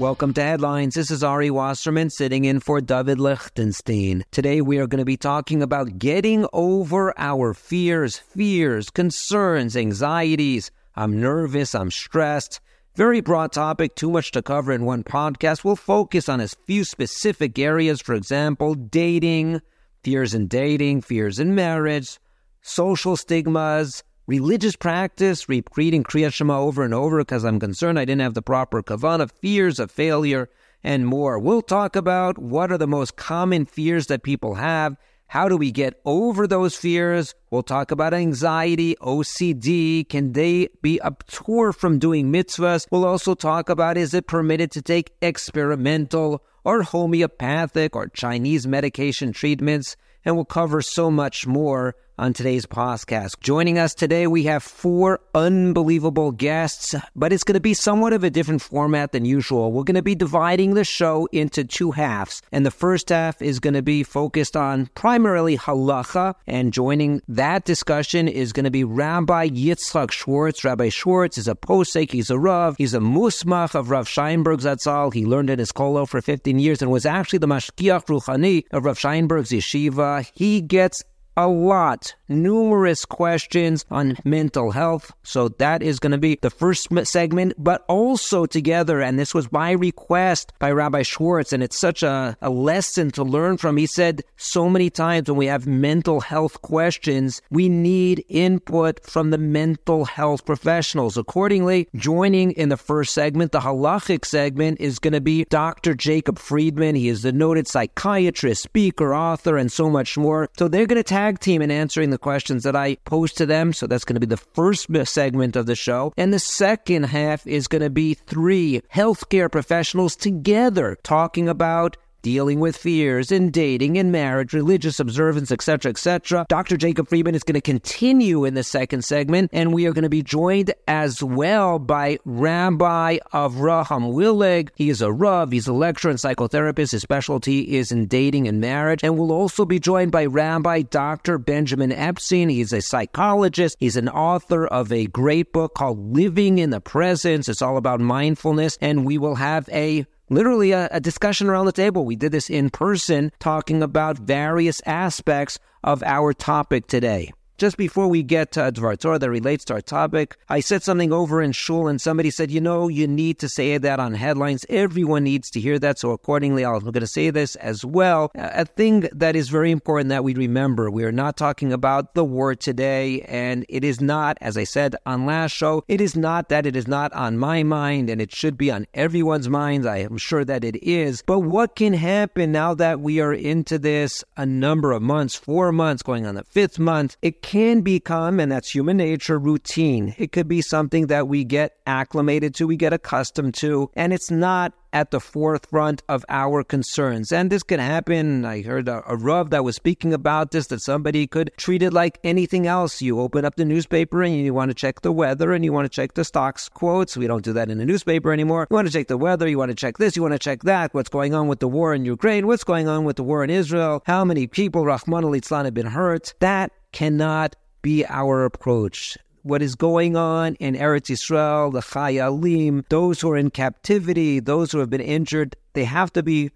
Welcome to Headlines. This is Ari Wasserman sitting in for David Lichtenstein. Today we are going to be talking about getting over our fears, fears, concerns, anxieties. I'm nervous, I'm stressed. Very broad topic, too much to cover in one podcast. We'll focus on a few specific areas, for example, dating, fears in dating, fears in marriage, social stigmas, religious practice, repeating Kriya Shema over and over because I'm concerned I didn't have the proper kavana, fears of failure, and more. We'll talk about what are the most common fears that people have. How do we get over those fears? We'll talk about anxiety, OCD. Can they be abhorred from doing mitzvahs? We'll also talk about is it permitted to take experimental or homeopathic or Chinese medication treatments? And we'll cover so much more on today's podcast. Joining us today, we have four unbelievable guests, but it's going to be somewhat of a different format than usual. We're going to be dividing the show into two halves, and the first half is going to be focused on primarily halacha, and joining that discussion is going to be Rabbi Yitzchak Schwartz. Rabbi Schwartz is a posek, he's a Rav, he's a musmach of Rav Scheinberg Zatzal. He learned in his kollel for 15 years and was actually the mashkiach ruchani of Rav Scheinberg's yeshiva. He gets a lot, numerous questions on mental health. So that is going to be the first segment, but also together, and this was by request by Rabbi Schwartz, and it's such a, a lesson to learn from. He said so many times when we have mental health questions, we need input from the mental health professionals. Accordingly, joining in the first segment, the halachic segment, is going to be Dr. Jacob Freedman. He is the noted psychiatrist, speaker, author, and so much more. So they're going to tag team in answering the questions that I pose to them. So that's going to be the first segment of the show. And the second half is going to be three healthcare professionals together talking about dealing with fears in dating and marriage, religious observance, etc., etc. Dr. Jacob Freedman is going to continue in the second segment, and we are going to be joined as well by Rabbi Avraham Willig. He is a Rav, he's a lecturer and psychotherapist. His specialty is in dating and marriage. And we'll also be joined by Rabbi Dr. Benjamin Epstein. He's a psychologist. He's an author of a great book called Living in the Presence. It's all about mindfulness. And we will have a literally a, a, discussion around the table. We did this in person, talking about various aspects of our topic today. Just before we get uh, to Dvar Torah that relates to our topic, I said something over in shul, and somebody said, "You know, you need to say that on headlines. Everyone needs to hear that." So accordingly, I'm going to say this as well. A thing that is very important that we remember: we are not talking about the war today, and it is not, as I said on last show, it is not that it is not on my mind, and it should be on everyone's minds. I am sure that it is. But what can happen now that we are into this a number of months, four months, going on the fifth month? It can become, and that's human nature, routine. It could be something that we get acclimated to, we get accustomed to, and it's not at the forefront of our concerns. And this can happen. I heard a, a that was speaking about this, that somebody could treat it like anything else. You open up the newspaper and you want to check the weather and you want to check the stocks quotes. We don't do that in the newspaper anymore. You want to check the weather, you want to check this, you want to check that. What's going on with the war in Ukraine? What's going on with the war in Israel? How many people, Rahman al have been hurt? That cannot be our approach. What is going on in Eretz Yisrael, the Chayalim, those who are in captivity, those who have been injured, they have to be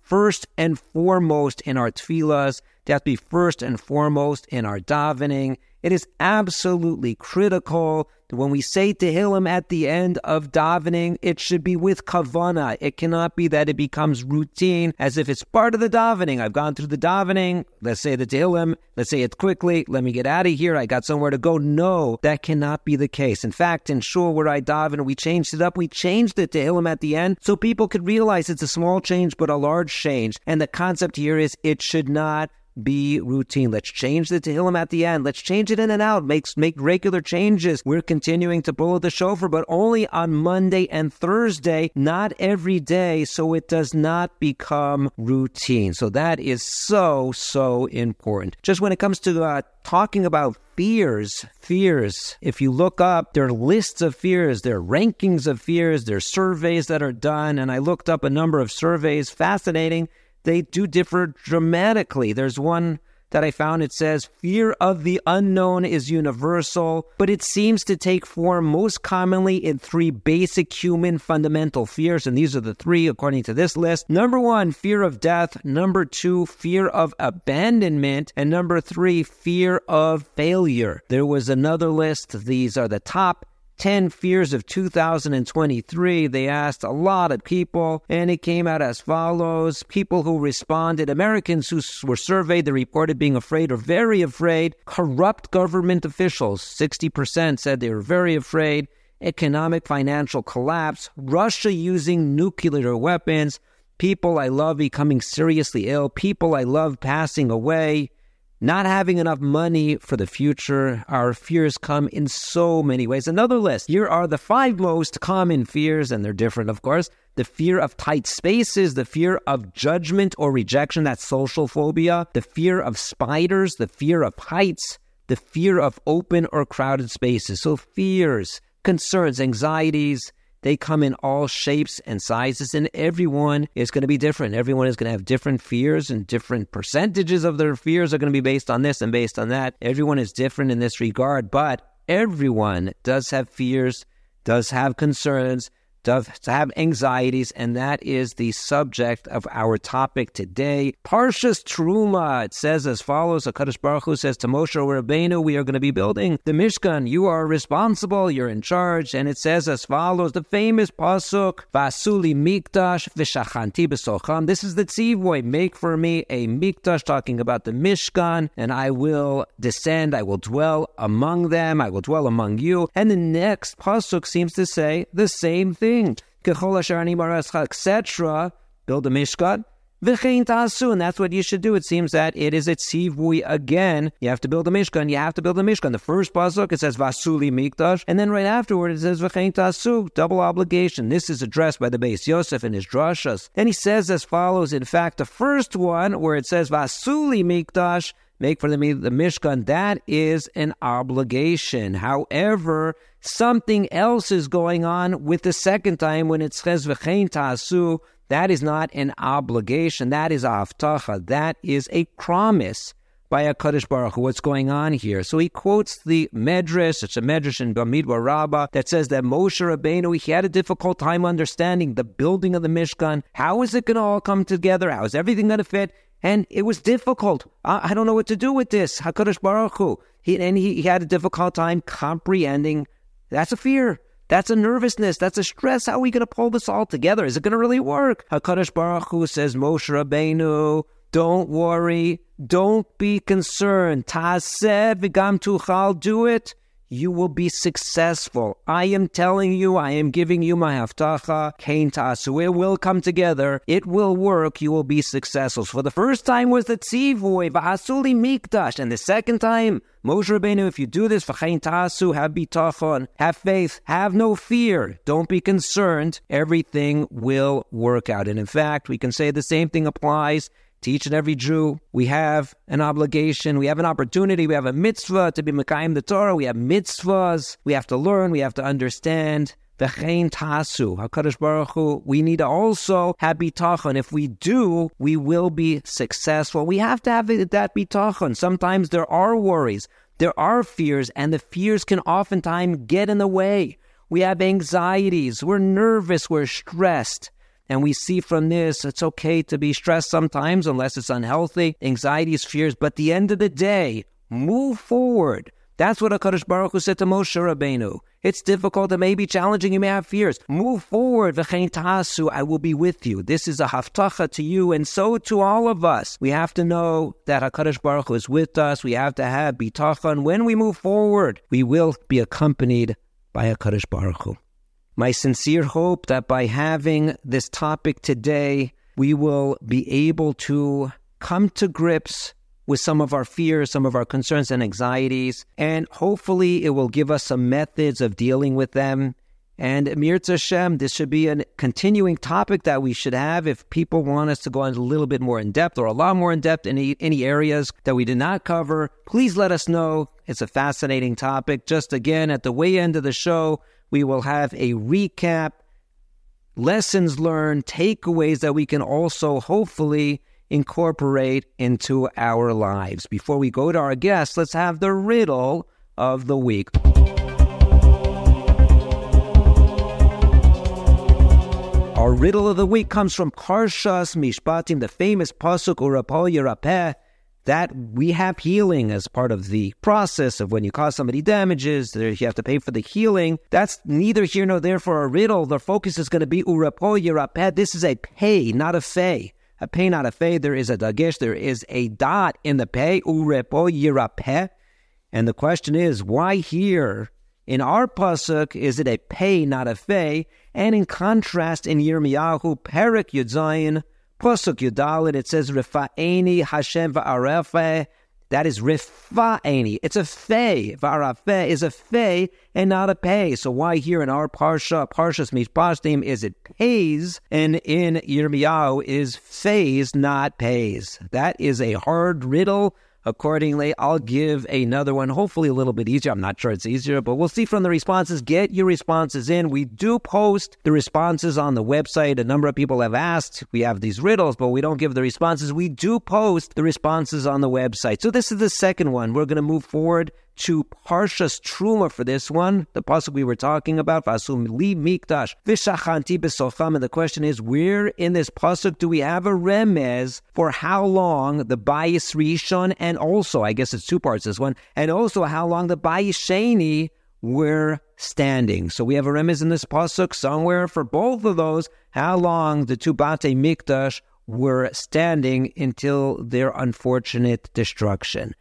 first and foremost in our tefillahs. They have to be first and foremost in our davening. It is absolutely critical that when we say Tehillim at the end of davening, it should be with kavana. It cannot be that it becomes routine as if it's part of the davening. I've gone through the davening. Let's say the Tehillim. Let's say it quickly. Let me get out of here. I got somewhere to go. No, that cannot be the case. In fact, in Shul where I daven, we changed it up. We changed the Tehillim at the end so people could realize it's a small change but a large change. And the concept here is it should not be routine. Let's change the Tehillim at the end. Let's change it in and out. Make, make regular changes. We're continuing to blow the shofar, but only on Monday and Thursday, not every day, so it does not become routine. So that is so, so important. Just when it comes to uh, talking about fears, fears. If you look up, there are lists of fears, there are rankings of fears, there are surveys that are done, and I looked up a number of surveys. Fascinating they do differ dramatically. There's one that I found. It says fear of the unknown is universal, but it seems to take form most commonly in three basic human fundamental fears. And these are the three according to this list. Number one, fear of death. Number two, fear of abandonment. And number three, fear of failure. There was another list. These are the top 10 Fears of 2023. They asked a lot of people, and it came out as follows. People who responded, Americans who were surveyed, they reported being afraid or very afraid. Corrupt government officials, 60% said they were very afraid. Economic financial collapse, Russia using nuclear weapons, people I love becoming seriously ill, people I love passing away not having enough money for the future. Our fears come in so many ways. Another list. Here are the five most common fears, and they're different, of course. The fear of tight spaces, the fear of judgment or rejection, that's social phobia, the fear of spiders, the fear of heights, the fear of open or crowded spaces. So, fears, concerns, anxieties, they come in all shapes and sizes, and everyone is going to be different. Everyone is going to have different fears, and different percentages of their fears are going to be based on this and based on that. Everyone is different in this regard, but everyone does have fears, does have concerns, does have anxieties, and that is the subject of our topic today. Parshas Truma, it says as follows, HaKadosh Baruch Hu says to Moshe Rabbeinu, we are going to be building the Mishkan. You are responsible, you're in charge, and it says as follows, the famous Pasuk, Vasuli Mikdash Vishachanti Besocham. This is the Tzivoy, make for me a Mikdash, talking about the Mishkan, and I will descend, I will dwell among them, I will dwell among you. And the next Pasuk seems to say the same thing thing. etc. Build a mishkan. V'chein and that's what you should do. It seems that it is a tzivui again. You have to build a mishkan. You have to build a mishkan. The first pasuk it says vasuli mikdash, and then right afterward it says v'chein tasu, double obligation. This is addressed by the Beis Yosef in his drashas, and he says as follows. In fact, the first one where it says vasuli mikdash make for the, the Mishkan, that is an obligation. However, something else is going on with the second time when it's V'chein Ta'asu, that is not an obligation. That is aftacha. That is a promise by HaKadosh Baruch Hu. What's going on here? So he quotes the Medrash. It's a Medrash in Bamidbar Rabbah that says that Moshe Rabbeinu he had a difficult time understanding the building of the Mishkan. How is it going to all come together? How is everything going to fit? And it was difficult. I, I don't know what to do with this. Hakadosh Baruch Hu. He, and he, he had a difficult time comprehending. That's a fear. That's a nervousness. That's a stress. How are we going to pull this all together? Is it going to really work? Hakadosh Baruch Hu says, Moshe Rabbeinu, don't worry. Don't be concerned. Taseh v'gam tuchal, do it you will be successful. I am telling you, I am giving you my haftacha, kain tasu. It will come together. It will work. You will be successful. So for the first time was the tzivoy, v'hasuli mikdash. And the second time, Moshe Rabbeinu, if you do this, v'chain tasu, have bitachon, have faith, have no fear. Don't be concerned. Everything will work out. And in fact, we can say the same thing applies to each and every Jew, we have an obligation, we have an opportunity, we have a mitzvah to be Mekayim the Torah, we have mitzvahs, we have to learn, we have to understand. V'chein tasu, Hakadosh Baruch Hu. We need to also have bitachon. If we do, we will be successful. We have to have that bitachon. Sometimes there are worries, there are fears, and the fears can oftentimes get in the way. We have anxieties, we're nervous, we're stressed. And we see from this, it's okay to be stressed sometimes unless it's unhealthy, anxieties, fears. But the end of the day, move forward. That's what HaKadosh Baruch Hu said to Moshe Rabbeinu. It's difficult, it may be challenging, you may have fears. Move forward, v'chein tasu, I will be with you. This is a haftacha to you, and so to all of us. We have to know that HaKadosh Baruch Hu is with us. We have to have bitachon. When we move forward, we will be accompanied by HaKadosh Baruch Hu my sincere hope that by having this topic today, we will be able to come to grips with some of our fears, some of our concerns and anxieties, and hopefully it will give us some methods of dealing with them. And Mirza Hashem, this should be a continuing topic that we should have if people want us to go into a little bit more in depth or a lot more in depth in any, any areas that we did not cover. Please let us know. It's a fascinating topic. Just again, at the way end of the show, we will have a recap, lessons learned, takeaways that we can also hopefully incorporate into our lives. Before we go to our guests, let's have the riddle of the week. Our riddle of the week comes from Parshas Mishpatim, the famous pasuk Urapol Yerapeh, that we have healing as part of the process of when you cause somebody damages, you have to pay for the healing. That's neither here nor there for a riddle. The focus is going to be Urapol Yerapeh. This is a pay, not a fay. A pay, not a fay. There is a dagesh, there is a dot in the pay, Urapol Yerapeh. And the question is, why here in our pasuk is it a pay, not a fay? And in contrast, in Yirmiyahu, Perik Yudzayin, pasuk Yudalit, it says Rifa'eni Hashem va'arefe. That is Rifa'eni. It's a fay. Va'arafeh is a fay and not a pay. So why here in our parsha, Parshas Mishpashtim, is it pays, and in Yirmiyahu is fays, not pays? That is a hard riddle Accordingly, I'll give another one, hopefully a little bit easier. I'm not sure it's easier, but we'll see from the responses. Get your responses in. We do post the responses on the website. A number of people have asked. We have these riddles, but we don't give the responses. We do post the responses on the website. So this is the second one. We're going to move forward to Parshas Truma for this one, the pasuk we were talking about, Vasum li mikdash v'shachanti b'socham. And the question is, where in this pasuk do we have a remez for how long the bayis rishon, and also, I guess it's two parts this one, and also how long the bayis sheni were standing. So we have a remez in this pasuk somewhere for both of those, how long the two bate mikdash were standing until their unfortunate destruction.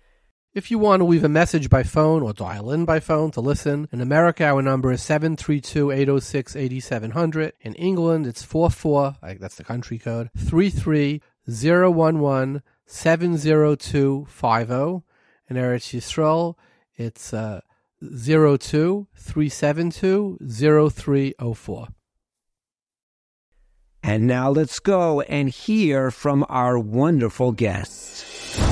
If you want to leave a message by phone or dial in by phone to listen, in America our number is 732-806-8700. In England it's 44, that's the country code, 33-011-70250. In Eretz Yisrael it's uh, 02-372-0304. And now let's go and hear from our wonderful guests.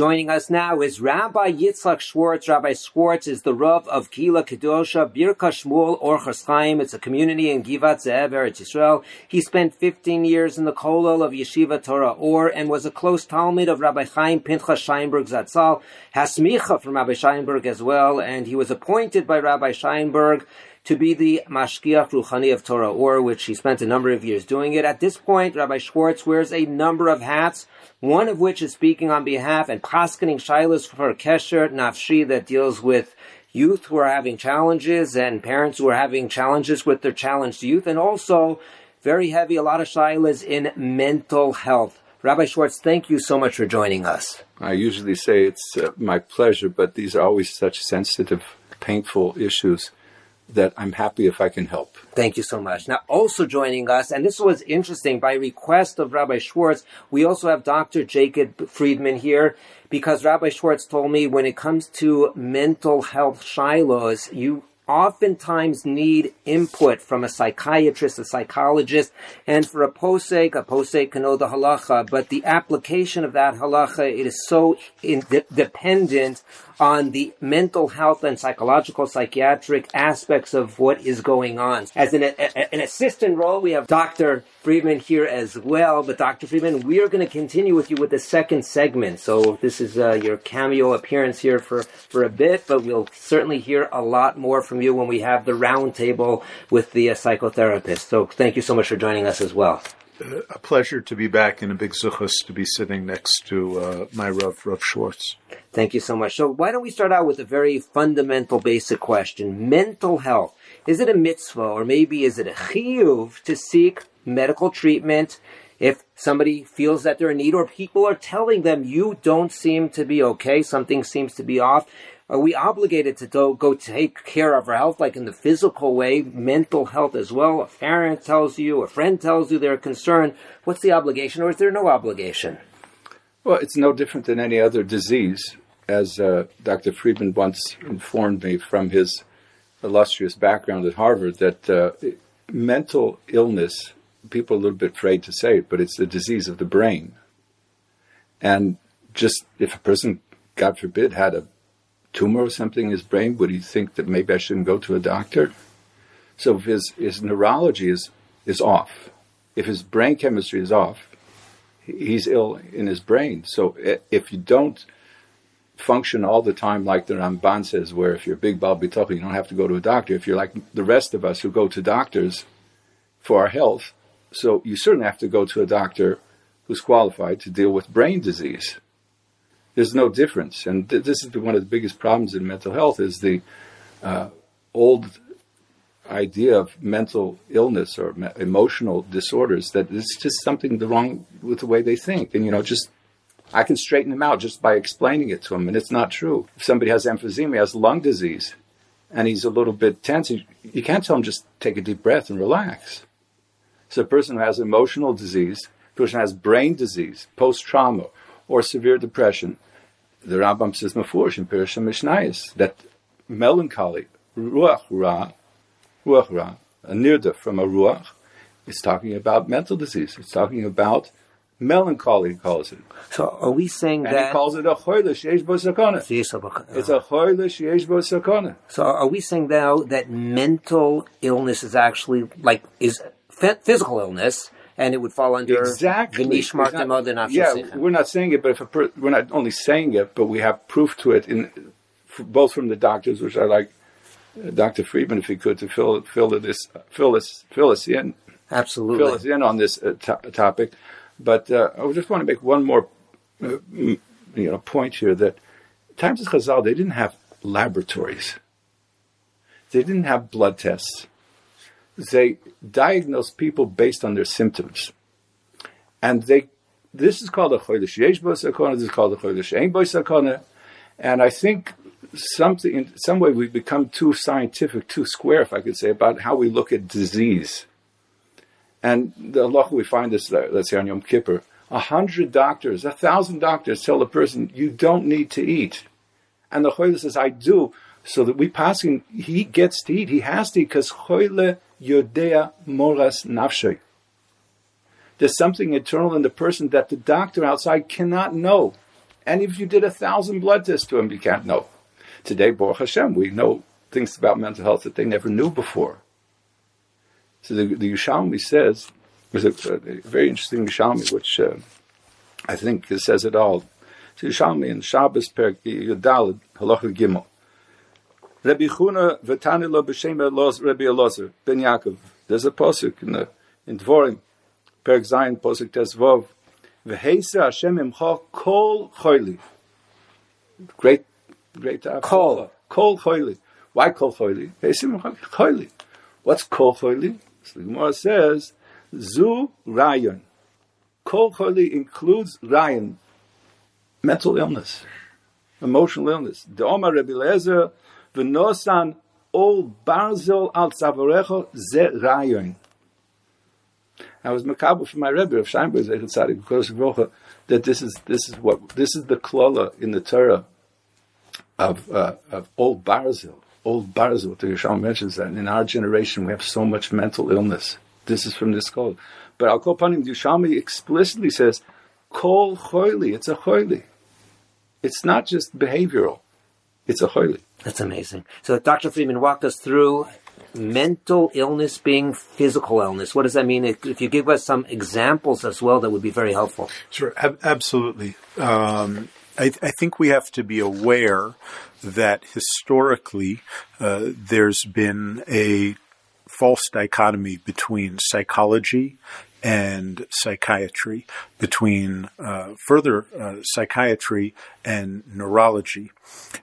Joining us now is Rabbi Yitzchak Schwartz. Rabbi Schwartz is the Rav of Kila Kedosha, Birka Shmuel Orchos Chaim. It's a community in Givat Ze'ev, Eretz Yisrael. He spent 15 years in the Kollel of Yeshiva Torah Or and was a close Talmud of Rabbi Chaim Pinchas Scheinberg Zatzal, Hasmicha from Rabbi Scheinberg as well, and he was appointed by Rabbi Scheinberg to be the Mashkiach Ruchani of Torah Or, which he spent a number of years doing it. At this point, Rabbi Schwartz wears a number of hats one of which is speaking on behalf and paskening shilas for Kesher Nafshi that deals with youth who are having challenges and parents who are having challenges with their challenged youth, and also very heavy, a lot of shilas in mental health. Rabbi Schwartz, thank you so much for joining us. I usually say it's uh, my pleasure, but these are always such sensitive, painful issues that I'm happy if I can help. Thank you so much. Now, also joining us, and this was interesting, by request of Rabbi Schwartz, we also have Dr. Jacob Freedman here, because Rabbi Schwartz told me when it comes to mental health shilos, you oftentimes need input from a psychiatrist, a psychologist, and for a posek, a posek can know the halacha, but the application of that halacha, it is so in- dependent on the mental health and psychological psychiatric aspects of what is going on. As an, a, an assistant role, we have Dr. Freedman here as well. But Dr. Freedman, we are going to continue with you with the second segment. So this is uh, your cameo appearance here for, for a bit, but we'll certainly hear a lot more from you when we have the roundtable with the uh, psychotherapist. So thank you so much for joining us as well a pleasure to be back in a big zuchus to be sitting next to uh, my Rav, Rav Schwartz. Thank you so much. So why don't we start out with a very fundamental, basic question. Mental health. Is it a mitzvah or maybe is it a chiyuv to seek medical treatment if somebody feels that they're in need or people are telling them you don't seem to be okay, something seems to be off? Are we obligated to go, go take care of our health, like in the physical way, mental health as well? A parent tells you, a friend tells you they're concerned. What's the obligation, or is there no obligation? Well, it's no different than any other disease. As uh, Dr. Freedman once informed me from his illustrious background at Harvard, that uh, mental illness, people are a little bit afraid to say it, but it's a disease of the brain. And just if a person, God forbid, had a tumor or something in his brain, would he think that maybe I shouldn't go to a doctor? So if his, his neurology is, is off, if his brain chemistry is off, he's ill in his brain. So if you don't function all the time like the Ramban says, where if you're big Baal Bitocha, you don't have to go to a doctor. If you're like the rest of us who go to doctors for our health, so you certainly have to go to a doctor who's qualified to deal with brain disease. There's no difference, and th- this is one of the biggest problems in mental health: is the uh, old idea of mental illness or me- emotional disorders that it's just something the wrong with the way they think, and you know, just I can straighten him out just by explaining it to him, and it's not true. If somebody has emphysema, has lung disease, and he's a little bit tense, you can't tell him just take a deep breath and relax. So a person who has emotional disease, a person has brain disease, post-trauma, or severe depression, the Rambam says mafurish in Pirush Mishnayis that melancholy, ruach ra, ruach ra, a nirda from a ruach, is talking about mental disease. It's talking about melancholy, he calls it. So are we saying and that... he calls it a choylish yesh bo sakana. It's a choylish yesh bo sakana. So are we saying now that mental illness is actually like is physical illness, and it would fall under exactly. Not, yeah, we're not saying it, but if a per, we're not only saying it, but we have proof to it in both from the doctors, which I like uh, Dr. Freedman, if he could, to fill fill this fill us fill us in. Absolutely, fill us in on this uh, to- topic. But uh, I just want to make one more uh, you know point here that times of Chazal they didn't have laboratories. They didn't have blood tests they diagnose people based on their symptoms. And they this is called a chodesh yesh sakona, this is called a chodesh ein sakona. And I think something in some way we've become too scientific, too square, if I could say, about how we look at disease. And the Allah we find this, let's say on Yom Kippur, a hundred doctors, a thousand doctors tell a person, you don't need to eat. And the Choyle says, I do, so that we pass him, he gets to eat, he has to eat, because Choyle Yodea Moras Nafshay. There's something internal in the person that the doctor outside cannot know. And if you did a thousand blood tests to him, you can't know. Today, Baruch Hashem, we know things about mental health that they never knew before. So the, the says, there's a, a, very interesting Yerushalmi, which uh, I think says it all. So Yerushalmi in Shabbos Per Yudalid Halacha Gimel. Rabbi Chuna v'tanilo b'shem Rabbi Elazar ben Yaakov. There's a posuk in the in Dvorim, Perek Zayin posuk Tesvov. V'heisa Hashem imcha kol choyli. Great, great. Kol. Kol choyli. Why kol choyli? Heisa imcha choyli. What's kol choyli? So the Gemara says, Zu rayon. Kol choyli includes rayon, mental illness, emotional illness. The Omar Rabbi Lezer V'nosan ol barzel al tzavarecho ze rayon. I was makabel for my Rebbe of Scheinberg Zechat Tzadik that this is this is what this is the klola in the Torah of uh, of old barzel, old barzel. The Yisham mentions that in our generation we have so much mental illness. This is from this klola. But Al Kol Panim, Yishami explicitly says, "Kol choili." It's a choili. It's not just behavioral. It's a choili. That's amazing. So Dr. Freedman walked us through mental illness being physical illness. What does that mean? If you give us some examples as well, that would be very helpful. Sure, ab- absolutely. Um, I, I, think we have to be aware that historically uh, there's been a false dichotomy between psychology and psychiatry, between uh, further uh, psychiatry and neurology.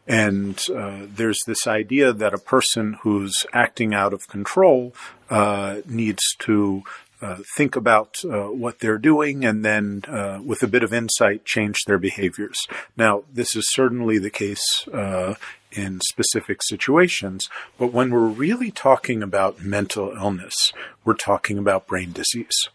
And uh, there's this idea that a person who's acting out of control uh, needs to uh, think about uh, what they're doing and then, with a bit of insight, change their behaviors. Now, this is certainly the case in specific situations, but when we're really talking about mental illness, we're talking about brain disease.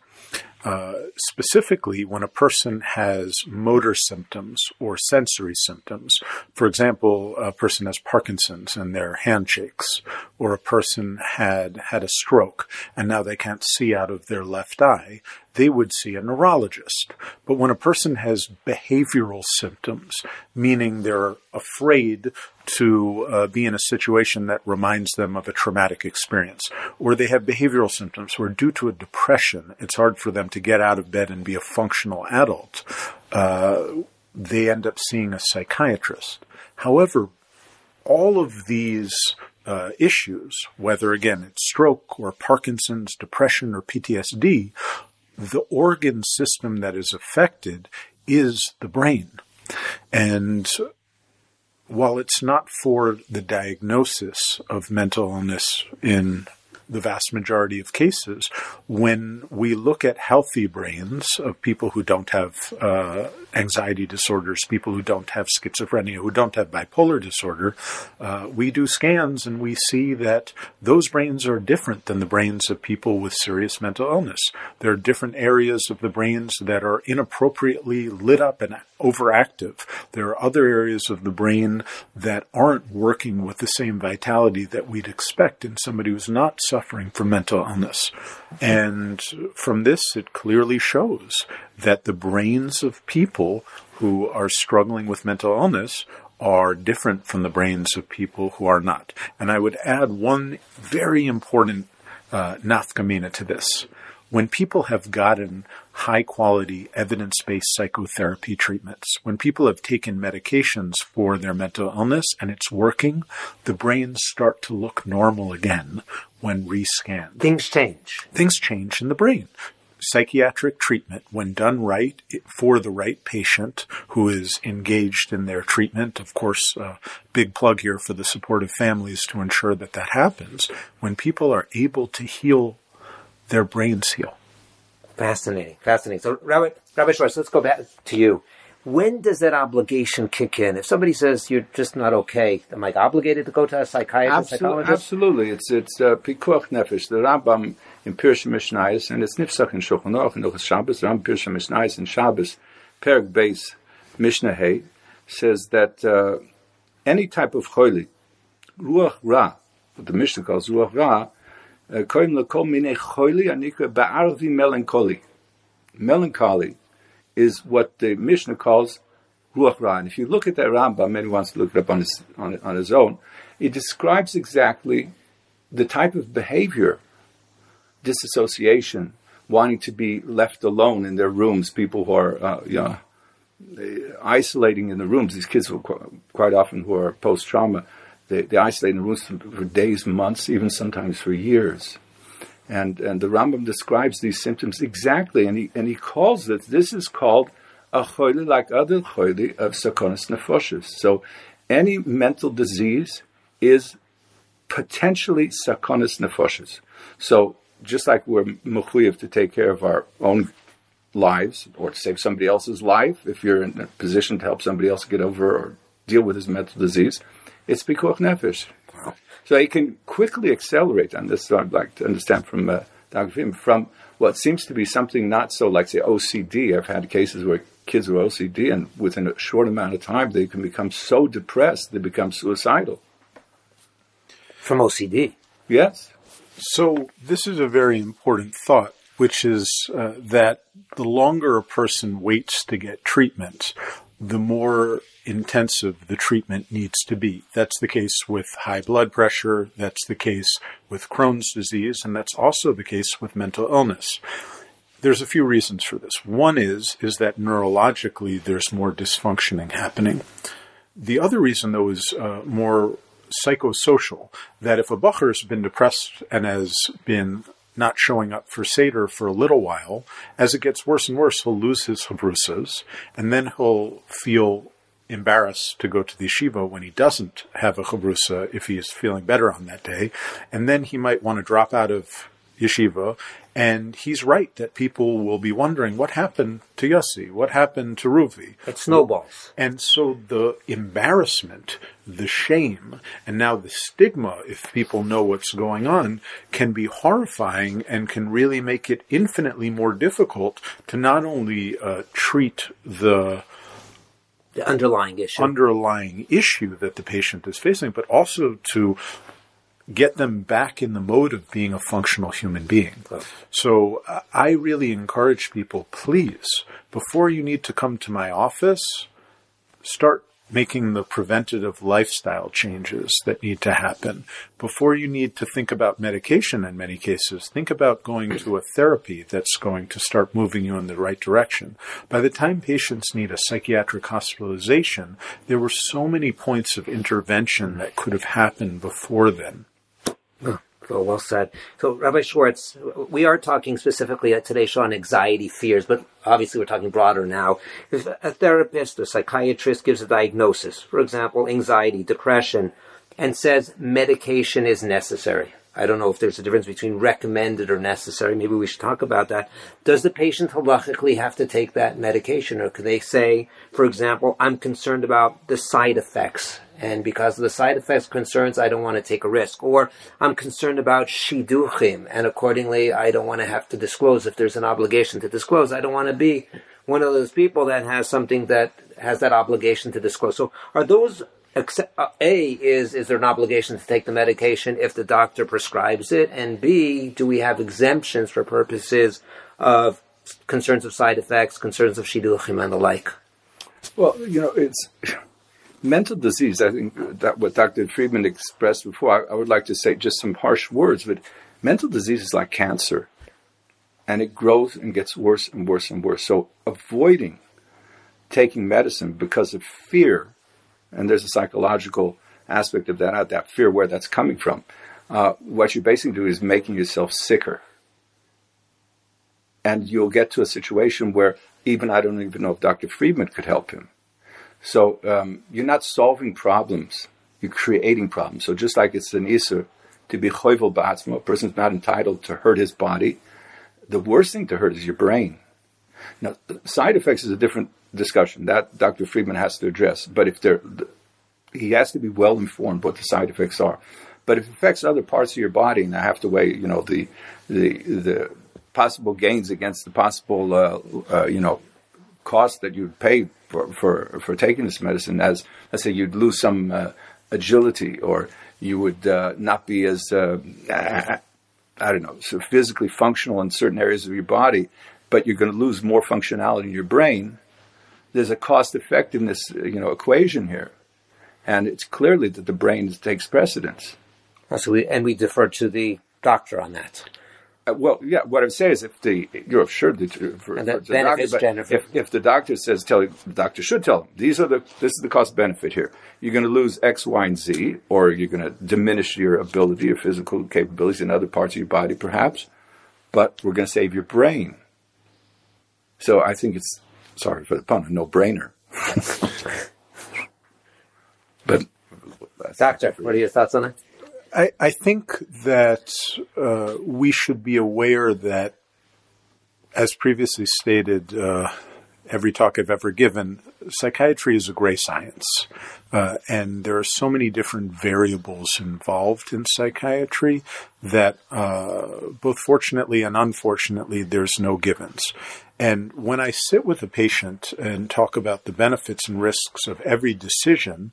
Uh, specifically, when a person has motor symptoms or sensory symptoms, for example, a person has Parkinson's and their hand shakes, or a person had had a stroke and now they can't see out of their left eye, they would see a neurologist. But when a person has behavioral symptoms, meaning they're afraid to uh, be in a situation that reminds them of a traumatic experience, or they have behavioral symptoms where due to a depression, it's hard for them to get out of bed and be a functional adult, uh, they end up seeing a psychiatrist. However, all of these uh, issues, whether again it's stroke or Parkinson's, depression, or PTSD, the organ system that is affected is the brain. And while it's not for the diagnosis of mental illness in the vast majority of cases, when we look at healthy brains of people who don't have uh, anxiety disorders, people who don't have schizophrenia, who don't have bipolar disorder, uh, we do scans and we see that those brains are different than the brains of people with serious mental illness. There are different areas of the brains that are inappropriately lit up and overactive. There are other areas of the brain that aren't working with the same vitality that we'd expect in somebody who's not suffering from mental illness. And from this, it clearly shows that the brains of people who are struggling with mental illness are different from the brains of people who are not. And I would add one very important uh, nafkamina to this. When people have gotten high quality evidence based psychotherapy treatments, when people have taken medications for their mental illness and it's working, the brains start to look normal again when rescanned. Things change. Things change in the brain psychiatric treatment, when done right for the right patient who is engaged in their treatment, of course, uh, big plug here for the supportive families to ensure that that happens. When people are able to heal, their brains heal. Fascinating, fascinating. So, Rabbi, Rabbi Schwartz, let's go back to you. When does that obligation kick in? If somebody says you're just not okay, am I obligated to go to a psychiatrist, Absolutely, absolutely. It's it's uh, pikuach nefesh. The Rambam in Pirsha Mishnayis, and it's Nifsach in Shulchan Aruch and Ilchas Shabbos, Rambam Pirsha Mishnayis and Shabbos, Perek Beis Mishnah Hay, says that uh, any type of choili, ruach ra, what the Mishnah calls ruach ra, uh, koim lekol mine choili anikra ba'arvi melancholy. Melancholy is what the Mishnah calls ruach ra. And if you look at that Rambam, maybe wants to look it up on his on, on his own, it describes exactly the type of behavior disassociation, wanting to be left alone in their rooms, people who are, uh, you know, isolating in the rooms. These kids, are quite often who are post trauma, they, they isolate in the rooms for days, months, even sometimes for years. And, and the Rambam describes these symptoms exactly, and he, and he calls it, this is called a choyle like other choyle of sakonis nefoshes. So any mental disease is potentially sakonis nefoshes. So just like we're mechuyev to take care of our own lives or to save somebody else's life, if you're in a position to help somebody else get over or deal with his mental disease, it's pikuach nefesh. Wow. So it can quickly accelerate and this. So I'd like to understand from uh, Dr. Fim, from what seems to be something not so like say OCD. I've had cases where kids with OCD, and within a short amount of time, they can become so depressed they become suicidal. From OCD. Yes. So, this is a very important thought, which is uh, that the longer a person waits to get treatment, the more intensive the treatment needs to be. That's the case with high blood pressure, that's the case with Crohn's disease, and that's also the case with mental illness. There's a few reasons for this. One is is that neurologically there's more dysfunctioning happening. The other reason, though, is uh, more psychosocial. That if a bacher has been depressed and has been not showing up for Seder for a little while, as it gets worse and worse, he'll lose his chabrusas, and then he'll feel embarrassed to go to the yeshiva when he doesn't have a chabrusa if he is feeling better on that day, and then he might want to drop out of yeshiva And he's right that people will be wondering what happened to Yossi, what happened to Ruvi. It snowballs. And so the embarrassment, the shame, and now the stigma, if people know what's going on, can be horrifying and can really make it infinitely more difficult to not only uh, treat the The underlying issue. underlying issue that the patient is facing, but also to get them back in the mode of being a functional human being. So uh, I really encourage people, please, before you need to come to my office, start making the preventative lifestyle changes that need to happen. Before you need to think about medication in many cases, think about going to a therapy that's going to start moving you in the right direction. By the time patients need a psychiatric hospitalization, there were so many points of intervention that could have happened before then. So well said. So, Rabbi Schwartz, we are talking specifically show on anxiety, fears, but obviously we're talking broader now. If a therapist or psychiatrist gives a diagnosis, for example, anxiety, depression, and says medication is necessary. I don't know if there's a difference between recommended or necessary. Maybe we should talk about that. Does the patient halachically have to take that medication, or could they say, for example, I'm concerned about the side effects, and because of the side effects concerns, I don't want to take a risk, or I'm concerned about shiduchim, and accordingly, I don't want to have to disclose if there's an obligation to disclose. I don't want to be one of those people that has something that has that obligation to disclose. So, are those uh, A is is there an obligation to take the medication if the doctor prescribes it, and B do we have exemptions for purposes of concerns of side effects, concerns of shidduchim and the like? Well, you know, it's mental disease. I think that what Dr. Freedman expressed before. I, I would like to say just some harsh words, but mental disease is like cancer, and it grows and gets worse and worse and worse. So avoiding taking medicine because of fear and there's a psychological aspect of that, that fear where that's coming from. Uh, what you basically do is making yourself sicker. And you'll get to a situation where even I don't even know if Dr. Freedman could help him. So um, you're not solving problems, you're creating problems. So just like it's an isur to be choivel ba'atzma, a person's not entitled to hurt his body. The worst thing to hurt is your brain. Now, side effects is a different discussion that Dr. Freedman has to address. But if there, he has to be well informed what the side effects are. But if it affects other parts of your body, and I have to weigh, you know, the the the possible gains against the possible, uh, uh, you know, cost that you'd pay for, for for taking this medicine, as let's say you'd lose some uh, agility, or you would uh, not be as uh, I, don't know, so physically functional in certain areas of your body, but you're going to lose more functionality in your brain there's a cost effectiveness you know equation here, and it's clearly that the brain takes precedence. So we, and we defer to the doctor on that. Uh, well, yeah. What I'm saying is, if the you're sure that for, and that for benefits doctor, Jennifer. If, if the doctor says, tell the doctor should tell them these are the this is the cost benefit here. You're going to lose X, Y, and Z, or you're going to diminish your ability, your physical capabilities in other parts of your body, perhaps. But we're going to save your brain. So I think it's sorry for the pun, a no-brainer. but doctor, what are your thoughts on it? I, I think that uh, we should be aware that, as previously stated, uh, every talk I've ever given, psychiatry is a gray science. Uh, and there are so many different variables involved in psychiatry that, uh, both fortunately and unfortunately, there's no givens. And when I sit with a patient and talk about the benefits and risks of every decision,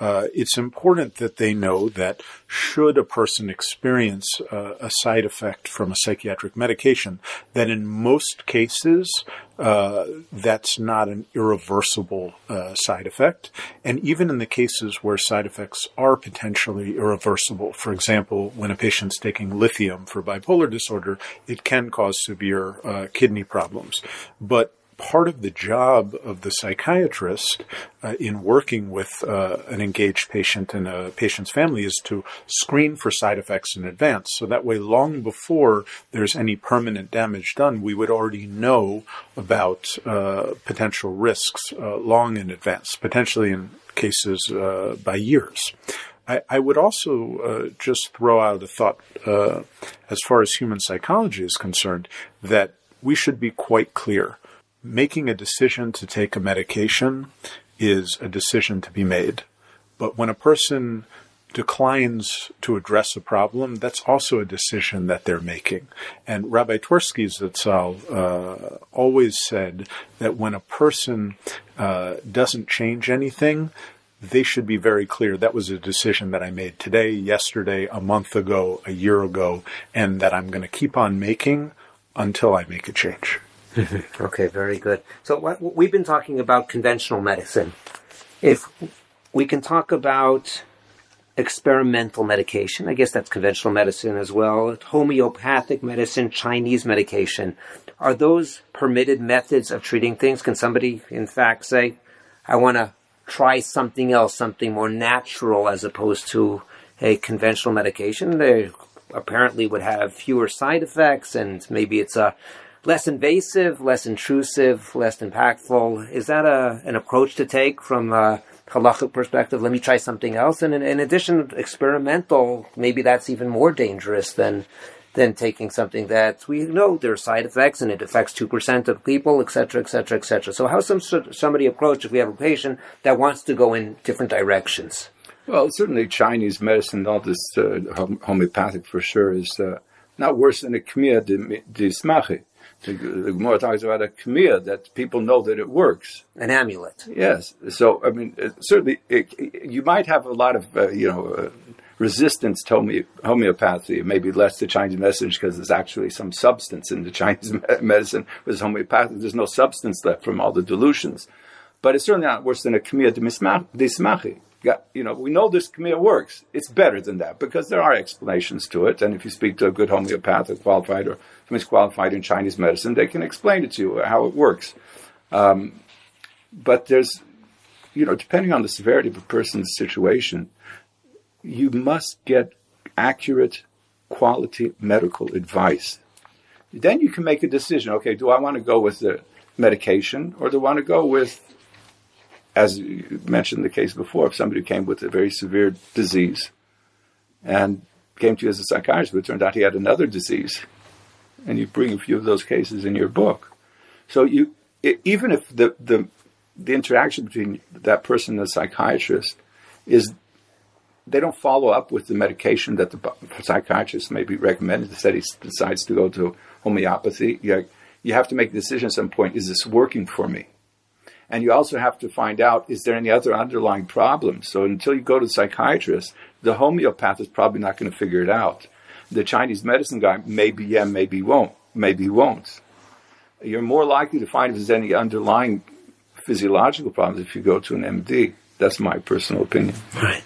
uh, it's important that they know that should a person experience uh, a side effect from a psychiatric medication, that in most cases uh, that's not an irreversible uh, side effect. And even in the cases where side effects are potentially irreversible, for example, when a patient's taking lithium for bipolar disorder, it can cause severe uh, kidney problems. But part of the job of the psychiatrist uh, in working with uh, an engaged patient and a patient's family is to screen for side effects in advance. So that way, long before there's any permanent damage done, we would already know about uh, potential risks uh, long in advance, potentially in cases uh, by years. I, I would also uh, just throw out a thought as far as human psychology is concerned that we should be quite clear. Making a decision to take a medication is a decision to be made. But when a person declines to address a problem, that's also a decision that they're making. And Rabbi Twersky Zatzal uh, always said that when a person uh, doesn't change anything, they should be very clear that was a decision that I made today, yesterday, a month ago, a year ago, and that I'm going to keep on making until I make a change. okay, very good. So what, we've been talking about conventional medicine. If we can talk about experimental medication, I guess that's conventional medicine as well, homeopathic medicine, Chinese medication, are those permitted methods of treating things? Can somebody, in fact, say, I want to try something else, something more natural as opposed to a conventional medication. They apparently would have fewer side effects and maybe it's a less invasive, less intrusive, less impactful. Is that a, an approach to take from a halachic perspective? Let me try something else. And in, in addition, experimental, maybe that's even more dangerous than than taking something that we know there are side effects and it affects 2% of people, et cetera, et cetera, et cetera. So how some somebody approach if we have a patient that wants to go in different directions? Well, certainly Chinese medicine, all this uh, homeopathic for sure, is uh, not worse than a kmiya de smachi. The, the Gemara talks about a kmiya that people know that it works. An amulet. Yes. So, I mean, certainly, it, you might have a lot of, uh, you know, uh, resistance to homeopathy, maybe less to Chinese medicine because there's actually some substance in the Chinese medicine. With homeopathy, there's no substance left from all the dilutions. But it's certainly not worse than a kmiya de smachi. You know, we know this kmiya works. It's better than that because there are explanations to it. And if you speak to a good homeopath or qualified or somebody's qualified in Chinese medicine, they can explain it to you how it works. Um, but there's, you know, depending on the severity of a person's situation, you must get accurate, quality medical advice. Then you can make a decision. Okay, do I want to go with the medication or do I want to go with, as you mentioned the case before, if somebody came with a very severe disease and came to you as a psychiatrist, but it turned out he had another disease, and you bring a few of those cases in your book. So you, it, even if the, the the interaction between that person and the psychiatrist is they don't follow up with the medication that the psychiatrist may be recommended. Instead, he decides to go to homeopathy. You, you have to make a decision at some point: is this working for me? And you also have to find out: is there any other underlying problem. So until you go to the psychiatrist, the homeopath is probably not going to figure it out. The Chinese medicine guy maybe yeah, maybe won't, maybe won't. You're more likely to find if there's any underlying physiological problems if you go to an MD. That's my personal opinion. Right.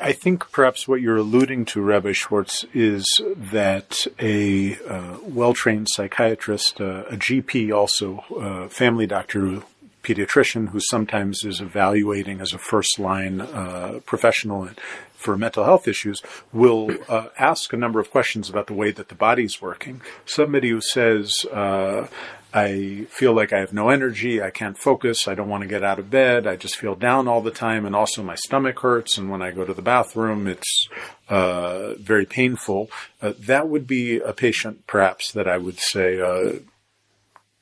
I think perhaps what you're alluding to, Rabbi Schwartz, is that a uh, well trained psychiatrist, uh, a GP, also a family doctor, pediatrician, who sometimes is evaluating as a first line uh, professional for mental health issues, will uh, ask a number of questions about the way that the body's working. Somebody who says, uh, I feel like I have no energy. I can't focus. I don't want to get out of bed. I just feel down all the time. And also my stomach hurts. And when I go to the bathroom, it's uh, very painful. Uh, that would be a patient, perhaps, that I would say, uh,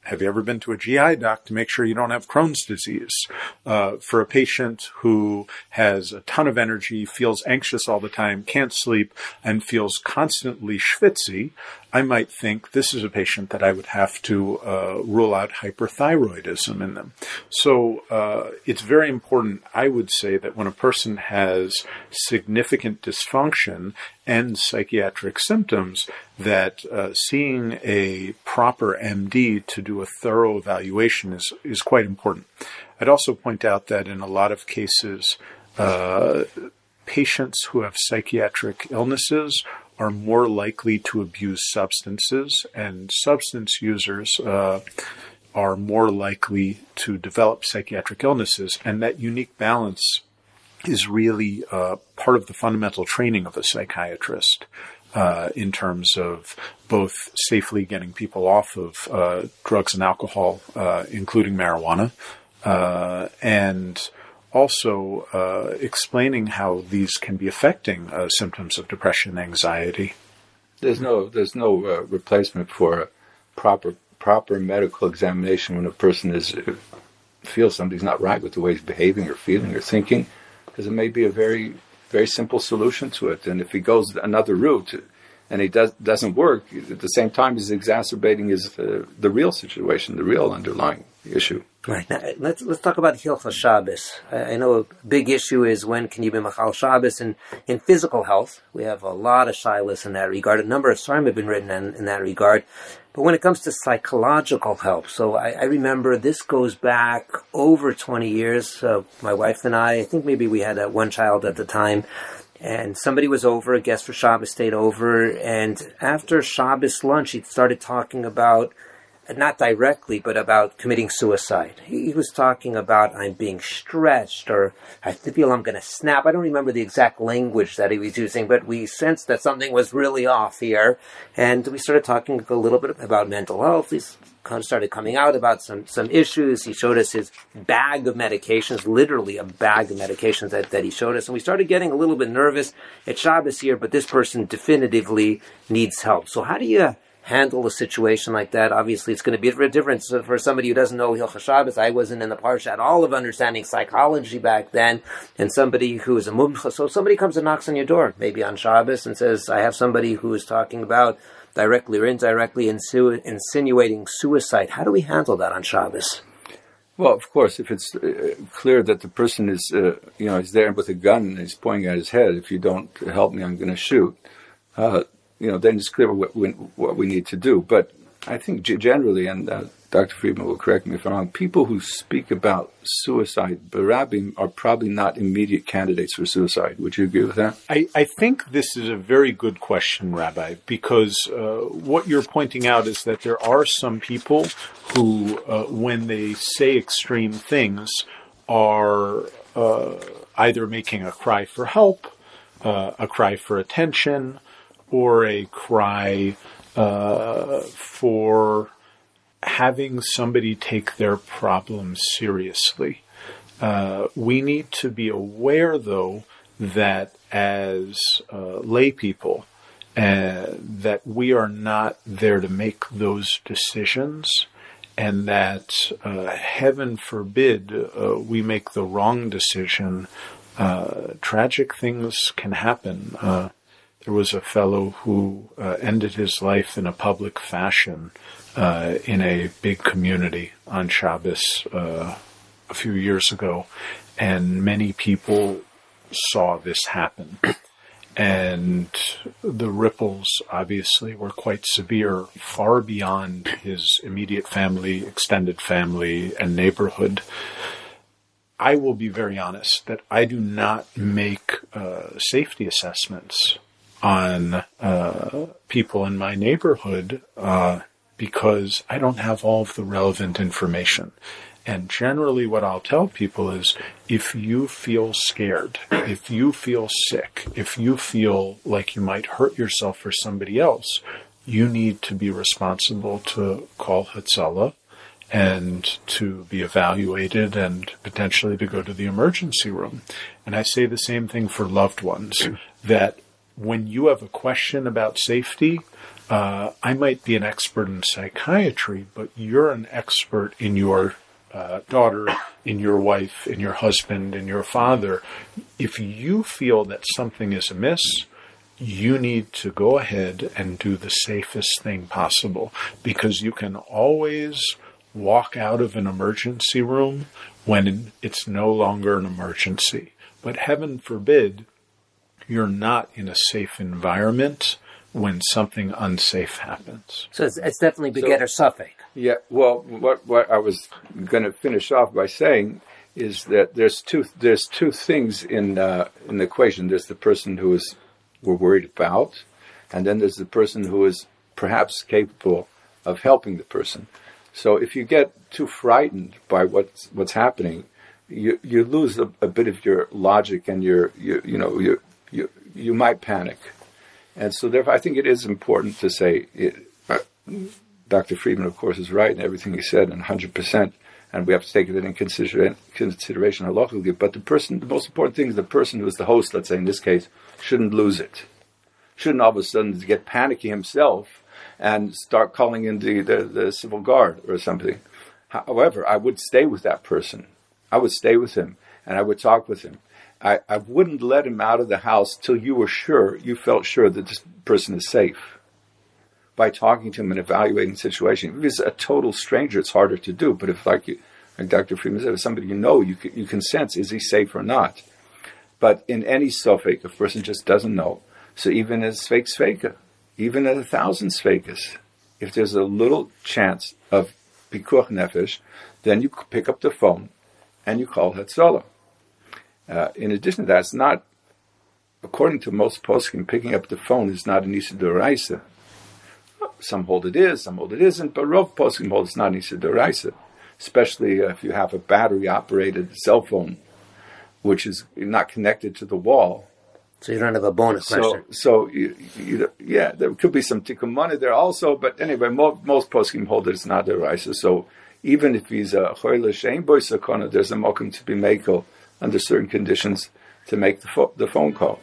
have you ever been to a GI doc to make sure you don't have Crohn's disease? Uh, for a patient who has a ton of energy, feels anxious all the time, can't sleep, and feels constantly schwitzy, I might think this is a patient that I would have to uh, rule out hyperthyroidism in them. So uh, it's very important, I would say, that when a person has significant dysfunction and psychiatric symptoms, that uh, seeing a proper MD to do a thorough evaluation is, is quite important. I'd also point out that in a lot of cases, uh, patients who have psychiatric illnesses are more likely to abuse substances, and substance users uh, are more likely to develop psychiatric illnesses. And that unique balance is really uh, part of the fundamental training of a psychiatrist. Uh, in terms of both safely getting people off of uh, drugs and alcohol, uh, including marijuana, uh, and also uh, explaining how these can be affecting uh, symptoms of depression, and anxiety. There's no there's no uh, replacement for a proper proper medical examination when a person is feels something's not right with the way he's behaving or feeling or thinking, because it may be a very very simple solution to it. And if he goes another route and he does doesn't work, at the same time he's exacerbating his uh, the real situation, the real underlying issue. Right. Now, let's let's talk about Hilchas Shabbos. I, I, know a big issue is when can you be Machal Shabbos, and in physical health, we have a lot of shilas in that regard. A number of sarim have been written in, in, that regard. But when it comes to psychological help, so I, I remember this goes back over 20 years. Uh, my wife and I, I think maybe we had uh, one child at the time, and somebody was over, a guest for Shabbos stayed over, and after Shabbos lunch, he started talking about Uh, not directly, but about committing suicide. He, was talking about I'm being stretched or I feel I'm going to snap. I don't remember the exact language that he was using, but we sensed that something was really off here. And we started talking a little bit about mental health. He started coming out about some, some issues. He showed us his bag of medications, literally a bag of medications that, that he showed us. And we started getting a little bit nervous at Shabbos here, but this person definitively needs help. So how do you handle a situation like that. Obviously, it's going to be a difference for somebody who doesn't know Hilchas Shabbos. I wasn't in the parsha at all of understanding psychology back then, and somebody who is a mumcha. So somebody comes and knocks on your door, maybe on Shabbos, and says, "I have somebody who is talking about." Directly or indirectly insinuating suicide. How do we handle that on Shabbos? Well, of course, if it's uh, clear that the person is, uh, you know, he's there with a gun and he's pointing at his head, if you don't help me, I'm going to shoot. Uh, you know, then it's clear what we, what we need to do. But I think generally, and uh, Dr. Freedman will correct me if I'm wrong, people who speak about suicide, barabim, are probably not immediate candidates for suicide. Would you agree with that? I, I think this is a very good question, Rabbi, because uh, what you're pointing out is that there are some people who, uh, when they say extreme things, are uh, either making a cry for help, uh, a cry for attention, or a cry uh, for having somebody take their problems seriously. Uh, we need to be aware, though, that as uh, lay people, uh, that we are not there to make those decisions, and that uh, heaven forbid uh, we make the wrong decision. Uh, tragic things can happen there was a fellow who uh, ended his life in a public fashion uh, in a big community on Shabbos uh, a few years ago, and many people saw this happen. And the ripples obviously were quite severe, far beyond his immediate family, extended family, and neighborhood. I will be very honest that I do not make uh, safety assessments on uh, people in my neighborhood uh, because I don't have all of the relevant information. And generally, what I'll tell people is if you feel scared, if you feel sick, if you feel like you might hurt yourself or somebody else, you need to be responsible to call Hatzalah and to be evaluated and potentially to go to the emergency room. And I say the same thing for loved ones that when you have a question about safety, uh, I might be an expert in psychiatry, but you're an expert in your uh, daughter, in your wife, in your husband, in your father. If you feel that something is amiss, you need to go ahead and do the safest thing possible because you can always walk out of an emergency room when it's no longer an emergency. But heaven forbid you're not in a safe environment when something unsafe happens. So it's, it's definitely begetter so, suffix. Yeah. Well, what what I was going to finish off by saying is that there's two there's two things in uh, in the equation. There's the person who is we're worried about, and then there's the person who is perhaps capable of helping the person. So if you get too frightened by what's what's happening, you you lose a, a bit of your logic and your you you know your you you might panic, and so therefore I think it is important to say. It, uh, Dr. Freedman, of course, is right in everything he said, and 100%. and we have to take it in consideration, consideration halachically. But the person, the most important thing is the person who is the host, let's say in this case, shouldn't lose it. Shouldn't all of a sudden get panicky himself and start calling in the, the, the civil guard or something. However, I would stay with that person. I would stay with him and I would talk with him. I, I wouldn't let him out of the house till you were sure, you felt sure that this person is safe. By talking to him and evaluating the situation. If he's a total stranger, it's harder to do. But if, like, you, like Dr. Freedman said, if somebody you know, you can, you can sense, is he safe or not? But in any sofek, a person just doesn't know. So even as fake sveka, even at a thousand svekas, if there's a little chance of pikuach nefesh, then you pick up the phone and you call Hatzalah. Uh, in addition to that, it's not, according to most poskim, picking up the phone is not an Issa Doraisa. Some hold it is, some hold it isn't, but Rov poskim hold it's not an Issa Doraisa, especially if you have a battery operated cell phone, which is not connected to the wall. So you don't have a bonus so, question. So, you, you, yeah, there could be some tikkun money there also, but anyway, most, most poskim hold it's not Doraisa. So even if he's a choyle shein boy sakona, there's a mokum to be makel under certain conditions to make the, fo- the phone call.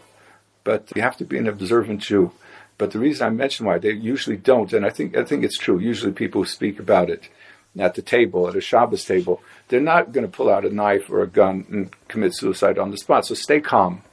But you have to be an observant Jew. But the reason I mention why they usually don't, and I think I think it's true. Usually, people who speak about it at the table, at a Shabbos table, they're not going to pull out a knife or a gun and commit suicide on the spot. So stay calm,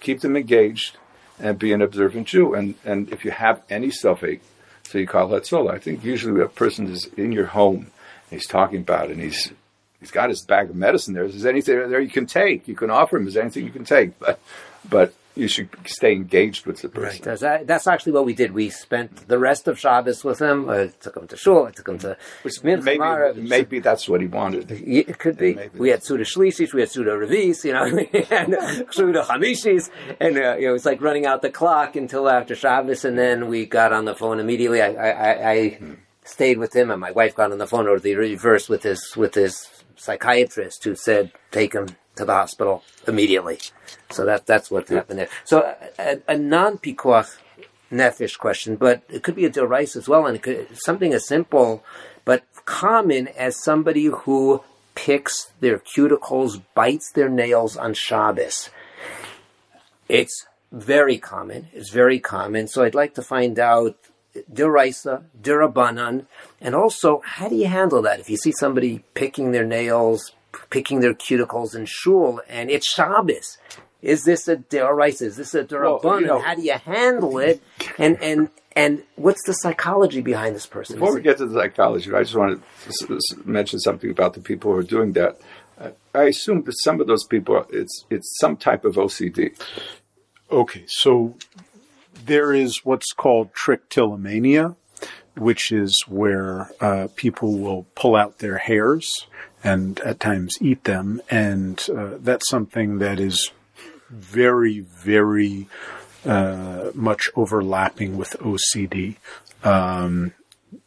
keep them engaged, and be an observant Jew. And and if you have any suffix, so you call Hatzolah. I think usually a person is in your home, he's talking about it, and he's he's got his bag of medicine there. Is there anything there you can take? You can offer him. Is there anything you can take? But but you should stay engaged with the person. Right. That's, that's actually what we did. We spent the rest of Shabbos with him. I took him to shul. I took him to Which maybe, maybe that's what he wanted. It could be. Yeah, we had Suda Shlishis, we had Suda Revis, you know, and Suda Hamishis, and uh, you know, it's like running out the clock until after Shabbos, and then we got on the phone immediately. I, I, I hmm. stayed with him, and my wife got on the phone, or the reverse with his with his psychiatrist, who said, "Take him to the hospital immediately." So that that's what happened there. So a, a non pikuach nefesh question, but it could be a derais as well, and it could something as simple but common as somebody who picks their cuticles, bites their nails on Shabbos. It's very common. It's very common. So I'd like to find out deraisa, derabanan, and also how do you handle that if you see somebody picking their nails, picking their cuticles in shul, and it's Shabbos. Is this a deraisa? Is this a derabbanan? Well, you know, How do you handle it? And and and what's the psychology behind this person? Before we get to the psychology, I just want to mention something about the people who are doing that. I assume that some of those people, it's it's some type of OCD. Okay, so there is what's called trichotillomania, which is where uh, people will pull out their hairs and at times eat them, and uh, that's something that is very, very uh, much overlapping with OCD. Um,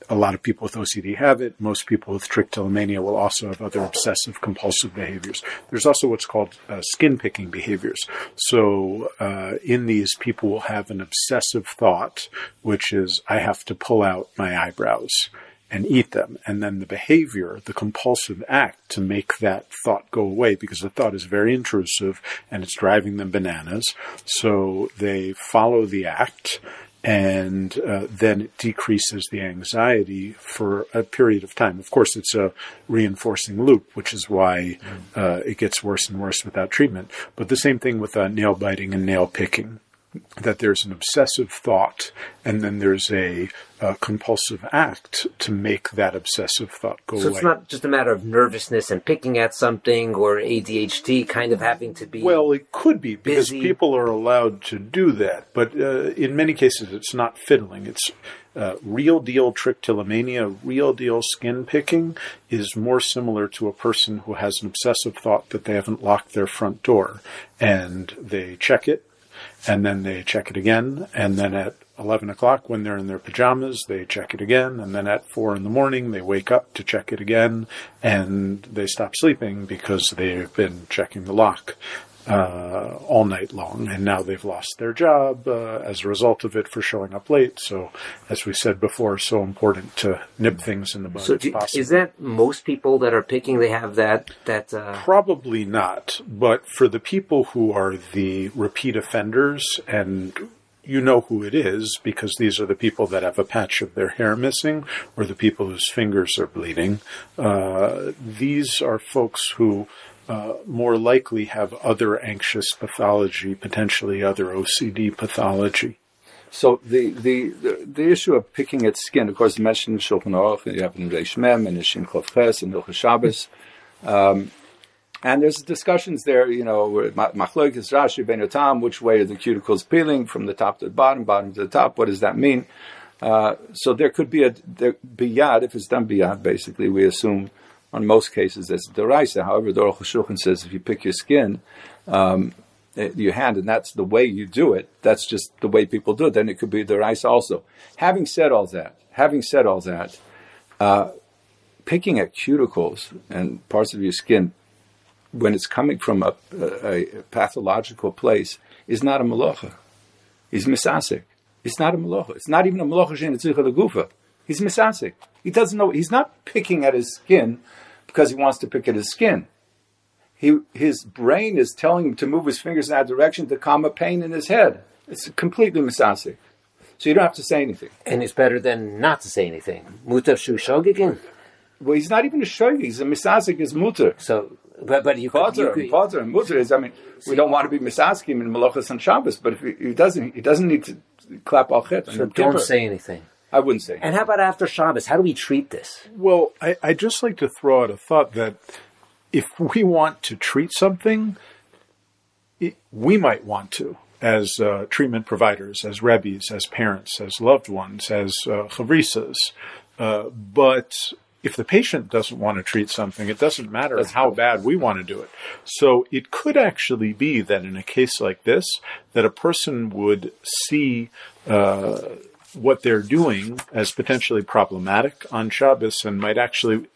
a lot of people with OCD have it. Most people with trichotillomania will also have other obsessive compulsive behaviors. There's also what's called uh, skin picking behaviors. So uh, in these, people will have an obsessive thought, which is, I have to pull out my eyebrows and eat them. And then the behavior, the compulsive act to make that thought go away because the thought is very intrusive and it's driving them bananas. So they follow the act and uh, then it decreases the anxiety for a period of time. Of course, it's a reinforcing loop, which is why uh, it gets worse and worse without treatment. But the same thing with uh, nail biting and nail picking that there's an obsessive thought and then there's a, a, compulsive act to make that obsessive thought go so away. So it's not just a matter of nervousness and picking at something or ADHD kind of having to be. Well, it could be because busy. people are allowed to do that, but uh, in many cases it's not fiddling. It's uh, real deal trichotillomania, real deal skin picking is more similar to a person who has an obsessive thought that they haven't locked their front door and they check it and then they check it again, and then at 11 o'clock when they're in their pajamas, they check it again, and then at 4 in the morning they wake up to check it again, and they stop sleeping because they've been checking the lock. Uh, all night long, and now they've lost their job uh, as a result of it for showing up late. So, as we said before, so important to nip things in the bud. So do, possible. is that most people that are picking? They have that that. Uh, Probably not, but for the people who are the repeat offenders, and you know who it is because these are the people that have a patch of their hair missing or the people whose fingers are bleeding. Uh, these are folks who uh, more likely have other anxious pathology, potentially other OCD pathology. So the, the, the, the issue of picking at skin, of course, you mentioned Shulchan Aruch, you have in Reish and Shin Chof Ches, and Hilchah Shabbos. Um, and there's discussions there, you know, Machlokes Rashi Ben Yotam, which way are the cuticles peeling from the top to the bottom, bottom to the top? What does that mean? Uh, so there could be a there, biyad if it's done biyad. Basically, we assume on most cases that's deraisa. However, the Aruch Shulchan says if you pick your skin, um, your hand, and that's the way you do it. That's just the way people do it. Then it could be deraisa also. Having said all that, having said all that, uh, picking at cuticles and parts of your skin when it's coming from a, a, a pathological place is not a malacha. He's misasik. It's not a malacha. It's not even a malacha shen gufa. He's misasik. He doesn't know. He's not picking at his skin because he wants to pick at his skin. He, his brain is telling him to move his fingers in that direction to calm a pain in his head. It's completely misasik. So you don't have to say anything. and it's better than not to say anything. Mutav shu shogigin. Well, he's not even a shogi. He's a misasik. Is mutter. So, but but you could, you Potter, could Potter, and Mutter is. I mean, we don't want to be misaskim in Malachas and Shabbos, but if he, he doesn't, he doesn't need to clap al chet. so don't say anything. I wouldn't say. And how about after Shabbos? How do we treat this? Well, I, I just like to throw out a thought that if we want to treat something, it, we might want to, as uh, treatment providers, as rebbes, as parents, as loved ones, as uh, chavrisas. Uh, but if the patient doesn't want to treat something, it doesn't matter That's how bad we want to do it. So it could actually be that in a case like this, that a person would see uh, what they're doing as potentially problematic on Shabbos and might actually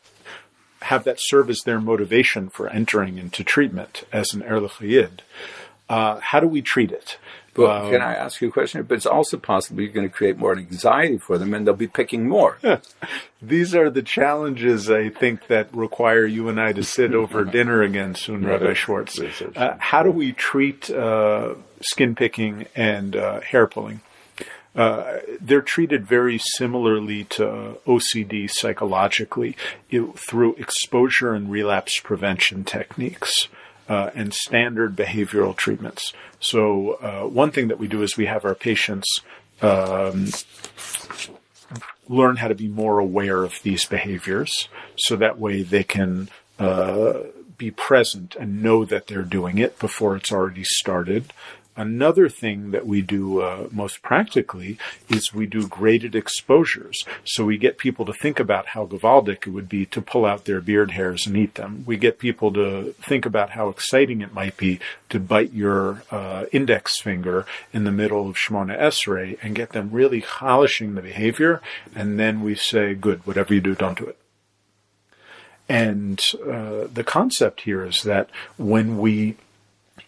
have that serve as their motivation for entering into treatment as an Erlich Yid. Uh, how do we treat it? Um, can I ask you a question? But it's also possible you're going to create more anxiety for them, and they'll be picking more. These are the challenges I think that require you and I to sit over dinner again soon, Rabbi Schwartz. Uh, how do we treat uh, skin picking and uh, hair pulling? Uh, they're treated very similarly to OCD psychologically through exposure and relapse prevention techniques. Uh, and standard behavioral treatments. So, uh, one thing that we do is we have our patients um, learn how to be more aware of these behaviors so that way they can uh, be present and know that they're doing it before it's already started. Another thing that we do uh, most practically is we do graded exposures. So we get people to think about how gavaldic it would be to pull out their beard hairs and eat them. We get people to think about how exciting it might be to bite your uh, index finger in the middle of Shemona Esrei and get them really polishing the behavior. And then we say, good, whatever you do, don't do it. And uh, the concept here is that when we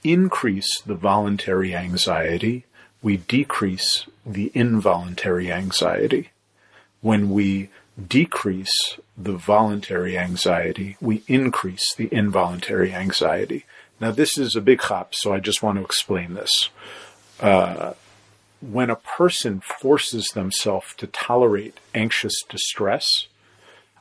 increase the voluntary anxiety, we decrease the involuntary anxiety. When we decrease the voluntary anxiety, we increase the involuntary anxiety. Now, this is a big hop, so I just want to explain this. Uh, when a person forces themselves to tolerate anxious distress,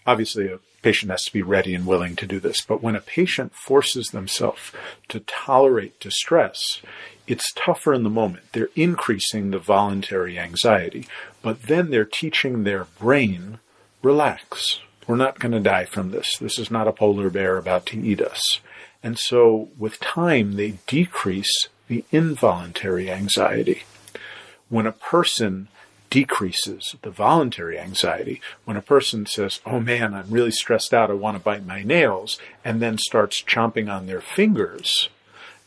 obviously a patient has to be ready and willing to do this, but when a patient forces themselves to tolerate distress, it's tougher in the moment. They're increasing the voluntary anxiety, but then they're teaching their brain, relax. We're not going to die from this. This is not a polar bear about to eat us. And so with time, they decrease the involuntary anxiety. When a person decreases the voluntary anxiety, when a person says, Oh man, I'm really stressed out, I want to bite my nails, and then starts chomping on their fingers,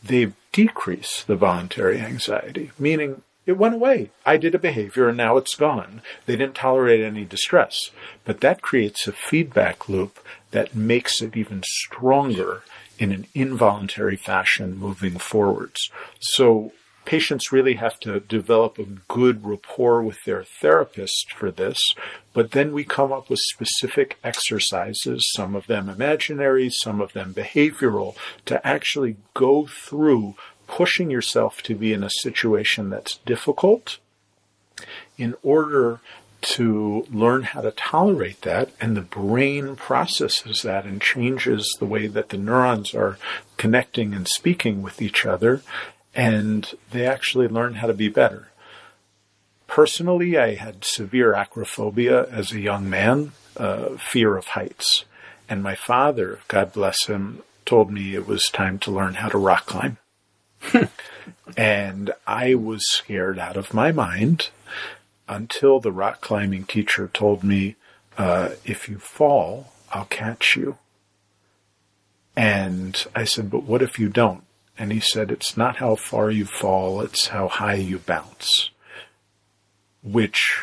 they've decreased the voluntary anxiety, meaning it went away. I did a behavior and now it's gone. They didn't tolerate any distress. But that creates a feedback loop that makes it even stronger in an involuntary fashion moving forwards. So patients really have to develop a good rapport with their therapist for this, but then we come up with specific exercises, some of them imaginary, some of them behavioral, to actually go through pushing yourself to be in a situation that's difficult in order to learn how to tolerate that and the brain processes that and changes the way that the neurons are connecting and speaking with each other and they actually learn how to be better. Personally, I had severe acrophobia as a young man, uh, fear of heights. And my father, God bless him, told me it was time to learn how to rock climb. and I was scared out of my mind until the rock climbing teacher told me, uh, if you fall, I'll catch you. And I said, but what if you don't? And he said, it's not how far you fall, it's how high you bounce. Which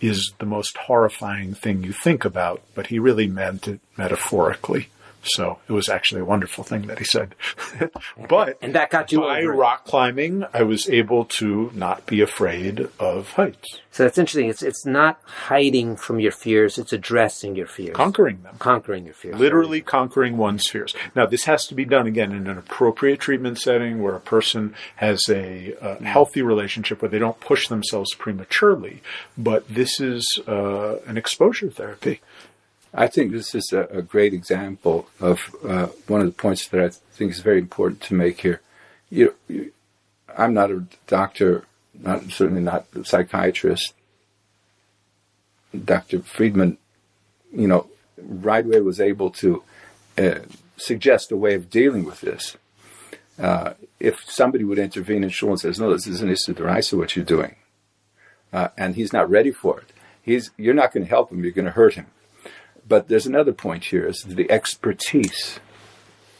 is the most horrifying thing you think about, but he really meant it metaphorically. So it was actually a wonderful thing that he said. but and that got you by over rock climbing, I was able to not be afraid of heights, So that's interesting. It's it's not hiding from your fears; it's addressing your fears, conquering them. conquering your fears. Literally conquering one's fears. Now, this has to be done again in an appropriate treatment setting where a person has a uh, healthy relationship where they don't push themselves prematurely. But this is uh, an exposure therapy. I think this is a, a great example of uh, one of the points that I think is very important to make here. You, you, I'm not a doctor, not certainly not a psychiatrist. Dr. Freedman, you know, right away was able to uh, suggest a way of dealing with this. Uh, if somebody would intervene in shul and says, "No, this is an issue deraisa, what you're doing," uh, and he's not ready for it, he's you're not going to help him. You're going to hurt him. But there's another point here: is the expertise,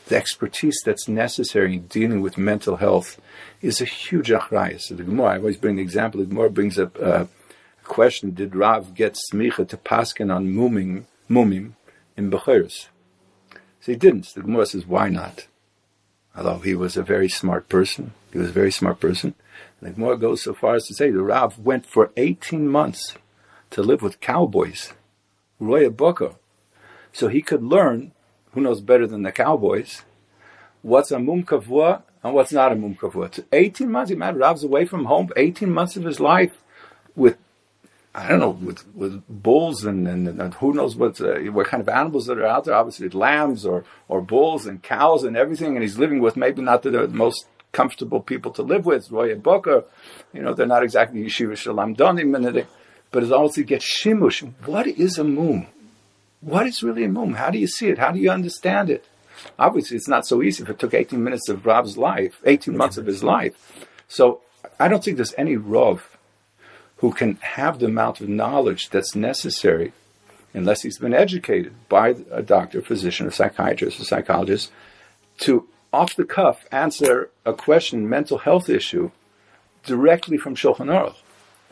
the expertise that's necessary in dealing with mental health is a huge achrayas. The Gemara, I always bring the example. The Gemara brings up uh, a question: Did Rav get smicha to paskin on mumim, mumim in Bechoros? So he didn't. The Gemara says, why not? Although he was a very smart person, he was a very smart person. And the Gemara goes so far as to say the Rav went for 18 months to live with cowboys, Roya Boko, so he could learn, who knows better than the cowboys, what's a mum kavua and what's not a mum kavua. So 18 months, he man, Rav's away from home, 18 months of his life with I don't know, with, with bulls and, and, and who knows what, uh, what kind of animals that are out there. Obviously, lambs or, or bulls and cows and everything. And he's living with maybe not the, the most comfortable people to live with. Roya Boker, you know, they're not exactly Yeshiva Shalom Donim, and they, but it's almost to get shimush. What is a mum? What is really a mum? How do you see it? How do you understand it? Obviously, it's not so easy if it took 18 minutes of Rav's life, 18 months of his life. So I don't think there's any Rav who can have the amount of knowledge that's necessary, unless he's been educated by a doctor, physician, a psychiatrist, a psychologist, to off the cuff answer a question, mental health issue, directly from Shulchan Aruch.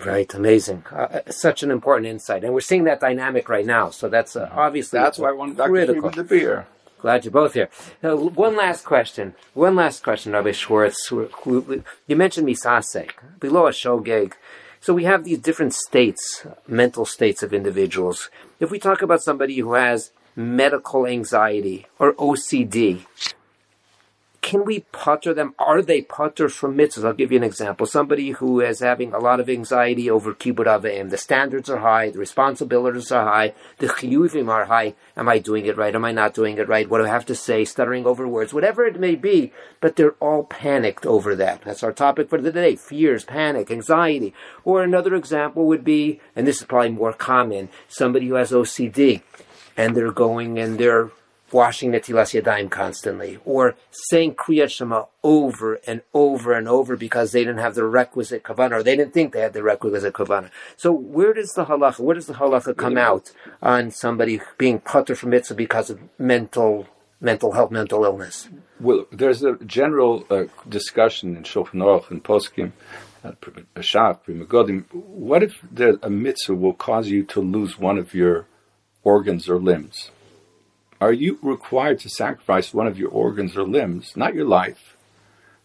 Right, amazing. Uh, such an important insight, and we're seeing that dynamic right now. So that's uh, obviously That's why I wanted Dr. critical. To be here. Glad you're both here. Now, one last question. One last question, Rabbi Schwartz. You mentioned misasek, below a shogeg. So we have these different states, mental states of individuals. If we talk about somebody who has medical anxiety or OCD, can we putter them? Are they putter from mitzvahs? I'll give you an example. Somebody who is having a lot of anxiety over kibbut avim. The standards are high, the responsibilities are high, the chiyuvim are high. Am I doing it right? Am I not doing it right? What do I have to say? Stuttering over words, whatever it may be. But they're all panicked over that. That's our topic for the day: fears, panic, anxiety. Or another example would be, and this is probably more common: somebody who has OCD, and they're going and they're washing Netilas Yadayim constantly, or saying Kriyat Shema over and over and over because they didn't have the requisite kavanah, or they didn't think they had the requisite kavanah. So where does the halacha, where does the halacha come out on somebody being putter from mitzvah because of mental, mental health, mental illness? Well, there's a general uh, discussion in Shulchan Aruch and Poskim, uh, Pri What if the, a mitzvah will cause you to lose one of your organs or limbs? Are you required to sacrifice one of your organs or limbs, not your life,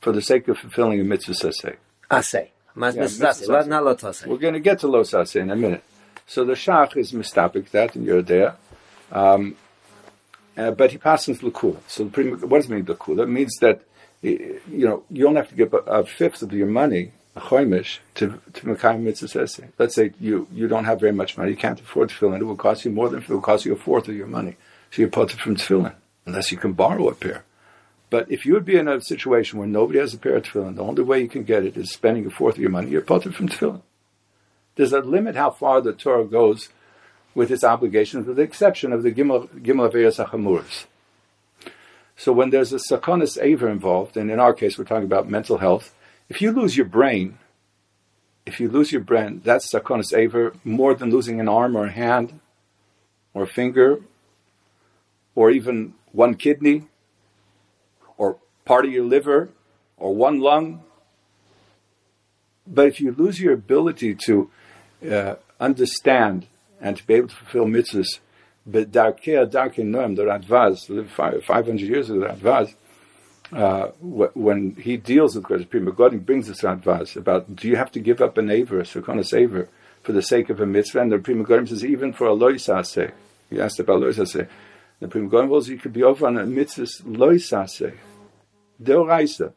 for the sake of fulfilling a mitzvah saseh? Asay. Mas Yeah, mitzvah mitzvah asay, asay. not lot. We're going to get to lo saseh in a minute. So the shach is mistapik that in Yoreh Deah. Um, uh, but he passes lakula. So what does it mean lakula? It means that you know you only have to give a, a fifth of your money, a choimish, to to mekayim mitzvah. Let's say you you don't have very much money, you can't afford tefillin. It will cost you more than it will cost you a fourth of your money. So you put it from tefillin, unless you can borrow a pair. But if you would be in a situation where nobody has a pair of tefillin, the only way you can get it is spending a fourth of your money. You're potter from tefillin. There's a limit how far the Torah goes with its obligations, with the exception of the Gimel Averas Hachamuras. So when there's a sakonis aver involved, and in our case we're talking about mental health, if you lose your brain, if you lose your brain, that's sakonis aver more than losing an arm or a hand or a finger or even one kidney or part of your liver or one lung. But if you lose your ability to uh, understand and to be able to fulfill mitzvahs, but darkei darkei noam, the Radvaz, lived 500 years ago, the Radvaz, uh, when he deals with Kodesh Pri God brings this Radvaz about do you have to give up an aver, a sakona aver, for the sake of a mitzvah? And the Pri Megadim says, even for a loisase. You asked about loisase. The Pri Megadim says, you could be over on a mitzvah loisase. Deoraisa.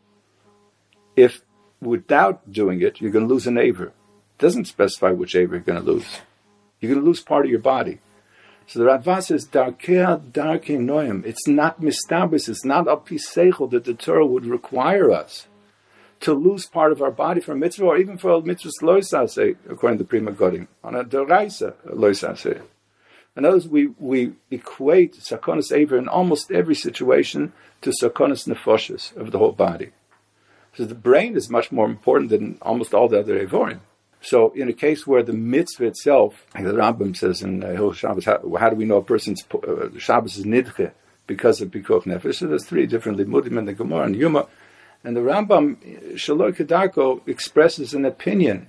If without doing it, you're going to lose an aver. It doesn't specify which aver you're going to lose. You're going to lose part of your body. So the Radvaz says, Darkei darkei noim. It's not mistabis, it's not a piseichel that the Torah would require us to lose part of our body for a mitzvah or even for a mitzvah loisase, according to the Pri Megadim, on a deraisa loisase. In other words, we, we equate sakonis aver in almost every situation to sakonis nefoshes of the whole body. So the brain is much more important than almost all the other evorim. So in a case where the mitzvah itself, like the Rambam says in uh, Hilchos Shabbos, how, how do we know a person's uh, Shabbos is nidche because of pikuach nefesh? So there's three different limudim in the Gemara and Yuma, and the Rambam Shaloi Kedarko expresses an opinion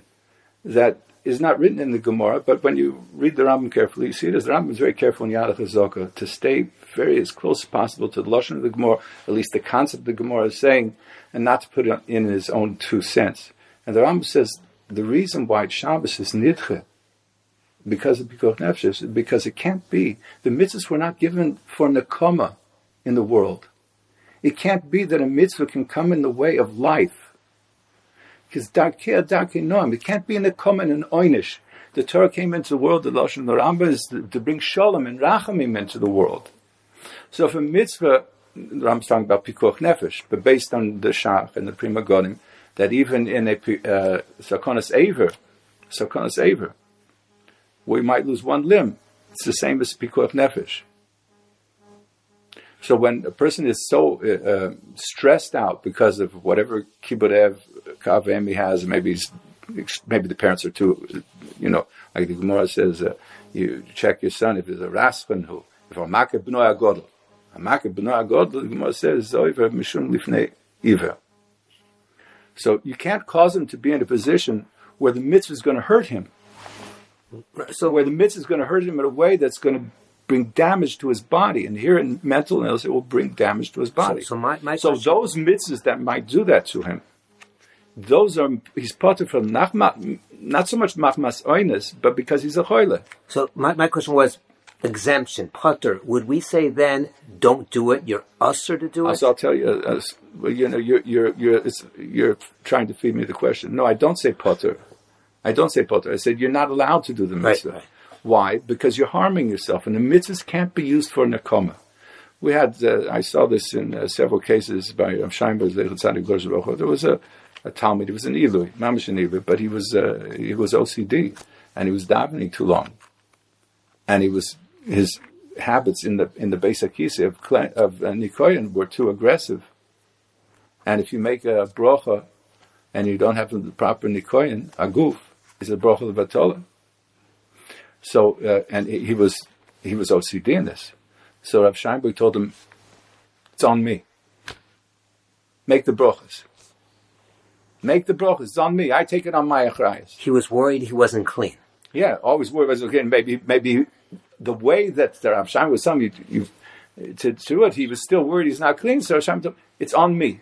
that is not written in the Gemara, but when you read the Rambam carefully, you see it as the Rambam is very careful in Yadach Hazoka to stay very as close as possible to the Lashon of the Gemara, at least the concept the Gemara is saying, and not to put it in his own two cents. And the Rambam says the reason why Shabbos is nidche, because of Nefesh, because it can't be. The mitzvahs were not given for nekoma in the world. It can't be that a mitzvah can come in the way of life. Because noam, it can't be in the common and oinish. The Torah came into the world, the Lashon the Rambam is to, bring shalom and rachamim into the world. So if a mitzvah, the Rambam's talking about pikuach nefesh, but based on the shach and the Pri Megadim, that even in a uh, aver, sakonas aver, we might lose one limb, it's the same as pikuach nefesh. So when a person is so uh, uh, stressed out because of whatever kibbutz he has, maybe he's, maybe the parents are too, you know, like the Gemara says, uh, you check your son if there's a raspan who, if a makeh b'noi agodl, a makeh b'noi agodl, the Gemara says zoiver mishum lifnei iver. So you can't cause him to be in a position where the mitzvah is going to hurt him. So where the mitzvah is going to hurt him in a way that's going to bring damage to his body. And here in mental illness, it will bring damage to his body. so my- my so question- those mitzvahs that might do that to him, those are he's potter from nachma, not so much machmas oines, but because he's a choile. So my, my question was exemption, potter. Would we say then, don't do it, you're usher to do it? So I'll tell you, uh, well, you know, you're you're you're it's, you're trying to feed me the question. No, I don't say potter. I don't say potter. I said you're not allowed to do the mitzvah. right. Why? Because you're harming yourself, and the mitzvahs can't be used for nakoma. We had, uh, I saw this in uh, several cases by Rav Scheinberg, Zeichel Tzadik Gor Baruch Hu. There was a, a Talmud, he was an Ilui, Mamish an Ilui, but he was, uh, he was OCD, and he was davening too long. And he was, his habits in the, in the base Akisi of, of uh, Nikoyan were too aggressive. And if you make a brocha, and you don't have the proper Nikoyan, a goof, is a brocha of Batola. So, uh, and he, he was he was OCD in this. So Rav Scheinberg told him, "It's on me. Make the brochas. Make the brochas. It's on me. I take it on my achrayas." he was worried he wasn't clean. Yeah, always worry about okay. Maybe maybe the way that the Rav Scheinberg was telling you, you to, to it, he was still worried he's not clean. So Hashem told it's on me.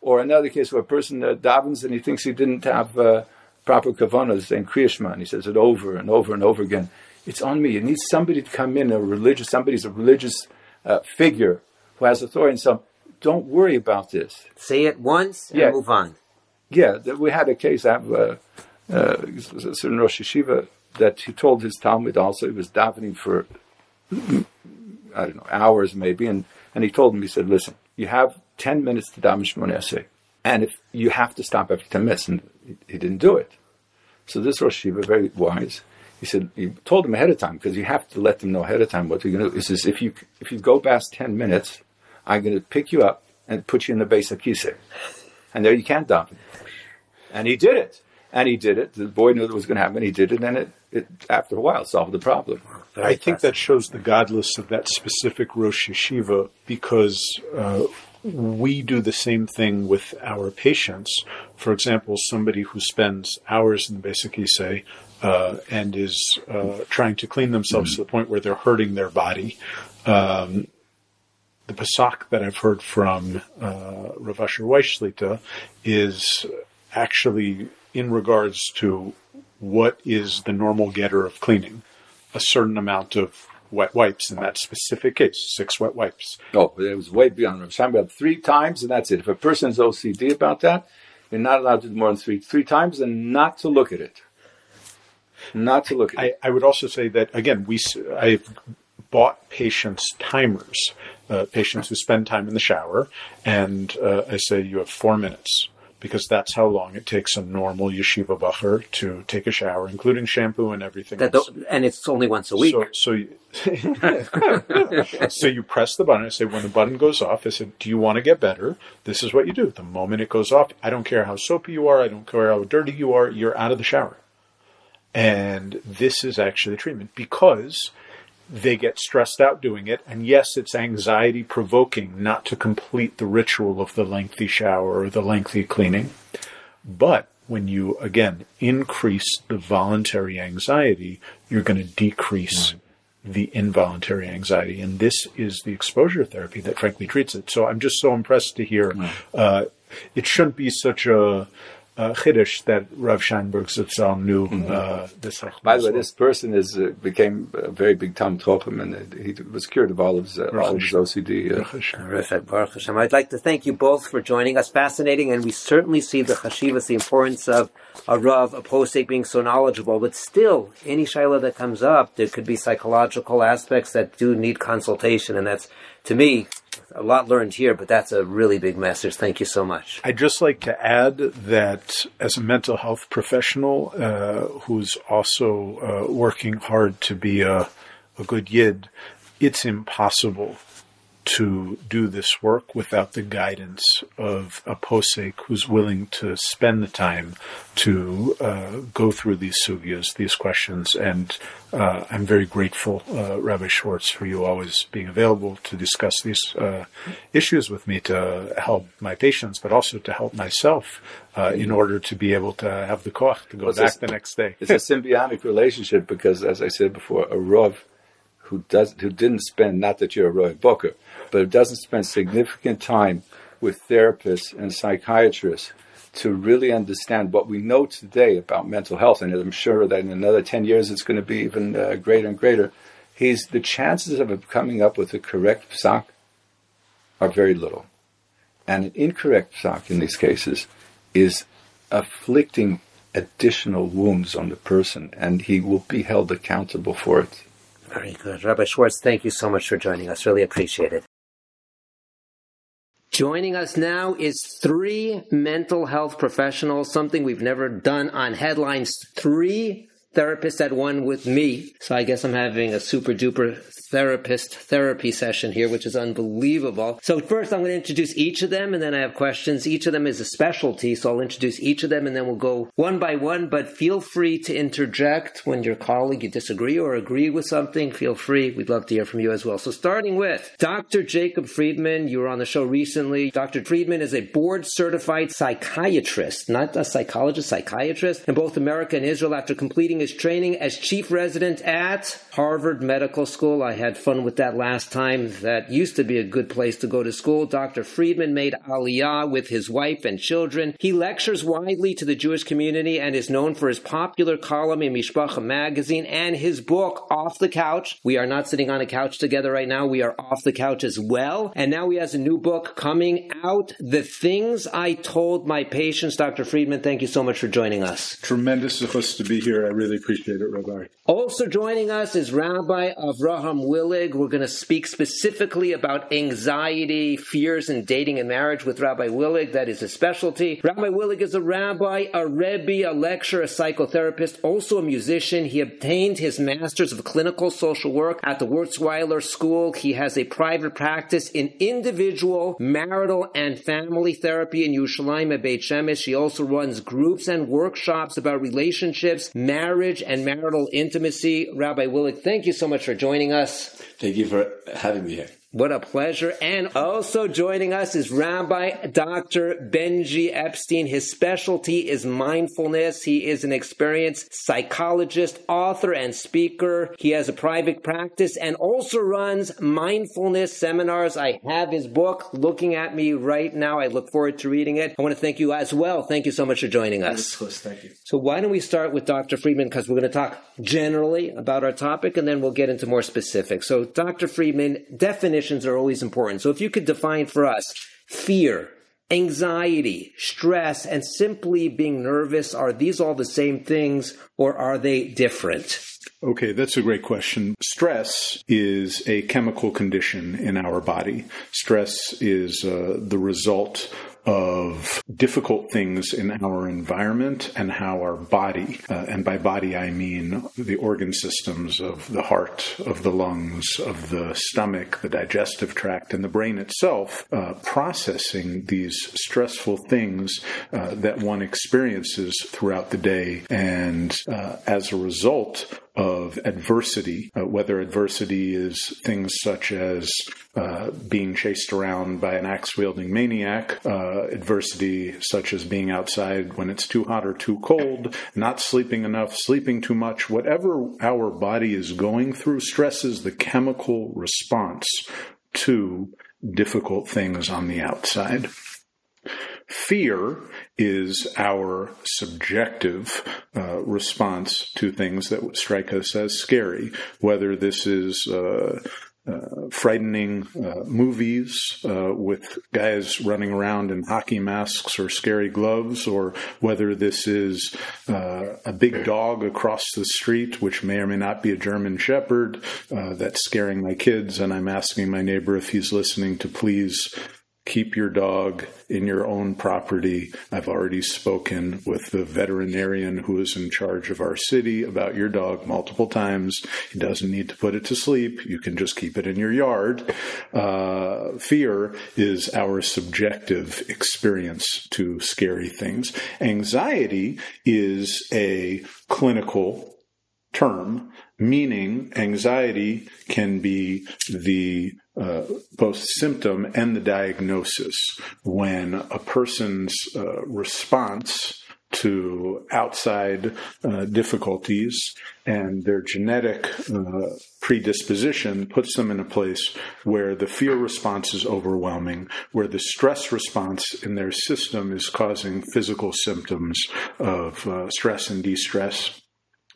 Or another case where a person uh, davens and he thinks he didn't have uh, proper kavanas and kriyashma, and he says it over and over and over again. It's on me. It needs somebody to come in, a religious, somebody's a religious uh, figure who has authority and so don't worry about this. Say it once and Yeah. move on. Yeah, we had a case. Uh, uh, a certain Rosh Yeshiva that he told his Talmud also he was davening for I don't know hours maybe, and and he told him he said, "Listen, you have ten minutes to daven Esrei, and if you have to stop every ten minutes," and he, he didn't do it. So this Rosh Yeshiva, very wise, he said he told him ahead of time because you have to let them know ahead of time what you're going to do. He says, "If you if you go past ten minutes, I'm going to pick you up and put you in the base of kisei, and there you can't daven." And he did it. And he did it. The boy knew it was going to happen. He did it, and it, it after a while solved the problem. I think that shows the godless of that specific Rosh Yeshiva because uh, we do the same thing with our patients. For example, somebody who spends hours in the basic Isei uh, and is uh, trying to clean themselves to the point where they're hurting their body. Um, the Pesach that I've heard from uh, Rav Asher Weiss Shlita is actually in regards to what is the normal getter of cleaning a certain amount of wet wipes in that specific case, six wet wipes. Oh, it was way beyond Rav Chaim. About three times, and that's it. If a person person's OCD about that, you're not allowed to do more than three three times, and not to look at it. Not to look at I, it. I would also say that again, we I've bought patients timers, uh, patients who spend time in the shower, and uh, I say you have four minutes because that's how long it takes a normal yeshiva bacher to take a shower, including shampoo and everything. That else. and it's only once a week. So, so, you, so you press the button. I say, when the button goes off, I said, do you want to get better? This is what you do. The moment it goes off, I don't care how soapy you are. I don't care how dirty you are. You're out of the shower. And this is actually the treatment because they get stressed out doing it. And yes, it's anxiety provoking not to complete the ritual of the lengthy shower or the lengthy cleaning. But when you, again, increase the voluntary anxiety, you're going to decrease the involuntary anxiety. And this is the exposure therapy that frankly treats it. So I'm just so impressed to hear uh, it shouldn't be such a, a chiddush that Rav Scheinberg Zatzal knew uh, this. By the way, this person is uh, became a very big Tom Topim, and uh, he was cured of all of his, uh, all of his OCD. Uh, Baruch Hashem. I'd like to thank you both for joining us. Fascinating, and we certainly see the chashivas, the importance of a Rav, a posek being so knowledgeable. But still, any shaila that comes up, there could be psychological aspects that do need consultation, and that's, to me, a lot learned here, but that's a really big message. Thank you so much. I'd just like to add that as a mental health professional uh, who's also uh, working hard to be a, a good yid, it's impossible to do this work without the guidance of a posek who's willing to spend the time to uh, go through these sugyas, these questions. And uh, I'm very grateful, uh, Rabbi Schwartz, for you always being available to discuss these uh, issues with me to help my patients, but also to help myself uh, in order to be able to have the koch to go Well, back a- the next day. it's a symbiotic relationship because, as I said before, a Rav who does who didn't spend not that you're a Rav Booker, but who doesn't spend significant time with therapists and psychiatrists to really understand what we know today about mental health, and I'm sure that in another ten years it's going to be even uh, greater and greater. He's the chances of coming up with the correct psak are very little, and an incorrect psak in these cases is afflicting additional wounds on the person, and he will be held accountable for it. Very good. Rabbi Schwartz, thank you so much for joining us. Really appreciate it. Joining us now is three mental health professionals, something we've never done on headlines. Three therapists at one with me. So I guess I'm having a super duper therapist therapy session here, which is unbelievable. So first I'm going to introduce each of them and then I have questions. Each of them is a specialty. So I'll introduce each of them and then we'll go one by one, but feel free to interject when your colleague you disagree or agree with something. Feel free. We'd love to hear from you as well. So starting with Dr. Jacob Freedman. You were on the show recently. Dr. Freedman is a board certified psychiatrist, not a psychologist, psychiatrist in both America and Israel after completing his training as chief resident at Harvard Medical School. I had fun with that last time. That used to be a good place to go to school. Dr. Freedman made Aliyah with his wife and children. He lectures widely to the Jewish community and is known for his popular column in Mishpacha magazine and his book, Off the Couch. We are not sitting on a couch together right now. We are off the couch as well. And now he has a new book coming out, The Things I Told My Patients. Dr. Freedman, thank you so much for joining us. Tremendous of us to be here. I really appreciate it, Rabbi. Also joining us is Rabbi Avraham Willig. We're going to speak specifically about anxiety, fears, and dating and marriage with Rabbi Willig. That is his specialty. Rabbi Willig is a rabbi, a rebbe, a lecturer, a psychotherapist, also a musician. He obtained his master's of clinical social work at the Wurzweiler School. He has a private practice in individual, marital, and family therapy in Yerushalayim at Beit Shemesh. He also runs groups and workshops about relationships, marriage, and marital intimacy. Rabbi Willig, thank you so much for joining us. Thank you for having me here. What a pleasure. And also joining us is Rabbi Dr. Benji Epstein. His specialty is mindfulness. He is an experienced psychologist, author, and speaker. He has a private practice and also runs mindfulness seminars. I have his book looking at me right now. I look forward to reading it. I want to thank you as well. Thank you so much for joining us. Thank you. So why don't we start with Dr. Freedman because we're going to talk generally about our topic and then we'll get into more specifics. So Dr. Freedman, definitions are always important. So if you could define for us fear, anxiety, stress, and simply being nervous, are these all the same things or are they different? Okay, that's a great question. Stress is a chemical condition in our body. Stress is uh, the result of difficult things in our environment and how our body, uh, and by body I mean the organ systems of the heart, of the lungs, of the stomach, the digestive tract, and the brain itself, uh, processing these stressful things uh, that one experiences throughout the day. And uh, as a result, of adversity, uh, whether adversity is things such as uh, being chased around by an axe wielding maniac, uh, adversity such as being outside when it's too hot or too cold, not sleeping enough, sleeping too much, whatever our body is going through stresses the chemical response to difficult things on the outside. Fear is our subjective uh, response to things that strike us as scary, whether this is uh, uh, frightening uh, movies uh, with guys running around in hockey masks or scary gloves, or whether this is uh, a big dog across the street, which may or may not be a German Shepherd, that's scaring my kids, and I'm asking my neighbor if he's listening to please keep your dog in your own property. I've already spoken with the veterinarian who is in charge of our city about your dog multiple times. He doesn't need to put it to sleep. You can just keep it in your yard. Uh, fear is our subjective experience to scary things. Anxiety is a clinical term, meaning anxiety can be the uh, both symptom and the diagnosis when a person's uh, response to outside uh, difficulties and their genetic uh, predisposition puts them in a place where the fear response is overwhelming, where the stress response in their system is causing physical symptoms of uh, stress and distress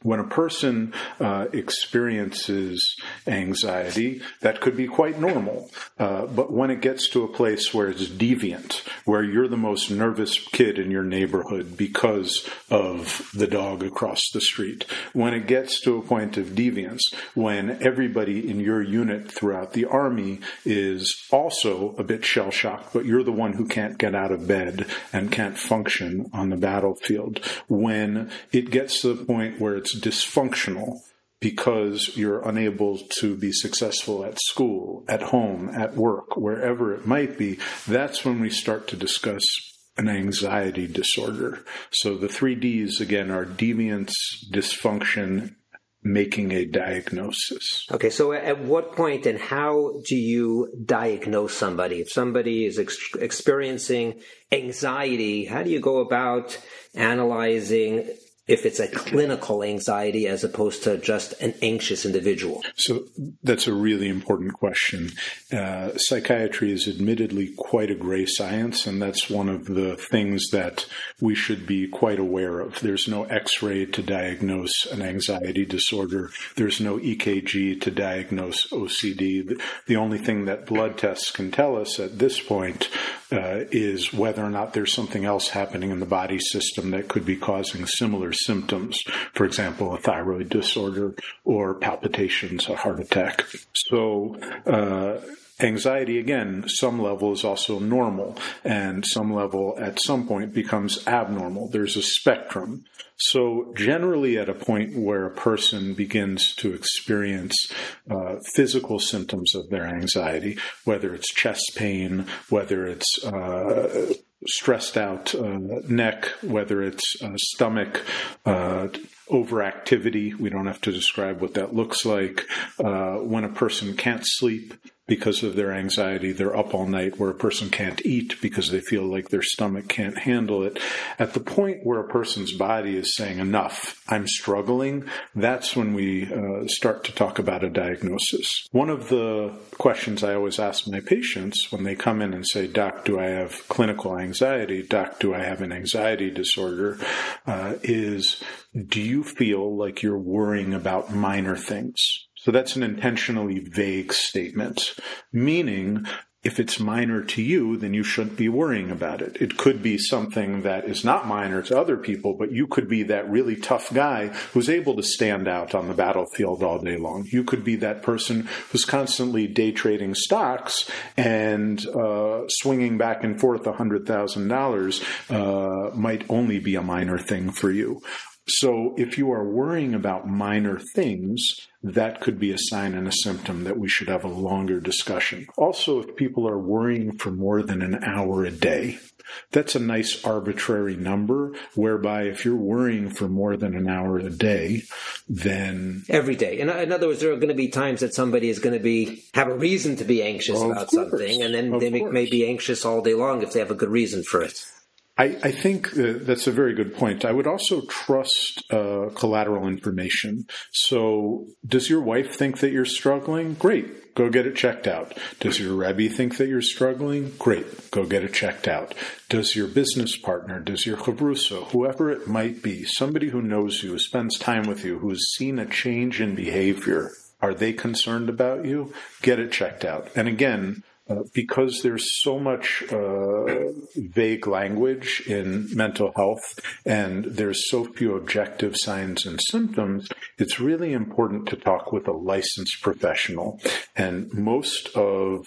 when a person uh, experiences anxiety, that could be quite normal. Uh, but when it gets to a place where it's deviant, where you're the most nervous kid in your neighborhood because of the dog across the street, when it gets to a point of deviance, when everybody in your unit throughout the army is also a bit shell shocked, but you're the one who can't get out of bed and can't function on the battlefield, when it gets to the point where dysfunctional because you're unable to be successful at school, at home, at work, wherever it might be, that's when we start to discuss an anxiety disorder. So the three Ds again are deviance, dysfunction, making a diagnosis. Okay, so at what point and how do you diagnose somebody? If somebody is ex- experiencing anxiety, how do you go about analyzing if it's a clinical anxiety as opposed to just an anxious individual? So that's a really important question. Uh, psychiatry is admittedly quite a gray science, and that's one of the things that we should be quite aware of. There's no x ray to diagnose an anxiety disorder, there's no EKG to diagnose OCD. The only thing that blood tests can tell us at this point uh, is whether or not there's something else happening in the body system that could be causing similar symptoms. For example, a thyroid disorder or palpitations, a heart attack. So, uh, anxiety again some level is also normal and some level at some point becomes abnormal there's a spectrum so generally at a point where a person begins to experience uh, physical symptoms of their anxiety whether it's chest pain whether it's uh, stressed out uh, neck, whether it's uh, stomach, uh, overactivity. We don't have to describe what that looks like. Uh, when a person can't sleep, because of their anxiety. They're up all night where a person can't eat because they feel like their stomach can't handle it. At the point where a person's body is saying, enough, I'm struggling, that's when we uh, start to talk about a diagnosis. One of the questions I always ask my patients when they come in and say, Doc, do I have clinical anxiety? Doc, do I have an anxiety disorder? Uh, is, do you feel like you're worrying about minor things? So that's an intentionally vague statement, meaning if it's minor to you, then you shouldn't be worrying about it. It could be something that is not minor to other people, but you could be that really tough guy who's able to stand out on the battlefield all day long. You could be that person who's constantly day trading stocks and uh, swinging back and forth $100,000 uh, might only be a minor thing for you. So if you are worrying about minor things, that could be a sign and a symptom that we should have a longer discussion. Also, if people are worrying for more than an hour a day, that's a nice arbitrary number whereby if you're worrying for more than an hour a day, then every day. In, in other words, there are going to be times that somebody is going to be have a reason to be anxious about course. something, and then of they may, may be anxious all day long if they have a good reason for it. I, I, think that's a very good point. I would also trust uh, collateral information. So, does your wife think that you're struggling? Great, go get it checked out. Does your Rebbe think that you're struggling? Great, go get it checked out. Does your business partner, does your chavrusa, whoever it might be, somebody who knows you, spends time with you, who has seen a change in behavior, are they concerned about you? Get it checked out. And again, uh, because there's so much uh, vague language in mental health and there's so few objective signs and symptoms, it's really important to talk with a licensed professional. And most of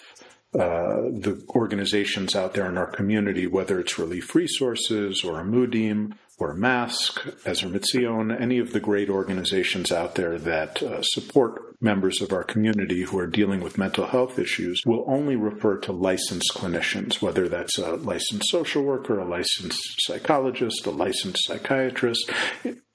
uh, the organizations out there in our community, whether it's Relief Resources or a Amudim or a Mask, Ezer Mitzion, any of the great organizations out there that uh, support members of our community who are dealing with mental health issues will only refer to licensed clinicians, whether that's a licensed social worker, a licensed psychologist, a licensed psychiatrist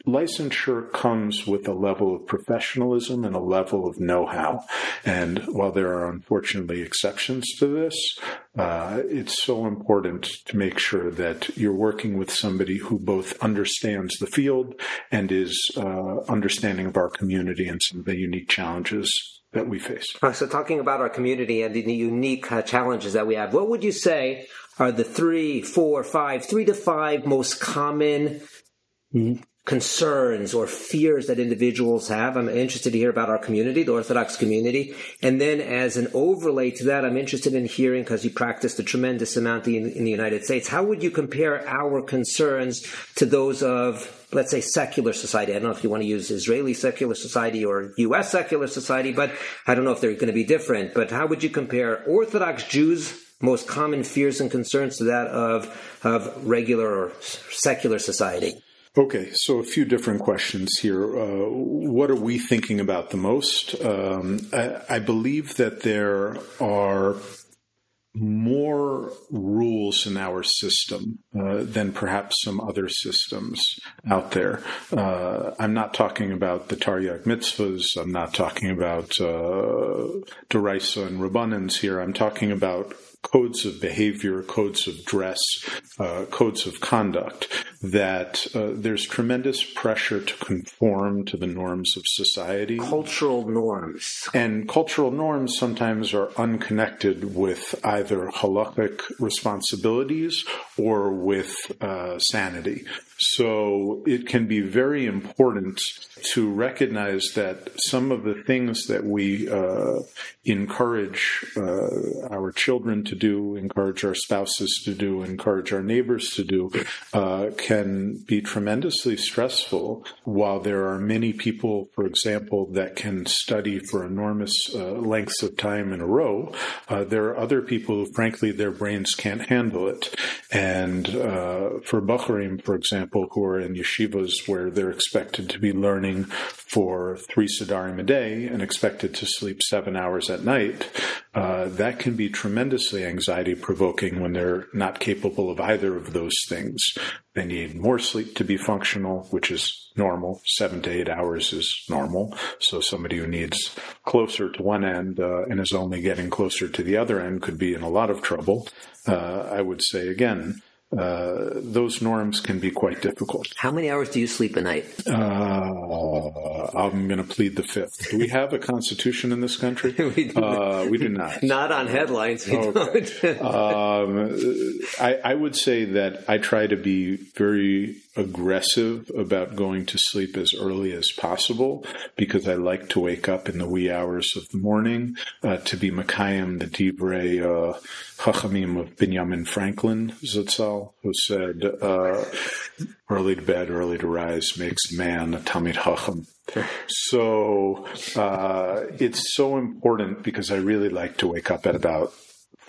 licensure comes with a level of professionalism and a level of know-how. And while there are unfortunately exceptions to this, uh, it's so important to make sure that you're working with somebody who both understands the field and is uh, understanding of our community and some of the unique challenges that we face. so, talking about our community and the unique uh, challenges that we have, what would you say are the three, four, five, three to five most common concerns or fears that individuals have. I'm interested to hear about our community, the Orthodox community. And then as an overlay to that, I'm interested in hearing, because you practiced a tremendous amount in, in the United States, how would you compare our concerns to those of let's say secular society. I don't know if you want to use Israeli secular society or U.S. secular society, but I don't know if they're going to be different. But how would you compare Orthodox Jews' most common fears and concerns to that of of regular or secular society? Okay, so a few different questions here. Uh, what are we thinking about the most? Um, I, I, believe that there are more rules in our system uh, than perhaps some other systems out there. Uh, I'm not talking about the Taryag mitzvahs. I'm not talking about uh, Deraisa and Rabbanans here. I'm talking about codes of behavior, codes of dress, uh, codes of conduct, that uh, there's tremendous pressure to conform to the norms of society. Cultural norms. And cultural norms sometimes are unconnected with either halakhic responsibilities or with uh, sanity. So it can be very important to recognize that some of the things that we uh, encourage uh, our children to do, encourage our spouses to do, encourage our neighbors to do, uh, can be tremendously stressful. While there are many people, for example, that can study for enormous uh, lengths of time in a row, uh, there are other people who, frankly, their brains can't handle it. And uh, for Bacharim, for example, example, who are in yeshivas where they're expected to be learning for three sedarim a day and expected to sleep seven hours at night, uh, that can be tremendously anxiety provoking when they're not capable of either of those things. They need more sleep to be functional, which is normal. Seven to eight hours is normal. So somebody who needs closer to one end uh, and is only getting closer to the other end could be in a lot of trouble. Uh, I would say again, uh, those norms can be quite difficult. How many hours do you sleep a night? Uh, I'm going to plead the fifth. Do we have a constitution in this country? we, do uh, we, do not. Not on headlines. We okay. um, I, I would say that I try to be very aggressive about going to sleep as early as possible because I like to wake up in the wee hours of the morning uh, to be Makayim, the Divrei uh, Chachamim of Benjamin Franklin Zatzal, who said, uh, early to bed, early to rise makes man a Talmid Chacham. So uh, it's so important because I really like to wake up at about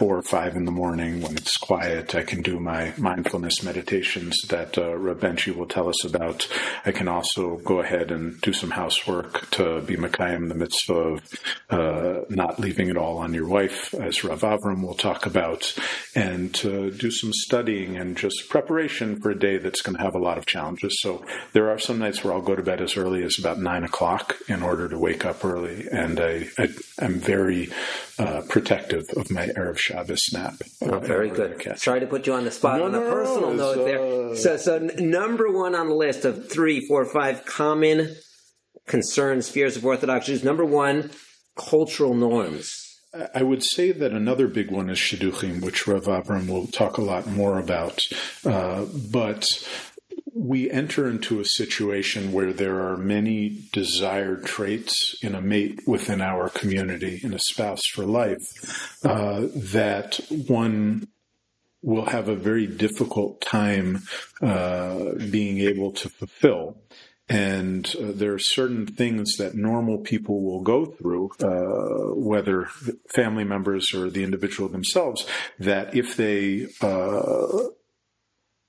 four or five in the morning when it's quiet. I can do my mindfulness meditations that uh, Rabenchi will tell us about. I can also go ahead and do some housework to be Makayim the mitzvah of uh, not leaving it all on your wife, as Rav Avram will talk about, and to do some studying and just preparation for a day that's going to have a lot of challenges. So there are some nights where I'll go to bed as early as about nine o'clock in order to wake up early, and I, I am very uh, protective of my Erev Shabbos nap. Oh, very good. Sorry to put you on the spot no, on a no, personal no, note there. So, so number one on the list of three, four, five common concerns, fears of Orthodox Jews. Number one, cultural norms. I would say that another big one is shidduchim, which Rav Abram will talk a lot more about. Uh, but we enter into a situation where there are many desired traits in a mate within our community, in a spouse for life, uh, that one will have a very difficult time uh, being able to fulfill. And uh, there are certain things that normal people will go through, uh, whether family members or the individual themselves, that if they uh,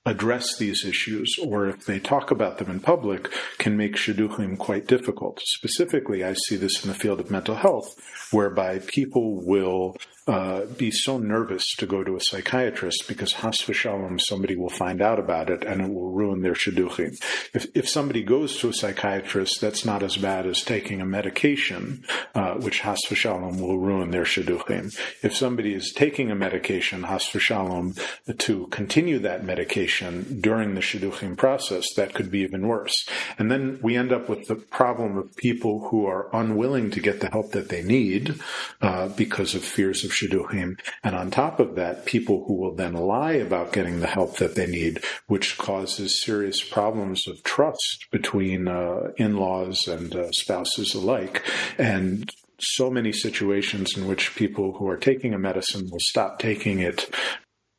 address these issues or if they talk about them in public can make shidduchim quite difficult. Specifically, I see this in the field of mental health, whereby people will uh, be so nervous to go to a psychiatrist because chas v'shalom somebody will find out about it and it will ruin their shidduchim. If, if somebody goes to a psychiatrist, that's not as bad as taking a medication, uh, which chas v'shalom will ruin their shidduchim. If somebody is taking a medication, chas v'shalom, to continue that medication during the shidduchim process, that could be even worse. And then we end up with the problem of people who are unwilling to get the help that they need uh, because of fears of shidduchim. And on top of that, people who will then lie about getting the help that they need, which causes serious problems of trust between uh, in-laws and uh, spouses alike. And so many situations in which people who are taking a medicine will stop taking it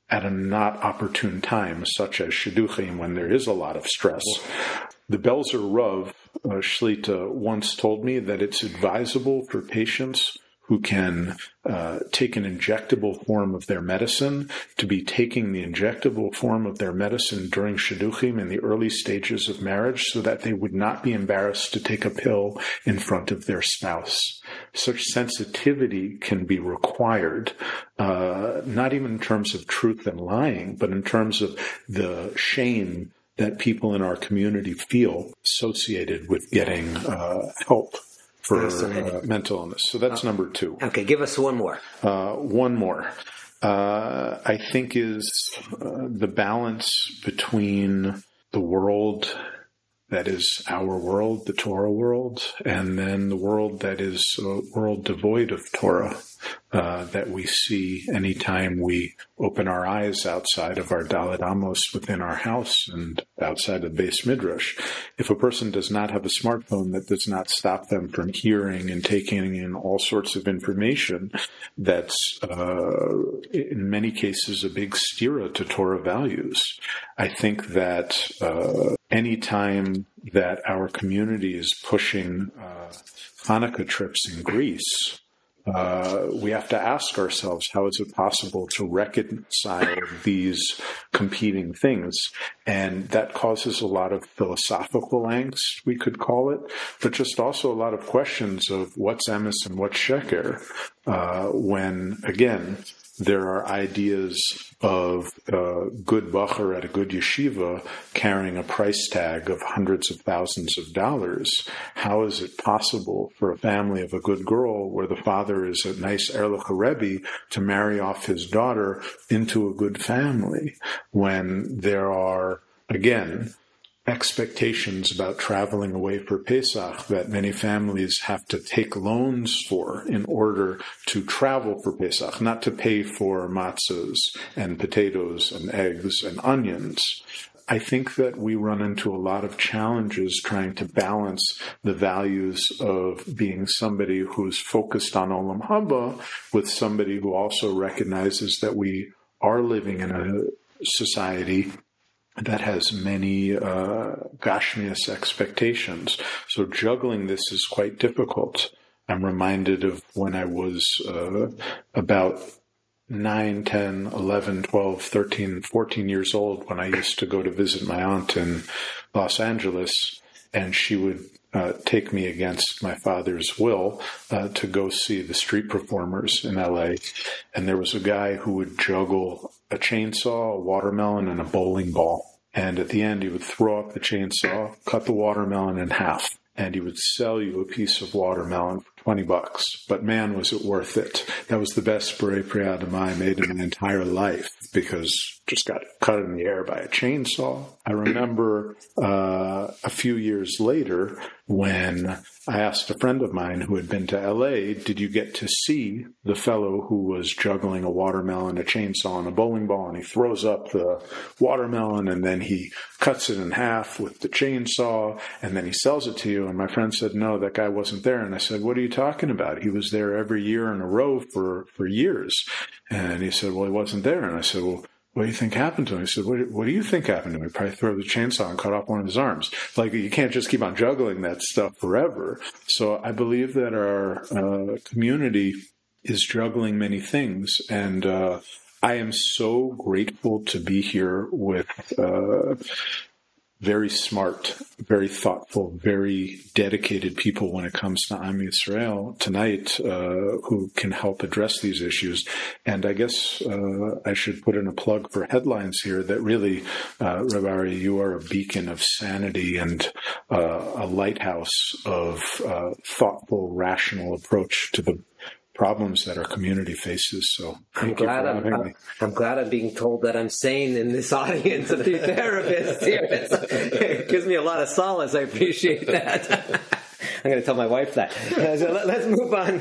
at a not opportune time, such as shidduchim, when there is a lot of stress. The Belzer Rav uh, Shlita once told me that it's advisable for patients who can uh, take an injectable form of their medicine to be taking the injectable form of their medicine during shidduchim in the early stages of marriage so that they would not be embarrassed to take a pill in front of their spouse. Such sensitivity can be required, uh, not even in terms of truth and lying, but in terms of the shame that people in our community feel associated with getting uh, help for uh, mental illness. So that's number two. Okay, give us one more. Uh, one more. uh, I think is uh, the balance between the world that is our world, the Torah world, and then the world that is a world devoid of Torah uh, that we see anytime we open our eyes outside of our Amos within our house and outside of beis midrash. If a person does not have a smartphone that does not stop them from hearing and taking in all sorts of information, that's uh, in many cases a big stira to Torah values. I think that uh, anytime that our community is pushing uh, Hanukkah trips in Greece, uh, we have to ask ourselves how is it possible to reconcile these competing things? And that causes a lot of philosophical angst we could call it but just also a lot of questions of what's emes and what's sheker uh, when again there are ideas of a good bacher at a good yeshiva carrying a price tag of hundreds of thousands of dollars. How is it possible for a family of a good girl where the father is a nice Erlich Rebbe to marry off his daughter into a good family when there are, again, expectations about traveling away for Pesach that many families have to take loans for in order to travel for Pesach, not to pay for matzahs and potatoes and eggs and onions. I think that we run into a lot of challenges trying to balance the values of being somebody who's focused on Olam Haba with somebody who also recognizes that we are living in a society that has many uh, Gashmias expectations. So juggling this is quite difficult. I'm reminded of when I was uh, about 9, 10, 11, 12, 13, 14 years old when I used to go to visit my aunt in Los Angeles, and she would uh, take me against my father's will uh, to go see the street performers in LA. And there was a guy who would juggle a chainsaw, a watermelon, and a bowling ball. And at the end, he would throw up the chainsaw, cut the watermelon in half, and he would sell you a piece of watermelon for 20 bucks. But man, was it worth it. That was the best beret priya I made in my entire life because just got cut in the air by a chainsaw. I remember uh, a few years later when I asked a friend of mine who had been to LA, did you get to see the fellow who was juggling a watermelon, a chainsaw, and a bowling ball? And he throws up the watermelon and then he cuts it in half with the chainsaw and then he sells it to you. And my friend said, no, that guy wasn't there. And I said, what are you talking about? He was there every year in a row for, for years. And he said, well, he wasn't there. And I said, well, what do you think happened to him? He said, what, what do you think happened to him? He probably threw the chainsaw and cut off one of his arms. Like, you can't just keep on juggling that stuff forever. So I believe that our uh, community is juggling many things. And uh, I am so grateful to be here with uh, very smart, very thoughtful, very dedicated people when it comes to Am Yisrael tonight uh, who can help address these issues. And I guess uh, I should put in a plug for headlines here that really, uh, Rabbi, you are a beacon of sanity and uh, a lighthouse of uh, thoughtful, rational approach to the problems that our community faces. So I'm glad I'm, I'm, I'm, glad I'm being told that I'm sane in this audience of the therapists here. it gives me a lot of solace. I appreciate that. I'm going to tell my wife that. Uh, so let, us move on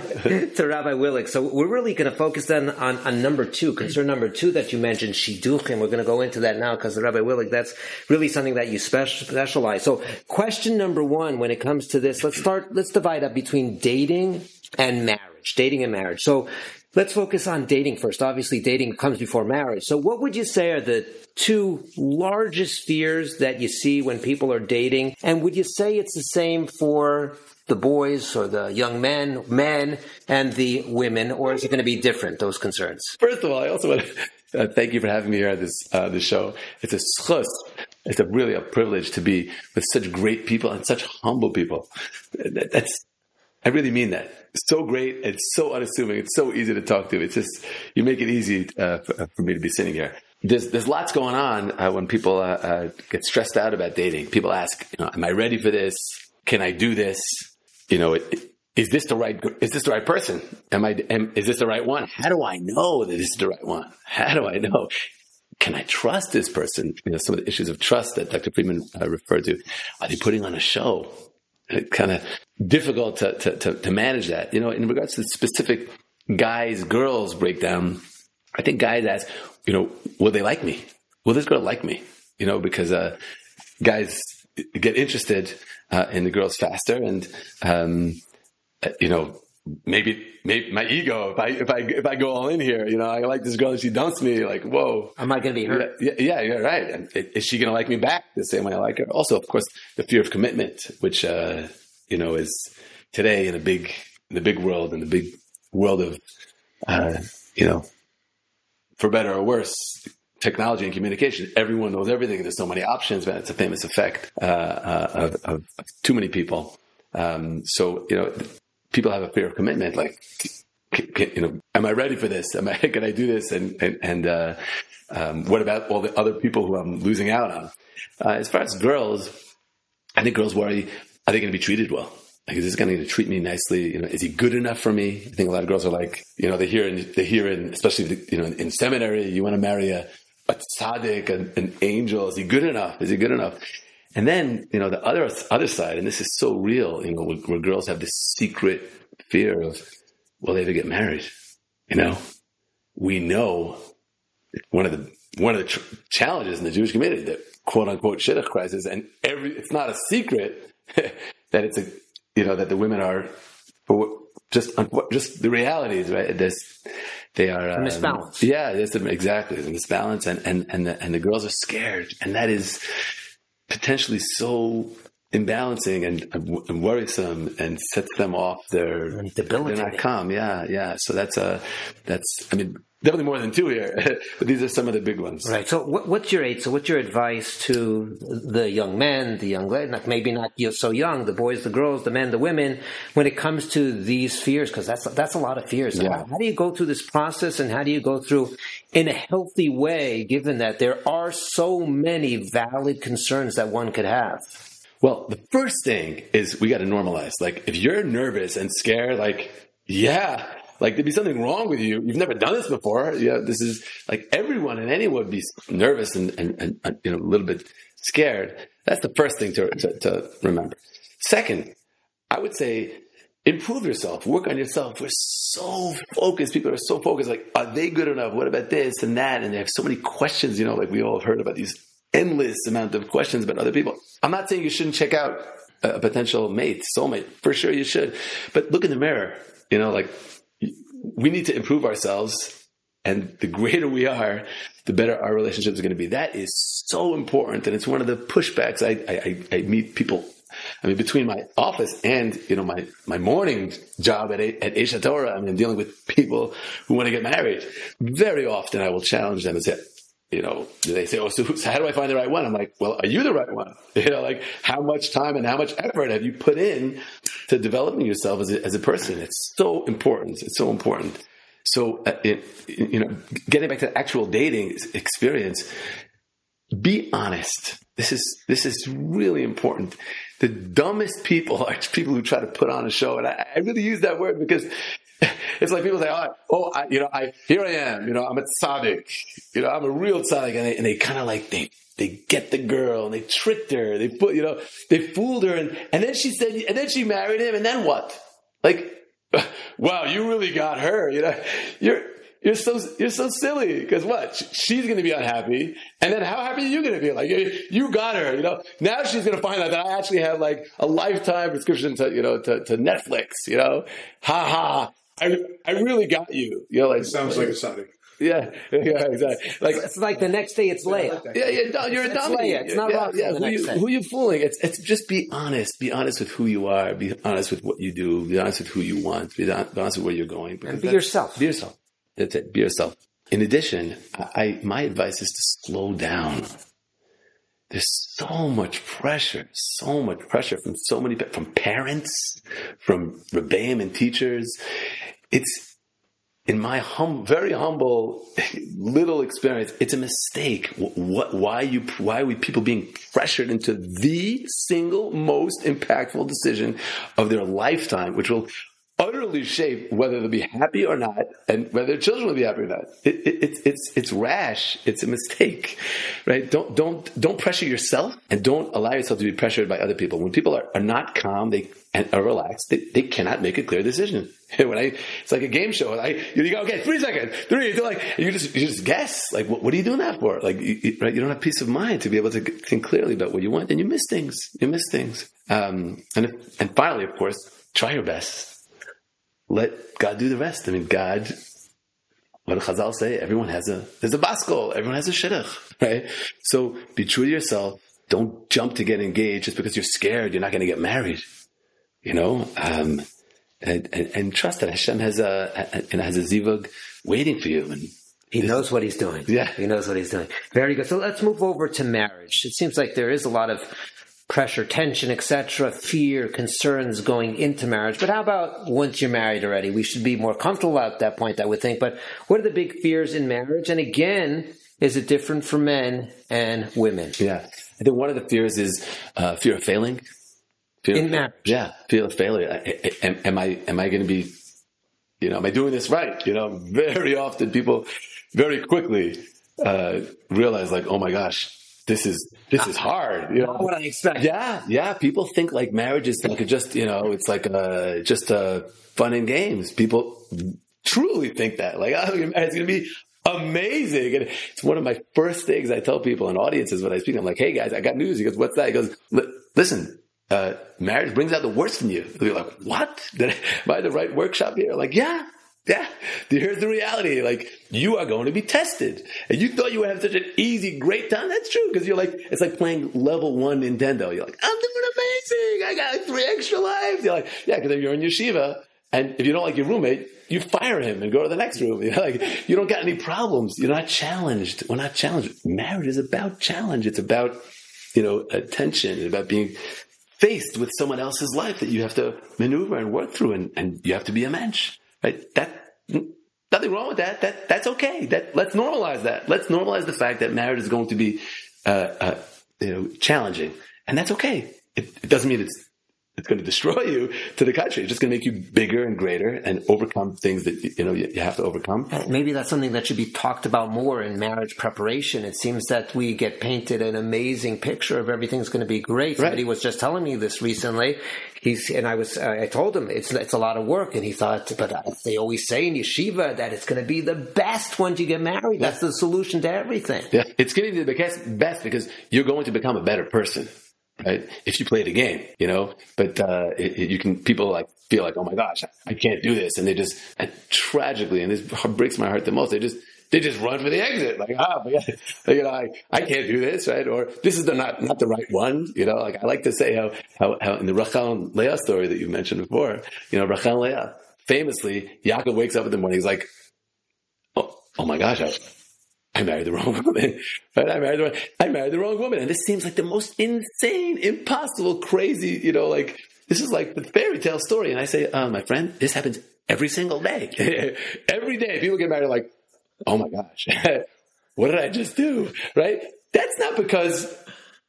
to Rabbi Willig. So we're really going to focus then on, on number two, concern number two that you mentioned, Shidduchim. We're going to go into that now because Rabbi Willig, that's really something that you specialize. So question number one, when it comes to this, let's start, let's divide up between dating and marriage marriage, dating and marriage. So let's focus on dating first. Obviously, dating comes before marriage. So what would you say are the two largest fears that you see when people are dating? And would you say it's the same for the boys or the young men, men, and the women, or is it going to be different, those concerns? First of all, I also want to uh, thank you for having me here on this, uh, this show. It's a zchus. It's a really a privilege to be with such great people and such humble people. That's I really mean that. So great. It's so unassuming. It's so easy to talk to. It's just, you make it easy uh, for, for, me to be sitting here. There's, there's lots going on uh, when people uh, uh, get stressed out about dating. People ask, you know, am I ready for this? Can I do this? You know, it, is this the right is this the right person? Am I am, is this the right one? How do I know that this is the right one? How do I know? Can I trust this person? You know, some of the issues of trust that Dr. Freedman uh, referred to. Are they putting on a show? It's kind of difficult to, to, to, to manage that. You know, in regards to the specific guys girls breakdown, I think guys ask, you know, will they like me? Will this girl like me? You know, because uh, guys get interested uh, in the girls faster, and um, you know, maybe maybe my ego if I if I if I go all in here, you know, I like this girl and she dumps me, like whoa, am I going to be hurt? Yeah, yeah, yeah, right. And is she going to like me back the same way I like her? Also, of course, the fear of commitment, which uh, you know is today in a big in the big world in the big world of uh, you know, for better or worse, technology and communication. Everyone knows everything. There's so many options, but it's a famous effect uh, uh, of, of, too many people. Um, so you know, people have a fear of commitment. Like, you know, am I ready for this? Am I can I do this? And and, and uh, um, what about all the other people who I'm losing out on? Uh, as far as girls, I think girls worry: are they going to be treated well? Like, is this going to treat me nicely? You know, is he good enough for me? I think a lot of girls are like, you know, they hear in, they hear in, especially, you know, in, in seminary, you want to marry a, a tzaddik, an, an angel. Is he good enough? Is he good enough? And then, you know, the other, other side, and this is so real, you know, where, where girls have this secret fear of, will they ever get married? You know, we know one of the, one of the tr- challenges in the Jewish community, the quote unquote shidduch crisis, and every, it's not a secret that it's a, you know, that the women are, just, just the realities, right? This, they are um, misbalance. Yeah, exactly the misbalance, and and and the, and the girls are scared, and that is potentially so imbalancing and, and worrisome and sets them off their debilitating. They're not calm. Yeah, yeah. So that's a that's. I mean, definitely more than two here, but these are some of the big ones. Right. So, what, what's your aid? So, what's your advice to the young men, the young ladies, like maybe not so young, the boys, the girls, the men, the women, when it comes to these fears? Because that's that's a lot of fears. Yeah. How, how do you go through this process, and how do you go through in a healthy way, given that there are so many valid concerns that one could have? Well, the first thing is we got to normalize. Like, if you're nervous and scared, like, yeah, like there'd be something wrong with you. You've never done this before. Yeah, this is like everyone and anyone would be nervous and, and, and you know, a little bit scared. That's the first thing to, to, to remember. Second, I would say improve yourself, work on yourself. We're so focused. People are so focused. Like, are they good enough? What about this and that? And they have so many questions, you know, like we all heard about these endless amount of questions about other people. I'm not saying you shouldn't check out a potential mate, soulmate. For sure you should. But look in the mirror. You know, like we need to improve ourselves. And the greater we are, the better our relationships are going to be. That is so important. And it's one of the pushbacks I, I, I meet people. I mean, between my office and, you know, my, my morning job at, at Aish HaTorah, I mean, I'm dealing with people who want to get married. Very often I will challenge them and say, you know, they say, oh, so, so, how do I find the right one? I'm like, well, are you the right one? You know, like how much time and how much effort have you put in to developing yourself as a, as a person? It's so important. It's so important. So, uh, it, you know, getting back to the actual dating experience, be honest. This is, this is really important. The dumbest people are people who try to put on a show. And I, I really use that word because it's like people say, oh, oh I, you know, I, here I am, you know, I'm a tzaddik, you know, I'm a real tzaddik. And they, and they kind of like, they, they get the girl and they tricked her. They put, you know, they fooled her. And, and then she said, and then she married him. And then what? Like, wow, you really got her. You know, you're, you're so you're so silly because what she's going to be unhappy, and then how happy are you going to be? Like you got her, you know. Now she's going to find out that I actually have like a lifetime prescription to you know to, to Netflix. You know, ha ha. I I really got you. You know, like it sounds like a Sonic. Yeah, yeah, exactly. Like it's like the next day it's Leah. Yeah, yeah, you're a dummy. Leah. It's not yeah, yeah. Who you, who you fooling? It's it's just be honest. Be honest with who you are. Be honest with what you do. Be honest with who you want. Be honest with where you're going. And be yourself. Be yourself. That's it. Be yourself. In addition, I, my advice is to slow down. There's so much pressure, so much pressure from so many, from parents, from rebbeim and teachers. It's, in my hum, very humble little experience, it's a mistake. What, why you, why are we people being pressured into the single most impactful decision of their lifetime, which will utterly shape whether they'll be happy or not, and whether their children will be happy or not. It, it, it's it's it's rash. It's a mistake, right? Don't don't don't pressure yourself, and don't allow yourself to be pressured by other people. When people are, are not calm, they and are relaxed, they, they cannot make a clear decision. when I, it's like a game show. I, you go, okay, three seconds, three. You're like, you just, you just guess. Like, what, what are you doing that for? Like, you, right? You don't have peace of mind to be able to think clearly about what you want, and you miss things. You miss things. Um, and and finally, of course, try your best let God do the rest. I mean, God, what Chazal say, everyone has a, there's a bas kol, everyone has a shidduch, right? So be true to yourself. Don't jump to get engaged just because you're scared you're not going to get married, you know? Um, and, and, and, trust that Hashem has a, and has a zivug waiting for you. And he knows what he's doing. Yeah. He knows what he's doing. Very good. So let's move over to marriage. It seems like there is a lot of pressure, tension, etc., fear, concerns going into marriage. But how about once you're married already? We should be more comfortable at that point, I would think. But what are the big fears in marriage? And again, is it different for men and women? Yeah. I think one of the fears is uh, fear of failing. Fear in of, marriage. Yeah. Fear of failure. Am, am I, am I going to be, you know, am I doing this right? You know, very often people very quickly uh, realize like, oh my gosh, this is this is hard. You know what I expect. Yeah, yeah. People think like marriage is like just you know it's like a, just a fun and games. People truly think that like oh, it's going to be amazing. And it's one of my first things I tell people in audiences when I speak. I'm like, hey guys, I got news. He goes, what's that? He goes, listen. Uh, marriage brings out the worst in you. You're like, what? Did I, am I the right workshop here? Like, yeah, yeah, here's the reality. Like, you are going to be tested. And you thought you would have such an easy, great time. That's true. Cause you're like, it's like playing level one Nintendo. You're like, I'm doing amazing. I got like three extra lives. You're like, yeah, cause if you're in yeshiva and if you don't like your roommate, you fire him and go to the next room. You're like, you don't got any problems. You're not challenged. We're not challenged. Marriage is about challenge. It's about, you know, attention. It's about being faced with someone else's life that you have to maneuver and work through and, and you have to be a mensch. That nothing wrong with that. That that's okay. That let's normalize that. Let's normalize the fact that marriage is going to be uh, uh, you know challenging, and that's okay. It, it doesn't mean it's it's going to destroy you to the country. It's just going to make you bigger and greater and overcome things that you know you, have to overcome. Maybe that's something that should be talked about more in marriage preparation. It seems that we get painted an amazing picture of everything's going to be great. Right. Somebody was just telling me this recently. He's and I was I told him it's it's a lot of work, and he thought, but they always say in yeshiva that it's going to be the best once you get married. That's the solution to everything. Yeah, it's going to be the best because you're going to become a better person right? If you play the game, you know, but, uh, it, it, you can, people like feel like, oh my gosh, I can't do this. And they just, and tragically, and this breaks my heart the most, they just, they just run for the exit. Like, ah, you know, I, I can't do this, right? Or this is the not, not the right one. You know, like I like to say how, how, how in the Rachel and Leah story that you mentioned before, you know, Rachel and Leah, famously, Yaakov wakes up in the morning, he's like, oh, oh my gosh, I, I married the wrong woman. Right? I married the wrong, I married the wrong woman. And this seems like the most insane, impossible, crazy, you know, like this is like the fairy tale story. And I say, uh, my friend, this happens every single day. every day people get married like, oh my gosh, what did I just do? Right? That's not because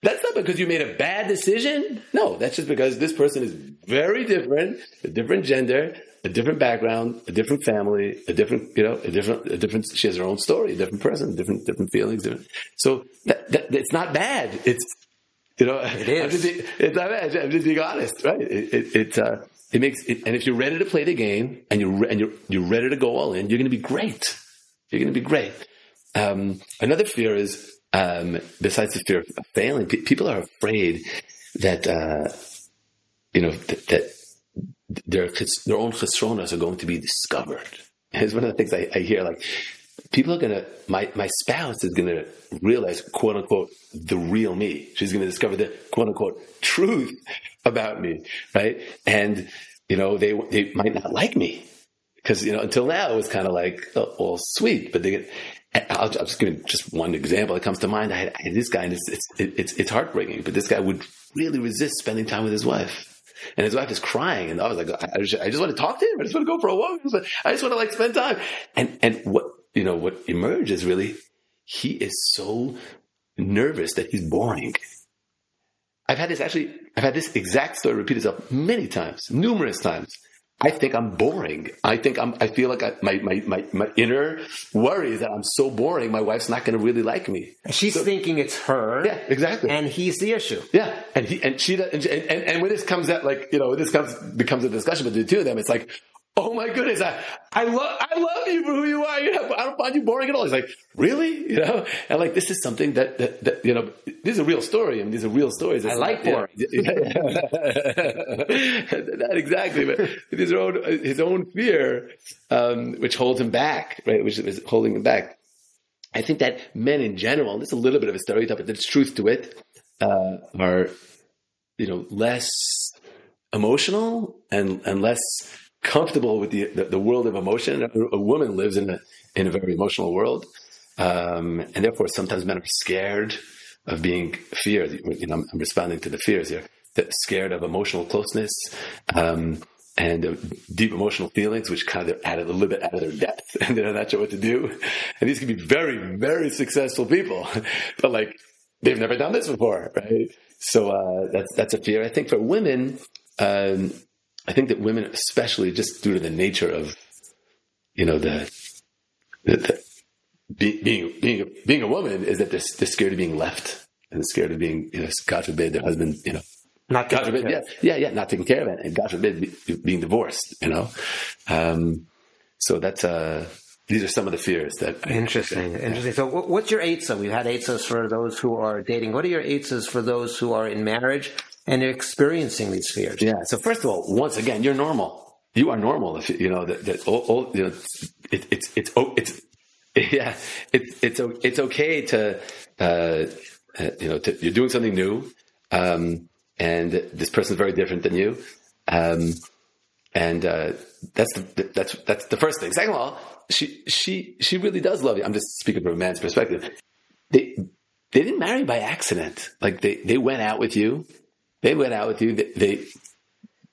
that's not because you made a bad decision. No, that's just because this person is very different, a different gender, a different background, a different family, a different, you know, a different, a different, she has her own story, a different person, different, different feelings. Different. So that, that, it's not bad. It's, you know, it is. Just, it's not bad. I'm just being honest, right? It, it, it, uh, it makes it, and if you're ready to play the game and you're, and you're, you're ready to go all in, you're going to be great. You're going to be great. Um, another fear is, um, besides the fear of failing, people are afraid that, uh, you know, that, that their their own chesronas are going to be discovered. It's one of the things I, I hear. Like people are gonna, my my spouse is gonna realize, quote unquote, the real me. She's gonna discover the quote unquote truth about me, right? And you know, they they might not like me because you know until now it was kind of like oh, all sweet, but they get. I'll, I'll, just give just one example that comes to mind. I had, I had this guy, and it's, it's it's it's heartbreaking. But this guy would really resist spending time with his wife And his wife is crying, and I was like, I just, I just want to talk to him. I just want to go for a walk. I just want to like spend time. And and what you know what emerges really, he is so nervous that he's boring. I've had this actually, I've had this exact story repeat itself many times, numerous times. I think I'm boring. I think I'm, I feel like I, my, my, my, my inner worry is that I'm so boring, my wife's not going to really like me. She's so, thinking it's her. Yeah, exactly. And he's the issue. Yeah. And he, and she, and, and, and when this comes out, like, you know, this comes, becomes a discussion between the two of them, it's like, oh my goodness, I, I love, I love you for who you are. You know, I don't find you boring at all. He's like, really? You know, and like, this is something that, that, that you know, this is a real story. I mean, these are real stories. It's I like boring. not exactly, but his own, his own fear, um, which holds him back, right? Which is holding him back. I think that men in general, and is a little bit of a stereotype, but there's truth to it, uh, are, you know, less emotional and, and less comfortable with the, the, the world of emotion. A, woman lives in a, in a very emotional world. Um, and therefore sometimes men are scared of being feared. You know, I'm, I'm responding to the fears here. That scared of emotional closeness, um, and uh, deep emotional feelings, which kind of add a little bit out of their depth, and they're not sure what to do. And these can be very, very successful people, but like they've never done this before, right? So uh, that's that's a fear. I think for women, um, I think that women, especially just due to the nature of, you know, the, the, the be, being being being a woman, is that they're, they're scared of being left and scared of being, you know, God forbid their husband, you know, not God forbid, yeah, yeah, yeah, not taking care of it, and God forbid be, being divorced, you know. Um, so that's uh, these are some of the fears that. Interesting, I, interesting. So, what's your eitzah? We've had eitzahs for those who are dating. What are your eitzahs for those who are in marriage? And they're experiencing these fears. Yeah. So first of all, once again, you're normal. You are normal. If you know that, that all, all, you know, it, it's it's oh, it's yeah, it's it's it's okay to uh, uh, you know to, you're doing something new, um, and this person's very different than you, um, and uh, that's the that's that's the first thing. Second of all, she she she really does love you. I'm just speaking from a man's perspective. They they didn't marry by accident. Like they they went out with you they went out with you. They, they,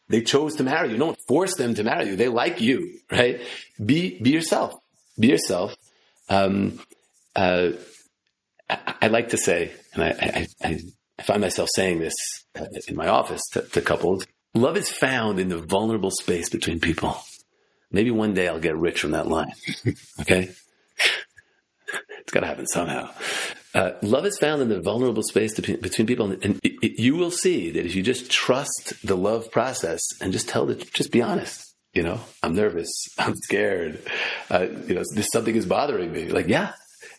they chose to marry you. No one forced them to marry you. They like you, right? Be be yourself. Be yourself. Um, uh, I, I, like to say, and I, I, I, find myself saying this in my office to, to couples. Love is found in the vulnerable space between people. Maybe one day I'll get rich from that line. okay, it's got to happen somehow. Uh, love is found in the vulnerable space between, between people, and it, it, you will see that if you just trust the love process and just tell the, just be honest. You know, I'm nervous, I'm scared. Uh, you know, this something is bothering me. Like, yeah,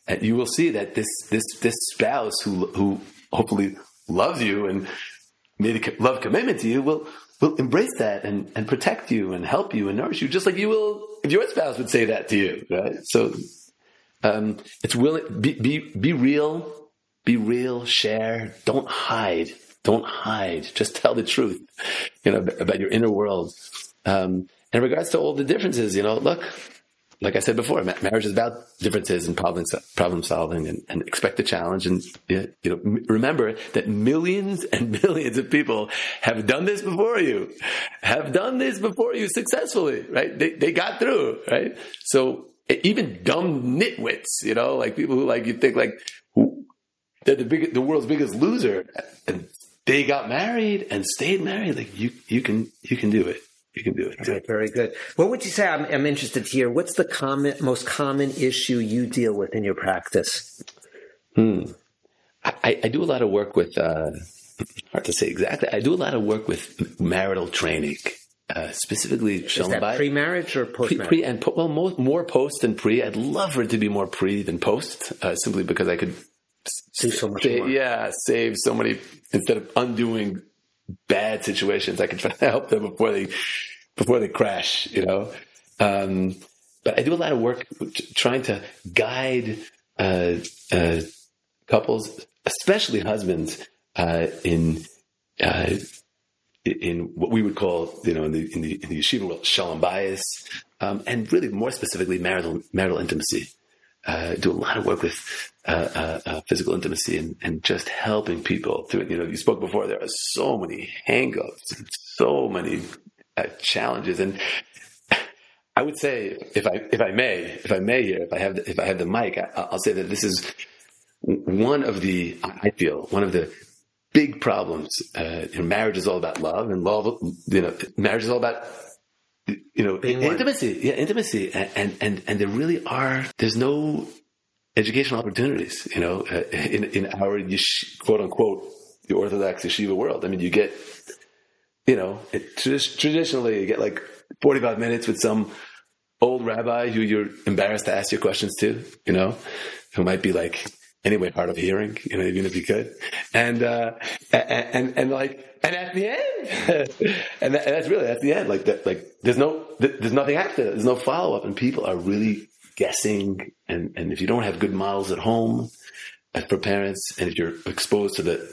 and you will see that this this this spouse who who hopefully loves you and made a love commitment to you will will embrace that and, and protect you and help you and nourish you, just like you will if your spouse would say that to you, right? So um, it's willing, be, be, be real, be real, share, don't hide, don't hide, just tell the truth, you know, about your inner world. Um, in regards to all the differences, you know, look, like I said before, marriage is about differences and problem, problem solving and, and expect the challenge. And, you know, remember that millions and millions of people have done this before you, have done this before you successfully, right? They, they got through, right? So even dumb nitwits, you know, like people who like you think like they're the big, the world's biggest loser, and they got married and stayed married. Like you, you can, you can do it. You can do it. Okay, very good. What would you say? I'm, I'm interested to hear. What's the common, most common issue you deal with in your practice? Hmm. I, I do a lot of work with. Uh, hard to say exactly. I do a lot of work with marital training. Uh, specifically Is that pre-marriage or post-marriage? Pre, pre and po- well, more, more post than pre. I'd love for it to be more pre than post, uh, simply because I could do so much more. Yeah, save so many instead of undoing bad situations. I can try to help them before they before they crash. You know, um, but I do a lot of work trying to guide uh, uh couples, especially husbands, uh, in uh, in what we would call, you know, in the in the, in the yeshiva world, shalom bayis, um, and really more specifically marital marital intimacy. Uh, do a lot of work with uh, uh, uh physical intimacy and, and just helping people through it. You know, you spoke before. There are so many hangups, so many uh, challenges, and I would say, if I if I may, if I may here, if I have the, if I have the mic, I, will say that this is one of the I feel one of the big problems. Uh, you know, marriage is all about love, and love, you know, marriage is all about you know Being intimacy. One. Yeah, intimacy, and, and and there really are. There's no educational opportunities. You know, uh, in in our quote unquote the Orthodox yeshiva world. I mean, you get you know, it, traditionally you get like 45 minutes with some old rabbi who you're embarrassed to ask your questions to, you know, who might be like anyway hard of hearing, you know, even if you could. And, uh, and, and, and like, and at the end, and, that, and, that's really at the end, like that, like there's no, there's nothing after that. There's no follow up and people are really guessing. And, and if you don't have good models at home, for parents, and if you're exposed to the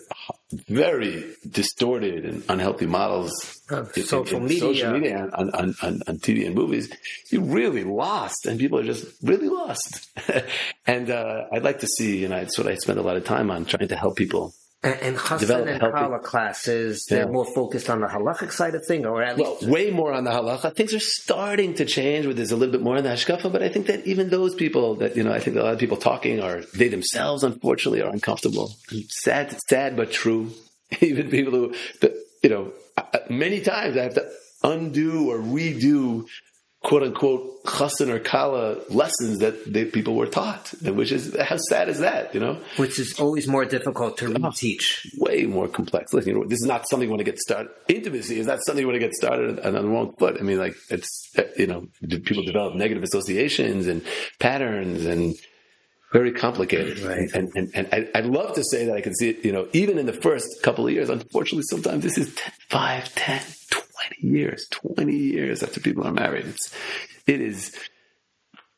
very distorted and unhealthy models of social in, in media, social media on, on, on, on, TV and movies, you're really lost, and people are just really lost. and uh, I'd like to see, and that's what I spend a lot of time on, trying to help people and, and Chassan and Kala classes, they're yeah. more focused on the halachic side of thing, or at well, least way more on the halacha. Things are starting to change where there's a little bit more in the hashkafa, but I think that even those people that you know, I think a lot of people talking are they themselves, unfortunately, are uncomfortable. sad, sad but true. even people who, you know, many times I have to undo or redo quote unquote chassan or kala lessons that they, people were taught, which is how sad is that, you know? Which is always more difficult to ah, oh, teach. Way more complex. Listen, you know, this is not something you want to get started. Intimacy is not something you want to get started on the wrong foot. I mean, like it's you know, people develop negative associations and patterns and very complicated. Right. And, and, and I'd love to say that I can see it, you know, even in the first couple of years. Unfortunately, sometimes this is 10, 5, 10, 20 years, 20 years after people are married. It's, it is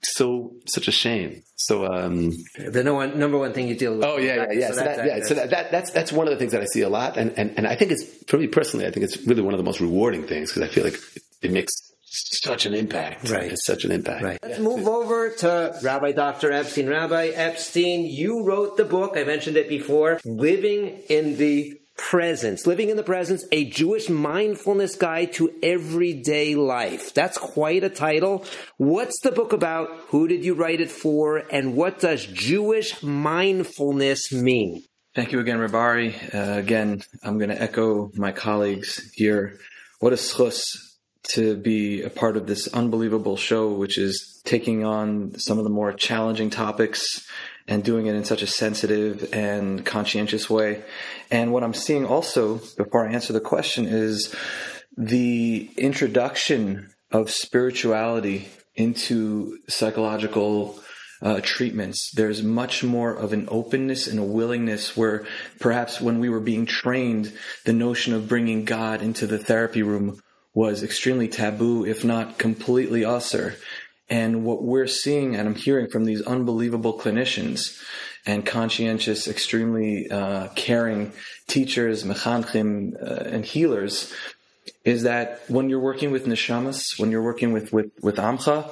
so, such a shame. So, um, the no one, number one thing you deal with. Oh, yeah, yeah, yeah. So, so that, that, yeah. So that, that, that's, that's one of the things that I see a lot. And, and, and I think it's, for me personally, I think it's really one of the most rewarding things because I feel like it makes such an impact. Right. It's such an impact. Right. Let's move over to Rabbi Dr. Epstein. Rabbi Epstein, you wrote the book, I mentioned it before, Living in the Presence, Living in the Presence, a Jewish mindfulness guide to everyday life. That's quite a title. What's the book about? Who did you write it for? And what does Jewish mindfulness mean? Thank you again, Rabari. Uh, again, I'm going to echo my colleagues here. What a zchus to be a part of this unbelievable show, which is taking on some of the more challenging topics and doing it in such a sensitive and conscientious way. And what I'm seeing also, before I answer the question, is the introduction of spirituality into psychological uh, treatments. There's much more of an openness and a willingness where perhaps when we were being trained, the notion of bringing God into the therapy room was extremely taboo, if not completely usser. And what we're seeing and I'm hearing from these unbelievable clinicians and conscientious, extremely uh, caring teachers, mechanchim, uh, and healers is that when you're working with neshamas, when you're working with, with, with amcha,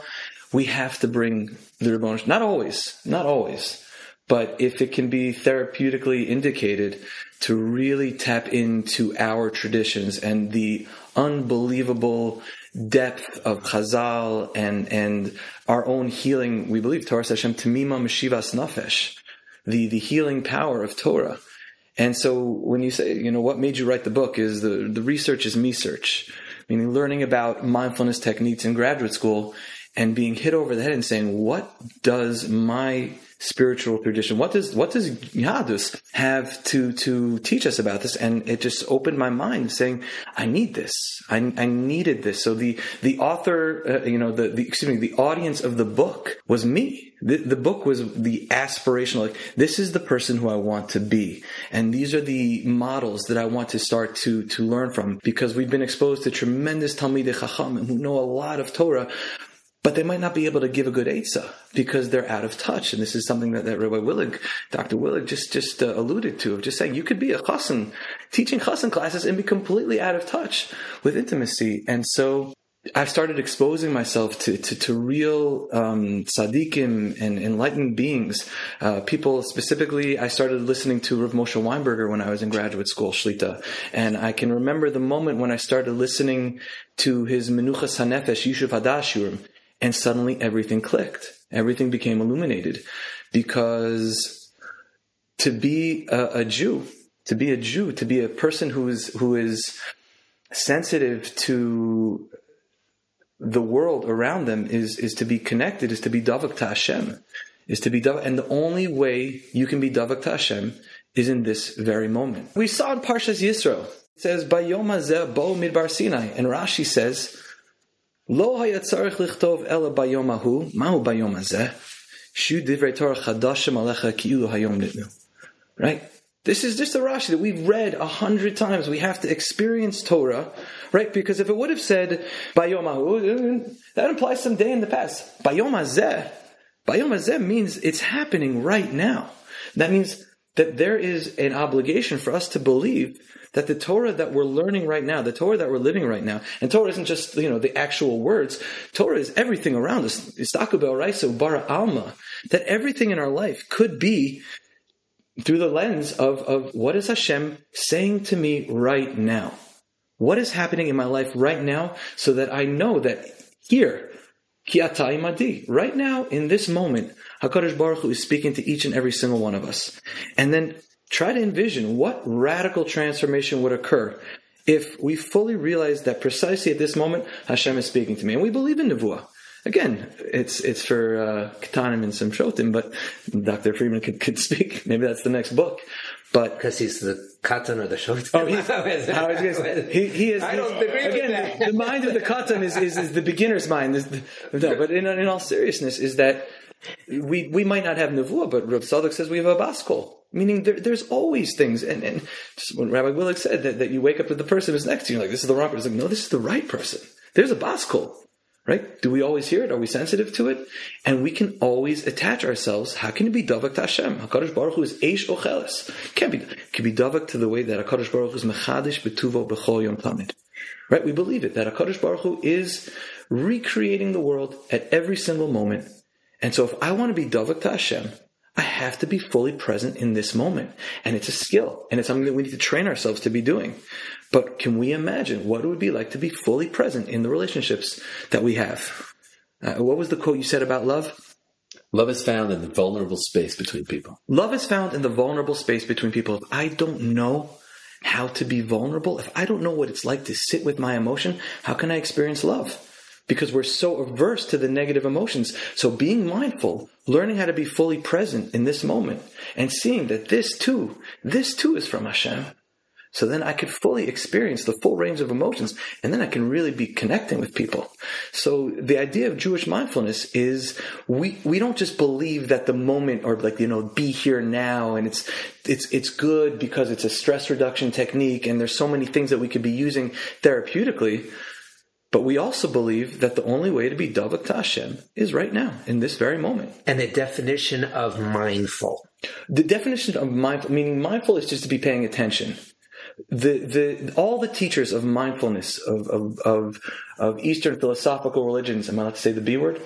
we have to bring the Rabbonish. Not always, not always. But if it can be therapeutically indicated to really tap into our traditions and the unbelievable depth of Chazal and and our own healing. We believe Torah Hashem Tamima Meshivas Nafesh, the the healing power of Torah. And so when you say, you know, what made you write the book is the the research is me search, meaning learning about mindfulness techniques in graduate school and being hit over the head and saying, what does my spiritual tradition. What does what does Yadus have to to teach us about this? And it just opened my mind, saying, "I need this. I, I needed this." So the the author, uh, you know, the, the excuse me, the audience of the book was me. The, the book was the aspirational. Like this is the person who I want to be, and these are the models that I want to start to to learn from because we've been exposed to tremendous Talmidei Chacham who know a lot of Torah, but they might not be able to give a good Eitzah because they're out of touch. And this is something that, that Rabbi Willig, Dr. Willig just, just uh, alluded to of just saying you could be a chassan, teaching chassan classes and be completely out of touch with intimacy. And so I've started exposing myself to to, to real um, tzaddikim and enlightened beings. Uh, people specifically, I started listening to Rav Moshe Weinberger when I was in graduate school, Shlita, and I can remember the moment when I started listening to his Menuchas Hanefesh Yishuv Hadashurim, and suddenly everything clicked. Everything became illuminated because to be a, a Jew, to be a Jew, to be a person who is who is sensitive to the world around them is is to be connected, is to be davak to Hashem, is to be davak, and the only way you can be davak to Hashem is in this very moment. We saw in Parshas Yisro. It says, "Bayom bo midbar Sinai," and Rashi says, "Lo hayatzarich lichtov ela bayom ahu bayom hazeh shu divrei Torah chadashim alecha ki'ilu hayom nitnu." Right. This is just a Rashi that we've read a hundred times. We have to experience Torah, right? Because if it would have said Bayomahu, that implies some day in the past. Bayom Hazeh, Bayom Hazeh means it's happening right now. That means that there is an obligation for us to believe that the Torah that we're learning right now, the Torah that we're living right now, and Torah isn't just you know the actual words. Torah is everything around us. Istakubel Raiso Bara Alma. That everything in our life could be through the lens of, of what is Hashem saying to me right now? What is happening in my life right now so that I know that here, right now, in this moment, HaKadosh Baruch Hu is speaking to each and every single one of us. And then try to envision what radical transformation would occur if we fully realize that precisely at this moment, Hashem is speaking to me. And we believe in Nevuah. Again, it's it's for uh, Katanim and Simshotim, but Dr. Freedman could, could speak. Maybe that's the next book. But because he's the katan or the shot. Oh, he's, how is he, he is. I don't agree again, the, the, mind of the katan is, is, is the beginner's mind. no, but in, in all seriousness, is that we we might not have nevuah, but Rav Tzadok says we have a bas kol. Meaning there, there's always things, and, and just when Rabbi Willig said that, that you wake up with the person who's next to you, like this is the wrong person. Like, no, this is the right person. There's a bas kol. Right? Do we always hear it? Are we sensitive to it? And we can always attach ourselves. How can it be davak to Hashem? Hakadosh Baruch Hu is eish ocheles. Can't be. Can be davak to the way that Hakadosh Baruch Hu is mechadish betuvo bechol yom tamid. Right? We believe it that Hakadosh Baruch Hu is recreating the world at every single moment. And so, if I want to be davak to Hashem, I have to be fully present in this moment. And it's a skill, and it's something that we need to train ourselves to be doing. But can we imagine what it would be like to be fully present in the relationships that we have? Uh, what was the quote you said about love? Love is found in the vulnerable space between people. Love is found in the vulnerable space between people. If I don't know how to be vulnerable, if I don't know what it's like to sit with my emotion, how can I experience love? Because we're so averse to the negative emotions. So being mindful, learning how to be fully present in this moment, and seeing that this too, this too is from Hashem. So then I could fully experience the full range of emotions and then I can really be connecting with people. So the idea of Jewish mindfulness is we, we don't just believe that the moment or like, you know, be here now and it's, it's, it's good because it's a stress reduction technique and there's so many things that we could be using therapeutically. But we also believe that the only way to be Davak to Hashem is right now, in this very moment. And the definition of mindful. The definition of mindful, meaning mindful is just to be paying attention the the all the teachers of mindfulness of of of, of Eastern philosophical religions. Am I allowed to say the B word?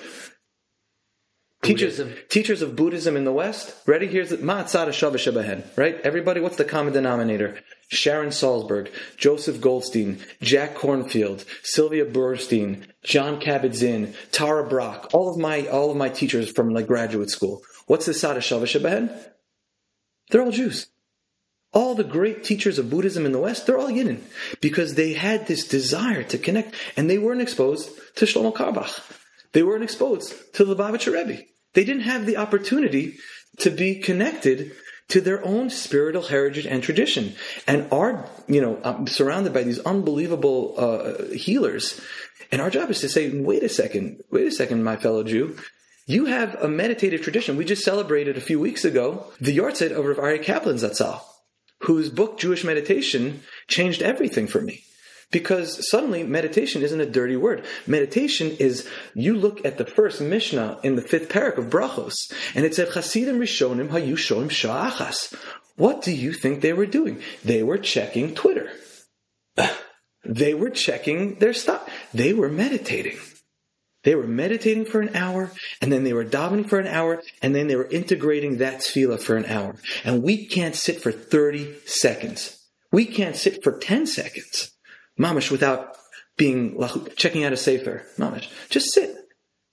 Teachers, teachers of Buddhism in the West. Ready? Here's Ma'atzada Shava Right? Everybody, what's the common denominator? Sharon Salzberg, Joseph Goldstein, Jack Kornfield, Sylvia Boorstein, Jon Kabat-Zinn, Tara Brach. All of my all of my teachers from like graduate school. What's the Sada Shava They're all Jews all the great teachers of Buddhism in the West, they're all Yidden because they had this desire to connect and they weren't exposed to Shlomo Carlebach. They weren't exposed to the Lubavitcher Rebbe. They didn't have the opportunity to be connected to their own spiritual heritage and tradition and are, you know, um, surrounded by these unbelievable uh, healers. And our job is to say, wait a second, wait a second, my fellow Jew. You have a meditative tradition. We just celebrated a few weeks ago the yahrzeit of Rav Aryeh Kaplan Zatzal whose book Jewish Meditation changed everything for me. Because suddenly meditation isn't a dirty word. Meditation is you look at the first Mishnah in the fifth parak of Brachos, and it said Chasidim Rishonim Hayu Shoim Sha'achas. What do you think they were doing? They were checking Twitter. They were checking their stuff. they were meditating. They were meditating for an hour, and then they were davening for an hour, and then they were integrating that tefillah for an hour. And we can't sit for 30 seconds. We can't sit for 10 seconds, mamish, without being checking out a sefer, mamish. Just sit.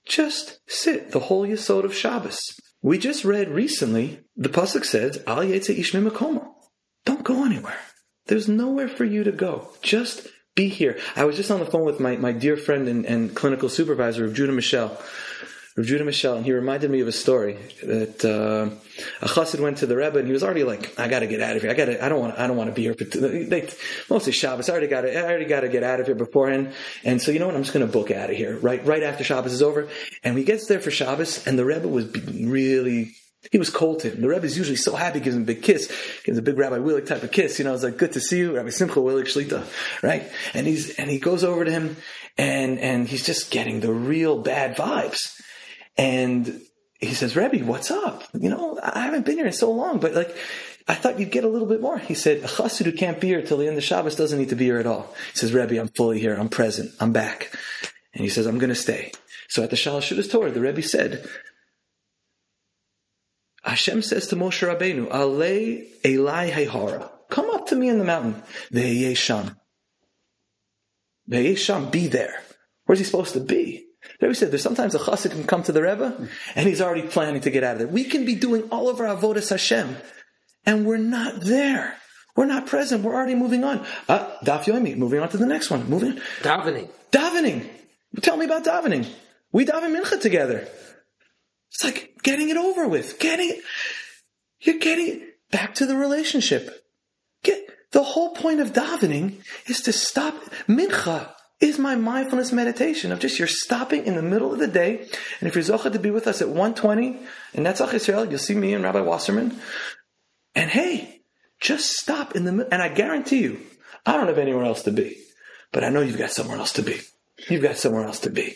Just sit. The whole yesod of Shabbos. We just read recently, the pasuk says, Al yetze ish Don't go anywhere. There's nowhere for you to go. Just be here. I was just on the phone with my, my dear friend and, and clinical supervisor of Judah Michel. Rav Judah Michel, and he reminded me of a story that uh, a chassid went to the Rebbe, and he was already like, "I got to get out of here. I got to. I don't want. I don't want to be here." But they, mostly Shabbos. I already got. I already got to get out of here beforehand. And so you know what? I'm just going to book out of here right right after Shabbos is over. And he gets there for Shabbos, and the Rebbe was really he was cold to him. The Rebbe is usually so happy, gives him a big kiss, gives a big Rabbi Willig type of kiss. You know, it's like, good to see you, Rabbi Simcha Willig Shlita, right? And he's, and he goes over to him and, and he's just getting the real bad vibes. And he says, Rebbe, what's up? You know, I haven't been here in so long, but like, I thought you'd get a little bit more. He said, a chassid who can't be here till the end of Shabbos doesn't need to be here at all. He says, Rebbe, I'm fully here. I'm present. I'm back. And he says, I'm going to stay. So at the Shalosh Torah, the Rebbe said, Hashem says to Moshe Rabbeinu, Ale Elai Hehara, come up to me in the mountain. Ve'yesham. Ve'yesham, be there. Where's he supposed to be? Rebbe said there's sometimes a chassid can come to the Rebbe and he's already planning to get out of there. We can be doing all of our avodas Hashem and we're not there. We're not present. We're already moving on. Uh, Daf Yomi, moving on to the next one. Moving on. Davening. Davening. Tell me about davening. We daven mincha together. It's like getting it over with. Getting it. You're getting it back to the relationship. Get the whole point of davening is to stop. Mincha is my mindfulness meditation of just you're stopping in the middle of the day. And if you're zocha to be with us at 120 in Netzach Israel, you'll see me and Rabbi Wasserman. And hey, just stop in the middle. And I guarantee you, I don't have anywhere else to be, but I know you've got somewhere else to be. You've got somewhere else to be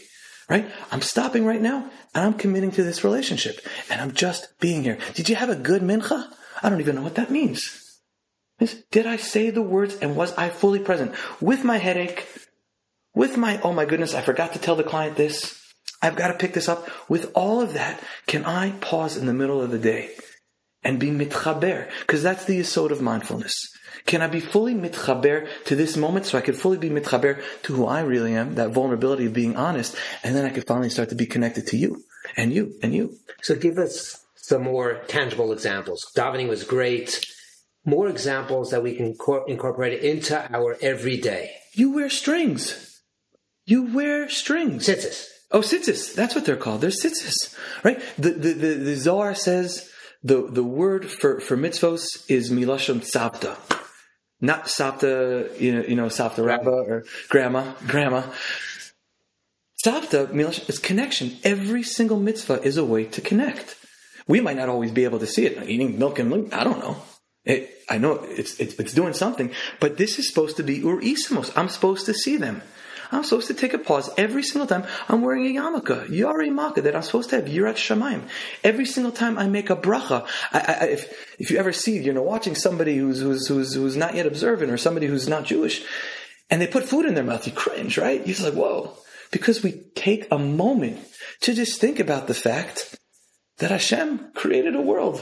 right? I'm stopping right now and I'm committing to this relationship and I'm just being here. Did you have a good mincha? I don't even know what that means. Did I say the words and was I fully present with my headache, with my, oh my goodness, I forgot to tell the client this. I've got to pick this up. With all of that, can I pause in the middle of the day and be mitchaber? Because that's the yisod of mindfulness. Can I be fully mitchaber to this moment so I can fully be mitchaber to who I really am, that vulnerability of being honest, and then I can finally start to be connected to you and you and you. So give us some more tangible examples. Davening was great. More examples that we can incorporate into our everyday. You wear strings. You wear strings. Tzitzis. Oh, tzitzis. That's what they're called. They're tzitzis, right? The, the, the, the Zohar says the, the word for, for mitzvos is milashon tzavta not Sapta, you know, you know Sapta Rabba or Grandma, Grandma. Sapta is connection. Every single mitzvah is a way to connect. We might not always be able to see it. Eating milk and milk, I don't know. It, I know it's, it's, it's doing something, but this is supposed to be ur isimos. I'm supposed to see them. I'm supposed to take a pause every single time I'm wearing a yarmulke, yari maka, that I'm supposed to have yirat shamayim. Every single time I make a bracha, I, I, if, if you ever see, you know, watching somebody who's, who's, who's, who's not yet observant or somebody who's not Jewish, and they put food in their mouth, you cringe, right? You're just like, whoa. Because we take a moment to just think about the fact that Hashem created a world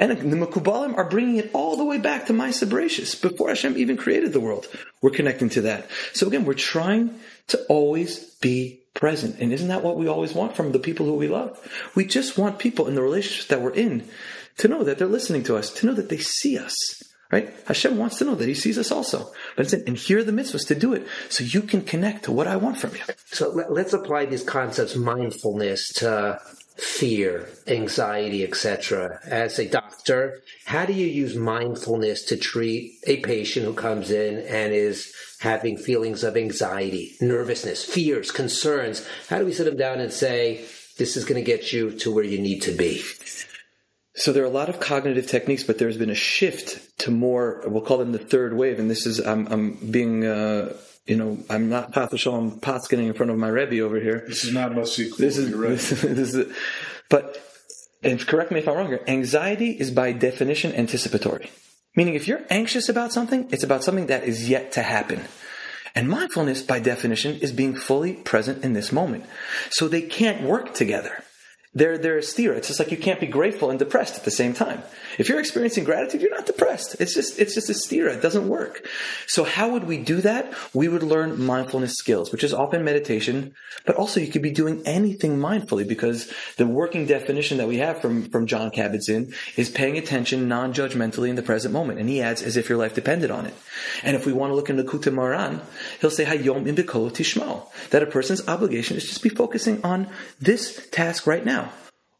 and the Mekubalim are bringing it all the way back to my Sabratius, before Hashem even created the world. We're connecting to that. So again, we're trying to always be present. And isn't that what we always want from the people who we love? We just want people in the relationships that we're in to know that they're listening to us, to know that they see us. Right? Hashem wants to know that He sees us also. But it's and here are the mitzvahs to do it so you can connect to what I want from you. So let's apply these concepts, mindfulness, to fear, anxiety, etc. As a doctor, how do you use mindfulness to treat a patient who comes in and is having feelings of anxiety, nervousness, fears, concerns? How do we sit them down and say, this is going to get you to where you need to be? So there are a lot of cognitive techniques, but there's been a shift to more. We'll call them the third wave, and this is I'm, I'm being uh, you know, I'm not Path Shalom getting in front of my Rebbe over here. This is not Masik. This is, this, this is, but, and correct me if I'm wrong here, anxiety is by definition anticipatory. Meaning if you're anxious about something, it's about something that is yet to happen. And mindfulness, by definition, is being fully present in this moment. So they can't work together. They're, they're. It's just like you can't be grateful and depressed at the same time. If you're experiencing gratitude, you're not depressed. It's just, it's just a steer. It doesn't work. So how would we do that? We would learn mindfulness skills, which is often meditation, but also you could be doing anything mindfully because the working definition that we have from, from Jon Kabat-Zinn is paying attention non-judgmentally in the present moment. And he adds as if your life depended on it. And if we want to look in the Likutei Moharan, he'll say, Hayom im tishmo, that a person's obligation is just be focusing on this task right now.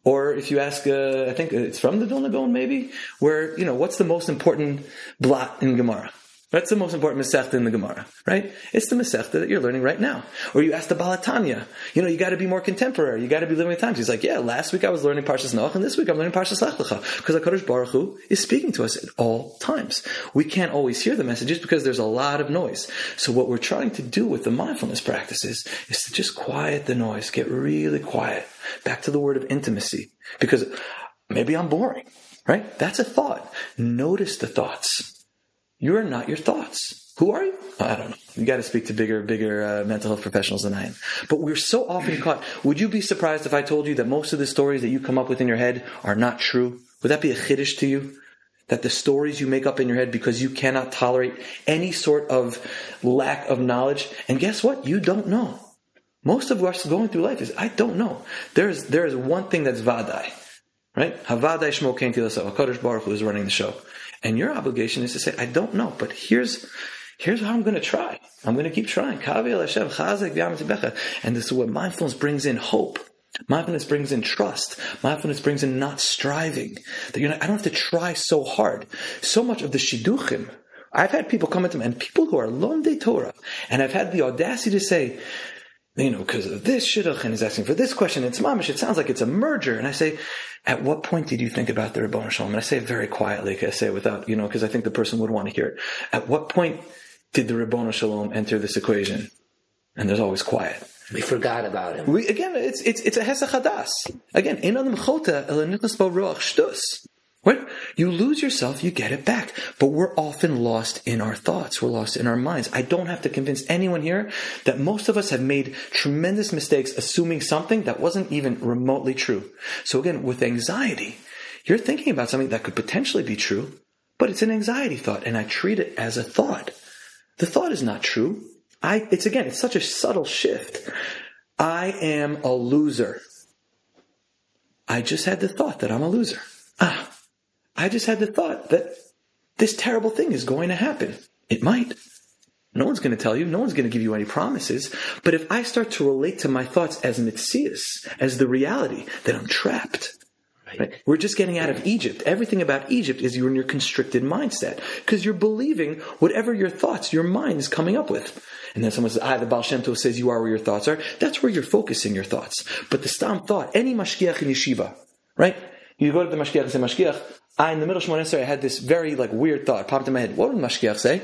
Or if you ask, uh, I think it's from the Vilna Gaon maybe, where, you know, what's the most important blot in Gemara? That's the most important Masechta in the Gemara, right? It's the Masechta that you're learning right now. Or you ask the Baal HaTanya, you know, you got to be more contemporary. You got to be living with times. He's like, yeah, last week I was learning Parshas Noach, and this week I'm learning Parshas Lech Lecha. Because HaKadosh Baruch Hu is speaking to us at all times. We can't always hear the messages because there's a lot of noise. So what we're trying to do with the mindfulness practices is to just quiet the noise, get really quiet. Back to the word of intimacy. Because maybe I'm boring, right? That's a thought. Notice the thoughts you're not your thoughts. Who are you? I don't know. You got to speak to bigger, bigger uh, mental health professionals than I am. But we're so often caught. Would you be surprised if I told you that most of the stories that you come up with in your head are not true? Would that be a chiddush to you? That the stories you make up in your head because you cannot tolerate any sort of lack of knowledge. And guess what? You don't know. Most of us going through life is I don't know. There is there is one thing that's vadai, right? Havadai shmo kain Baruch Hu is running the show. And your obligation is to say, I don't know, but here's here's how I'm going to try. I'm going to keep trying. And this is what mindfulness brings in hope. Mindfulness brings in trust. Mindfulness brings in not striving. That you're not, I don't have to try so hard. So much of the shidduchim. I've had people come into me, and people who are lomdei Torah, and I've had the audacity to say, you know, because of this shidduch, and he's asking for this question, it's mamish, it sounds like it's a merger. And I say, at what point did you think about the Ribbon Shalom? And I say it very quietly, I say it without, you know, because I think the person would want to hear it. At what point did the Ribbon Shalom enter this equation? And there's always quiet. We forgot about him. We, again, it's, it's, it's a Hesachadas. Again, in on the adam chota, ruach shtus. Right? You lose yourself, you get it back. But we're often lost in our thoughts. We're lost in our minds. I don't have to convince anyone here that most of us have made tremendous mistakes assuming something that wasn't even remotely true. So again, with anxiety, you're thinking about something that could potentially be true, but it's an anxiety thought, and I treat it as a thought. The thought is not true. I, it's again, it's such a subtle shift. I am a loser. I just had the thought that I'm a loser. Ah, I just had the thought that this terrible thing is going to happen. It might. No one's going to tell you. No one's going to give you any promises. But if I start to relate to my thoughts as mitzias, as the reality, then I'm trapped. Right? We're just getting out of Egypt. Everything about Egypt is you're in your constricted mindset because you're believing whatever your thoughts, your mind is coming up with. And then someone says, ah, the Baal Shem Tov says you are where your thoughts are. That's where you're focusing your thoughts. But the Stam thought, any mashgiach in yeshiva, right? You go to the mashgiach and say, mashgiach, I, in the middle of Shemona I had this very like weird thought popped in my head. What would Mashgiach say?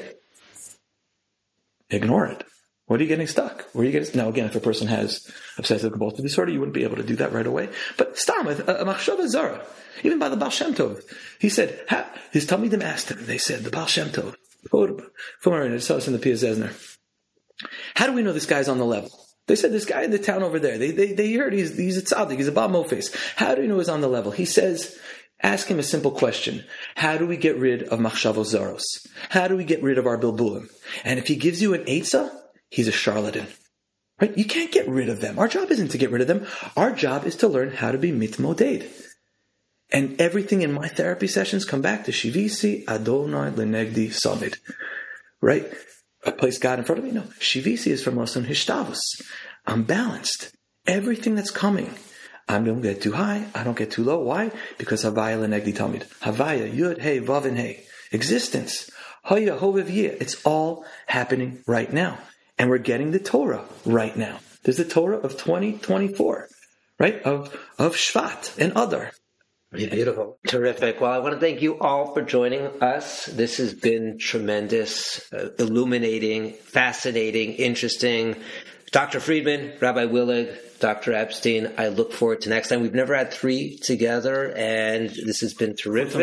Ignore it. What are you getting stuck? Where are you getting? Now, again, if a person has obsessive compulsive disorder, you wouldn't be able to do that right away. But stam, a, uh, a machshava zara, even by the Baal Shem Tov, he said, ha, his talmidim asked him. They said, the Baal Shem Tov, Fumarin, saw in the Pia Zesner. How do we know this guy's on the level? They said this guy in the town over there. They they, they heard he's he's a tzaddik. He's a Baal Mofes. How do we know he's on the level? He says Ask him a simple question. How do we get rid of machshavos zaros? How do we get rid of our bilbulim? And if he gives you an eitzah, he's a charlatan. Right? You can't get rid of them. Our job isn't to get rid of them. Our job is to learn how to be mitmoded. And everything in my therapy sessions come back to Shivisi Adonai Lenegdi Samid. Right? I place God in front of me? No. Shivisi is from Lashon Hishtavus. I'm balanced. Everything that's coming I don't get too high. I don't get too low. Why? Because Havaya lenegdi tamid. Havaya, yud, hey, vav, and hey. Existence. Haya, hovev, It's all happening right now. And we're getting the Torah right now. There's the Torah of 2024, right? Of, of Shvat and other. Beautiful. Terrific. Well, I want to thank you all for joining us. This has been tremendous, uh, illuminating, fascinating, interesting Dr. Freedman, Rabbi Willig, Dr. Epstein, I look forward to next time. We've never had three together, and this has been terrific.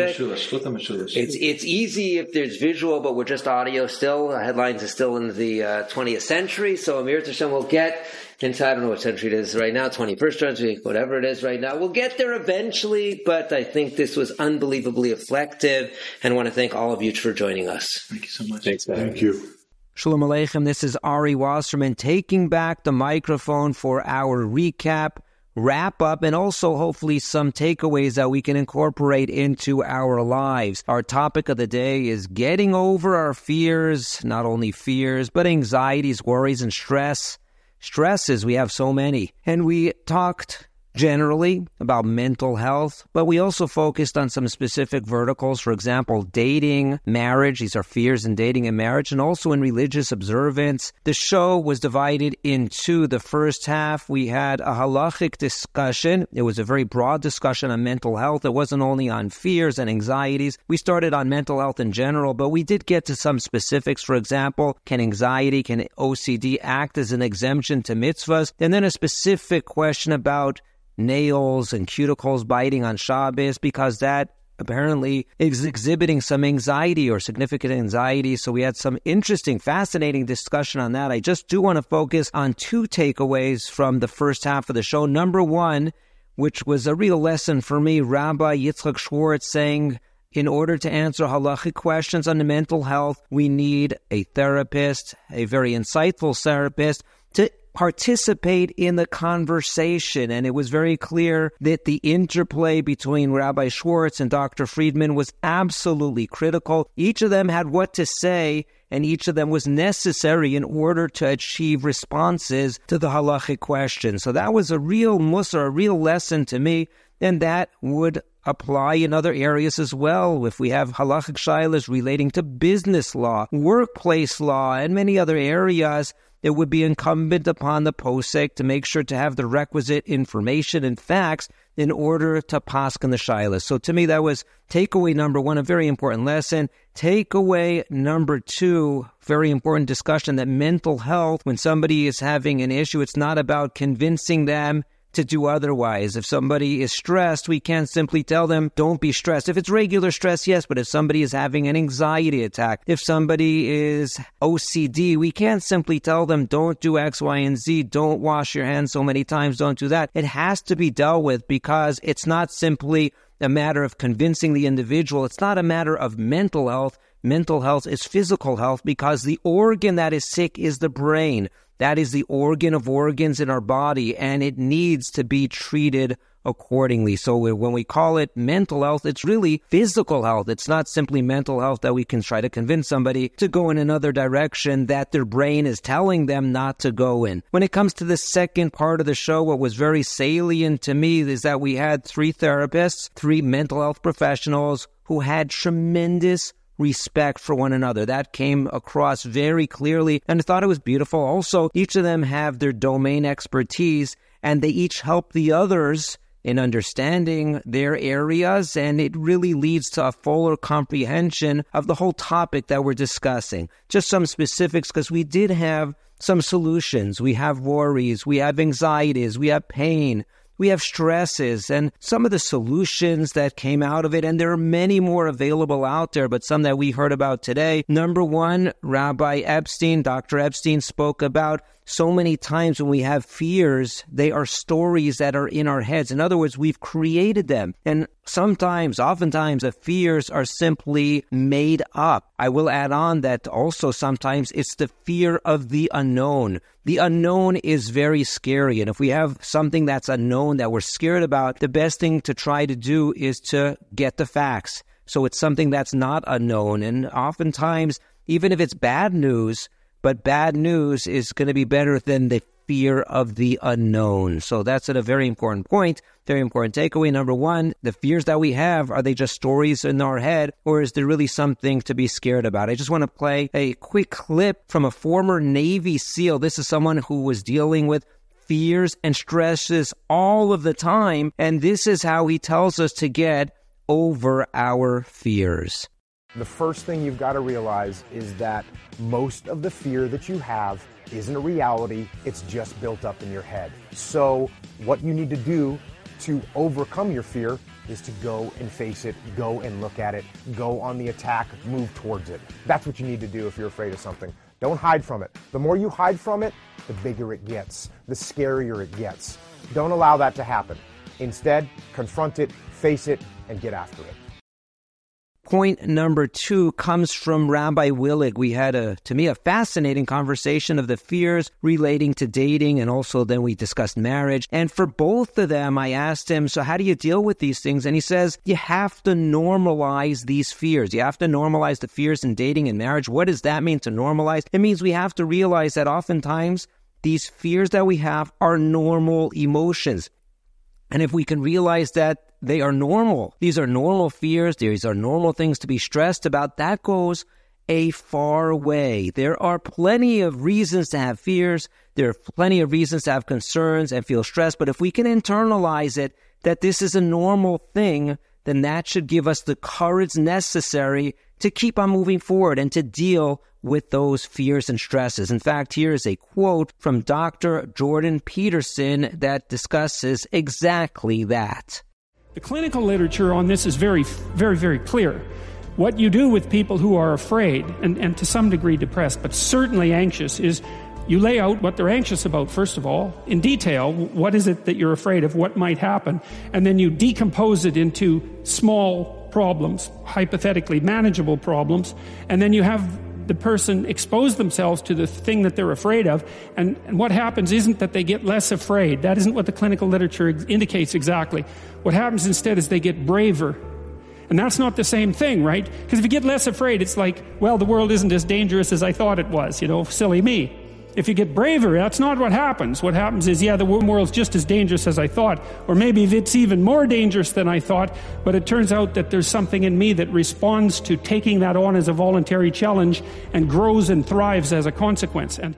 It's it's easy if there's visual, but we're just audio still. Headlines are still in the uh, 20th century, so Amir Tashem will get into, I don't know what century it is right now, 21st century, whatever it is right now. We'll get there eventually, but I think this was unbelievably effective, and I want to thank all of you for joining us. Thank you so much. Thanks, man. Thank you. Shalom Aleichem. This is Ari Wasserman taking back the microphone for our recap, wrap up, and also hopefully some takeaways that we can incorporate into our lives. Our topic of the day is getting over our fears, not only fears, but anxieties, worries, and stress. Stresses, we have so many. And we talked generally about mental health, but we also focused on some specific verticals. For example, dating, marriage. These are fears in dating and marriage, and also in religious observance. The show was divided into the first half. We had a halachic discussion. It was a very broad discussion on mental health. It wasn't only on fears and anxieties. We started on mental health in general, but we did get to some specifics. For example, can anxiety, can OCD act as an exemption to mitzvahs? And then a specific question about nails and cuticles biting on Shabbos because that apparently is exhibiting some anxiety or significant anxiety. So we had some interesting, fascinating discussion on that. I just do want to focus on two takeaways from the first half of the show. Number one, which was a real lesson for me, Rabbi Yitzchak Schwartz saying, in order to answer halachic questions on the mental health, we need a therapist, a very insightful therapist participate in the conversation. And it was very clear that the interplay between Rabbi Schwartz and Dr. Freedman was absolutely critical. Each of them had what to say, and each of them was necessary in order to achieve responses to the halachic question. So that was a real mussar, a real lesson to me. And that would apply in other areas as well. If we have halachic shilas relating to business law, workplace law, and many other areas, it would be incumbent upon the posek to make sure to have the requisite information and facts in order to paskin the shilas. So to me, that was takeaway number one, a very important lesson. Takeaway number two, very important discussion that mental health, when somebody is having an issue, it's not about convincing them to do otherwise. If somebody is stressed, we can't simply tell them, don't be stressed. If it's regular stress, yes, but if somebody is having an anxiety attack, if somebody is OCD, we can't simply tell them, don't do X, Y, and Z, don't wash your hands so many times, don't do that. It has to be dealt with because it's not simply a matter of convincing the individual. It's not a matter of mental health. Mental health is physical health because the organ that is sick is the brain. That is the organ of organs in our body, and it needs to be treated accordingly. So when we call it mental health, it's really physical health. It's not simply mental health that we can try to convince somebody to go in another direction that their brain is telling them not to go in. When it comes to the second part of the show, what was very salient to me is that we had three therapists, three mental health professionals who had tremendous respect for one another. That came across very clearly, and I thought it was beautiful. Also, each of them have their domain expertise, and they each help the others in understanding their areas, and it really leads to a fuller comprehension of the whole topic that we're discussing. Just some specifics, because we did have some solutions. We have worries, we have anxieties, we have pain, we have stresses and some of the solutions that came out of it. And there are many more available out there, but some that we heard about today. Number one, Rabbi Epstein, Dr. Epstein spoke about so many times when we have fears, they are stories that are in our heads. In other words, we've created them. And sometimes, oftentimes, the fears are simply made up. I will add on that also sometimes it's the fear of the unknown. The unknown is very scary. And if we have something that's unknown that we're scared about, the best thing to try to do is to get the facts. So it's something that's not unknown. And oftentimes, even if it's bad news, but bad news is going to be better than the fear of the unknown. So that's at a very important point, very important takeaway. Number one, the fears that we have, are they just stories in our head or is there really something to be scared about? I just want to play a quick clip from a former Navy SEAL. This is someone who was dealing with fears and stresses all of the time. And this is how he tells us to get over our fears. The first thing you've got to realize is that most of the fear that you have isn't a reality, it's just built up in your head. So, what you need to do to overcome your fear is to go and face it, go and look at it, go on the attack, move towards it. That's what you need to do if you're afraid of something. Don't hide from it. The more you hide from it, the bigger it gets, the scarier it gets. Don't allow that to happen. Instead, confront it, face it, and get after it. Point number two comes from Rabbi Willig. We had a, to me, a fascinating conversation of the fears relating to dating, and also then we discussed marriage. And for both of them, I asked him, so how do you deal with these things? And he says, you have to normalize these fears. You have to normalize the fears in dating and marriage. What does that mean to normalize? It means we have to realize that oftentimes these fears that we have are normal emotions. And if we can realize that they are normal, these are normal fears, these are normal things to be stressed about, that goes a far way. There are plenty of reasons to have fears. There are plenty of reasons to have concerns and feel stressed. But if we can internalize it, that this is a normal thing, then that should give us the courage necessary to keep on moving forward and to deal with those fears and stresses. In fact, here is a quote from Dr. Jordan Peterson that discusses exactly that. The clinical literature on this is very, very, very clear. What you do with people who are afraid and, and to some degree depressed, but certainly anxious, is you lay out what they're anxious about, first of all, in detail. What is it that you're afraid of? What might happen? And then you decompose it into small problems, hypothetically manageable problems. And then you have the person expose themselves to the thing that they're afraid of. And, and, what happens isn't that they get less afraid. That isn't what the clinical literature indicates exactly. What happens instead is they get braver. And that's not the same thing, right? Because if you get less afraid, it's like, well, the world isn't as dangerous as I thought it was, you know, silly me. If you get braver, that's not what happens. What happens is, yeah, the world's just as dangerous as I thought, or maybe it's even more dangerous than I thought, but it turns out that there's something in me that responds to taking that on as a voluntary challenge and grows and thrives as a consequence. And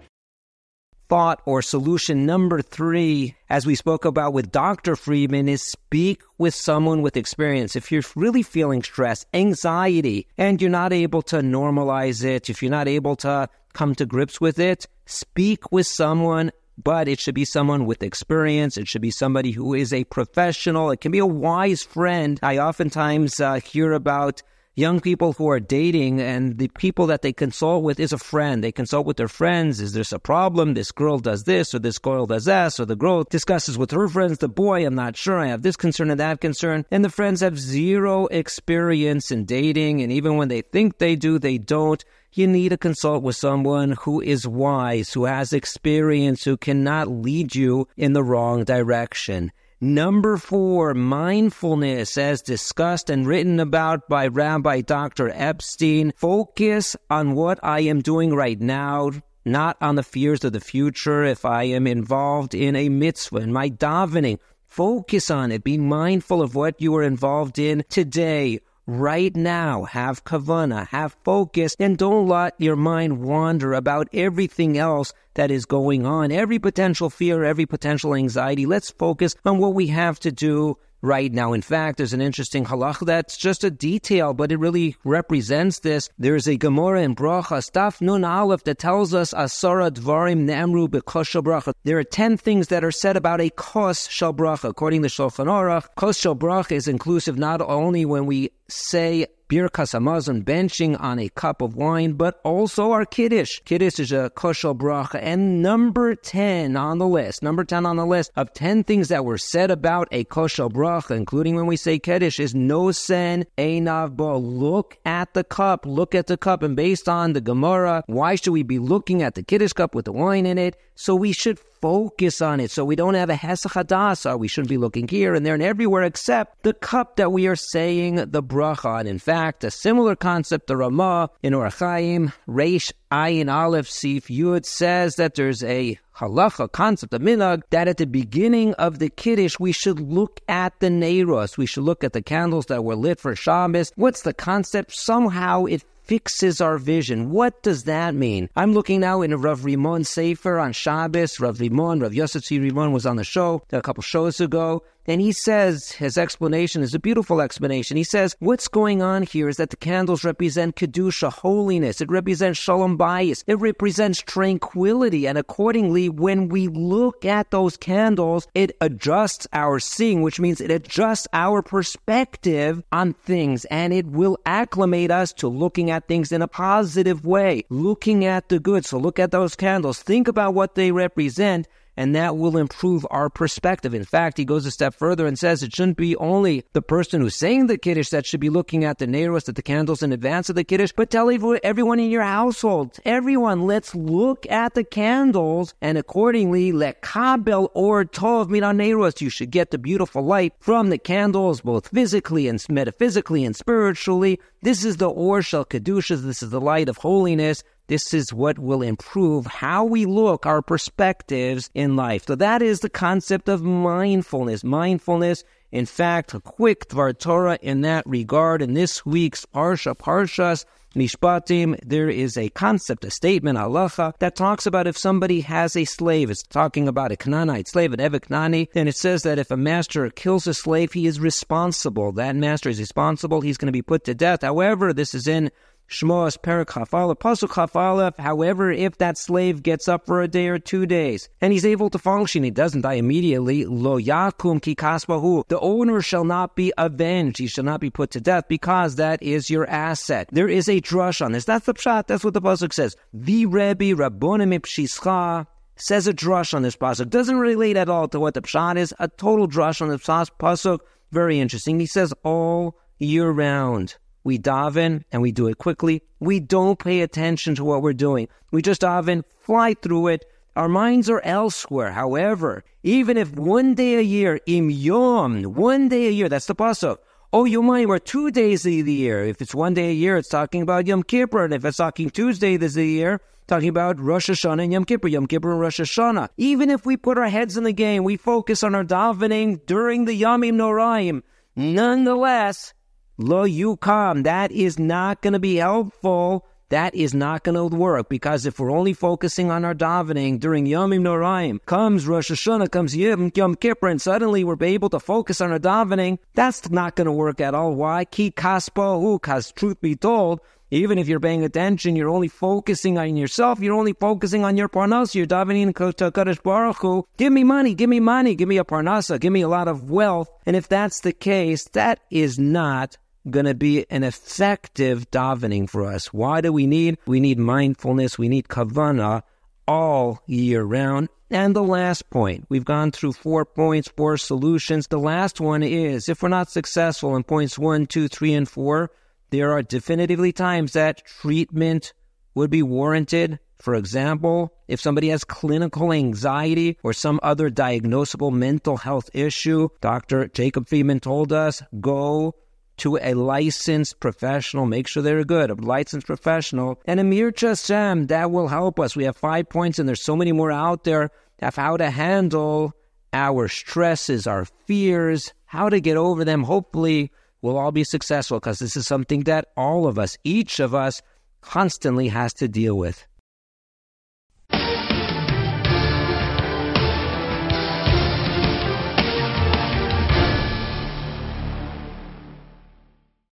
thought or solution number three, as we spoke about with Dr. Freedman, is speak with someone with experience. If you're really feeling stress, anxiety, and you're not able to normalize it, if you're not able to come to grips with it, speak with someone but it should be someone with experience. It should be somebody who is a professional. It can be a wise friend. I oftentimes uh, hear about young people who are dating and the people that they consult with is a friend. They consult with their friends. Is this a problem? This girl does this or this girl does that. Or the girl discusses with her friends, the boy, I'm not sure. I have this concern and that concern. And the friends have zero experience in dating. And even when they think they do, they don't. You need to consult with someone who is wise, who has experience, who cannot lead you in the wrong direction. Number four, mindfulness, as discussed and written about by Rabbi Dr. Epstein. Focus on what I am doing right now, not on the fears of the future. If I am involved in a mitzvah, in my davening, focus on it. Be mindful of what you are involved in today right now. Have kavana, have focus, and don't let your mind wander about everything else that is going on. Every potential fear, every potential anxiety. Let's focus on what we have to do right now. In fact, there's an interesting halach that's just a detail, but it really represents this. There's a Gemara in Brachos, daf Nun Aleph, that tells us Asara Dvarim Ne'emru B'Kos Bracha. There are ten things that are said about a Kos Shel Bracha. According to Shulchan Aruch, Kos Shel Bracha is inclusive not only when we say Birkas Hamazon, benching on a cup of wine, but also our Kiddush. Kiddush is a kos shel bracha. And number 10 on the list, number 10 on the list of 10 things that were said about a kos shel bracha, including when we say Kiddush, is nosen einav bo. Look at the cup, look at the cup. And based on the Gemara, why should we be looking at the Kiddush cup with the wine in it? So we should focus on it so we don't have a hesach We shouldn't be looking here and there and everywhere except the cup that we are saying the bracha on. In fact, a similar concept, the Ramah in Orach Chaim, Reish Ayin Aleph Sif Yud says that there's a halacha concept, of minhag, that at the beginning of the Kiddush, we should look at the Neiros. We should look at the candles that were lit for Shabbos. What's the concept? Somehow it fixes our vision. What does that mean? I'm looking now in a Rav Rimon Sefer on Shabbos. Rav Rimon, Rav Yosef Rimon was on the show a couple shows ago. And he says, his explanation is a beautiful explanation. He says, what's going on here is that the candles represent Kedusha, holiness. It represents Shalom Bayis. It represents tranquility. And accordingly, when we look at those candles, it adjusts our seeing, which means it adjusts our perspective on things and it will acclimate us to looking at things in a positive way, looking at the good. So look at those candles. Think about what they represent and that will improve our perspective. In fact, he goes a step further and says it shouldn't be only the person who's saying the Kiddush that should be looking at the Neiros, at the candles in advance of the Kiddush, but tell everyone in your household, everyone, let's look at the candles and accordingly, let Kabel or Tov mina Neiros. You should get the beautiful light from the candles, both physically and metaphysically and spiritually. This is the Or Shel Kedushas. This is the light of holiness. This is what will improve how we look, our perspectives in life. So that is the concept of mindfulness. Mindfulness, in fact, a quick Dvar Torah in that regard. In this week's Parsha, Parshas, Mishpatim, there is a concept, a statement, halacha, that talks about if somebody has a slave. It's talking about a Canaanite slave, an Eved Kenani, and it says that if a master kills a slave, he is responsible. That master is responsible. He's going to be put to death. However, this is in Shmos Perak Pasuk Chafala. However, if that slave gets up for a day or two days and he's able to function, he doesn't die immediately. Lo yukam ki kaspo hu. The owner shall not be avenged. He shall not be put to death because that is your asset. There is a drush on this. That's the pshat. That's what the pasuk says. The Rebbe Reb Bunim Ipshischa says a drush on this pasuk. Doesn't relate at all to what the pshat is. A total drush on the pasuk. Very interesting. He says all year round we daven and we do it quickly. We don't pay attention to what we're doing. We just daven, fly through it. Our minds are elsewhere. However, even if one day a year, im yom, one day a year, that's the pasuk. Oh, you Yomayim are two days of the year. If it's one day a year, it's talking about Yom Kippur. And if it's talking Tuesday this year, talking about Rosh Hashanah and Yom Kippur, Yom Kippur and Rosh Hashanah. Even if we put our heads in the game, we focus on our davening during the Yamim Noraim. Nonetheless, Lo yukam. That is not going to be helpful. That is not going to work because if we're only focusing on our davening during Yomim Noraim, comes Rosh Hashanah, comes Yom, Yom Kippur, and suddenly we're able to focus on our davening, that's not going to work at all. Why? Ki kaspo because truth be told, even if you're paying attention, you're only focusing on yourself. You're only focusing on your parnasa. You're davening to Kadosh Baruch Hu. Give me money. Give me money. Give me a parnasa. Give me a lot of wealth. And if that's the case, that is not going to be an effective davening for us. Why do we need? We need mindfulness. We need kavana all year round. And the last point, we've gone through four points, four solutions. The last one is if we're not successful in points one, two, three, and four, there are definitively times that treatment would be warranted. For example, if somebody has clinical anxiety or some other diagnosable mental health issue, Dr. Jacob Freedman told us go to a licensed professional. Make sure they're good, a licensed professional. And Amir Chasem, that will help us. We have five points, and there's so many more out there of how to handle our stresses, our fears, how to get over them. Hopefully, we'll all be successful because this is something that all of us, each of us, constantly has to deal with.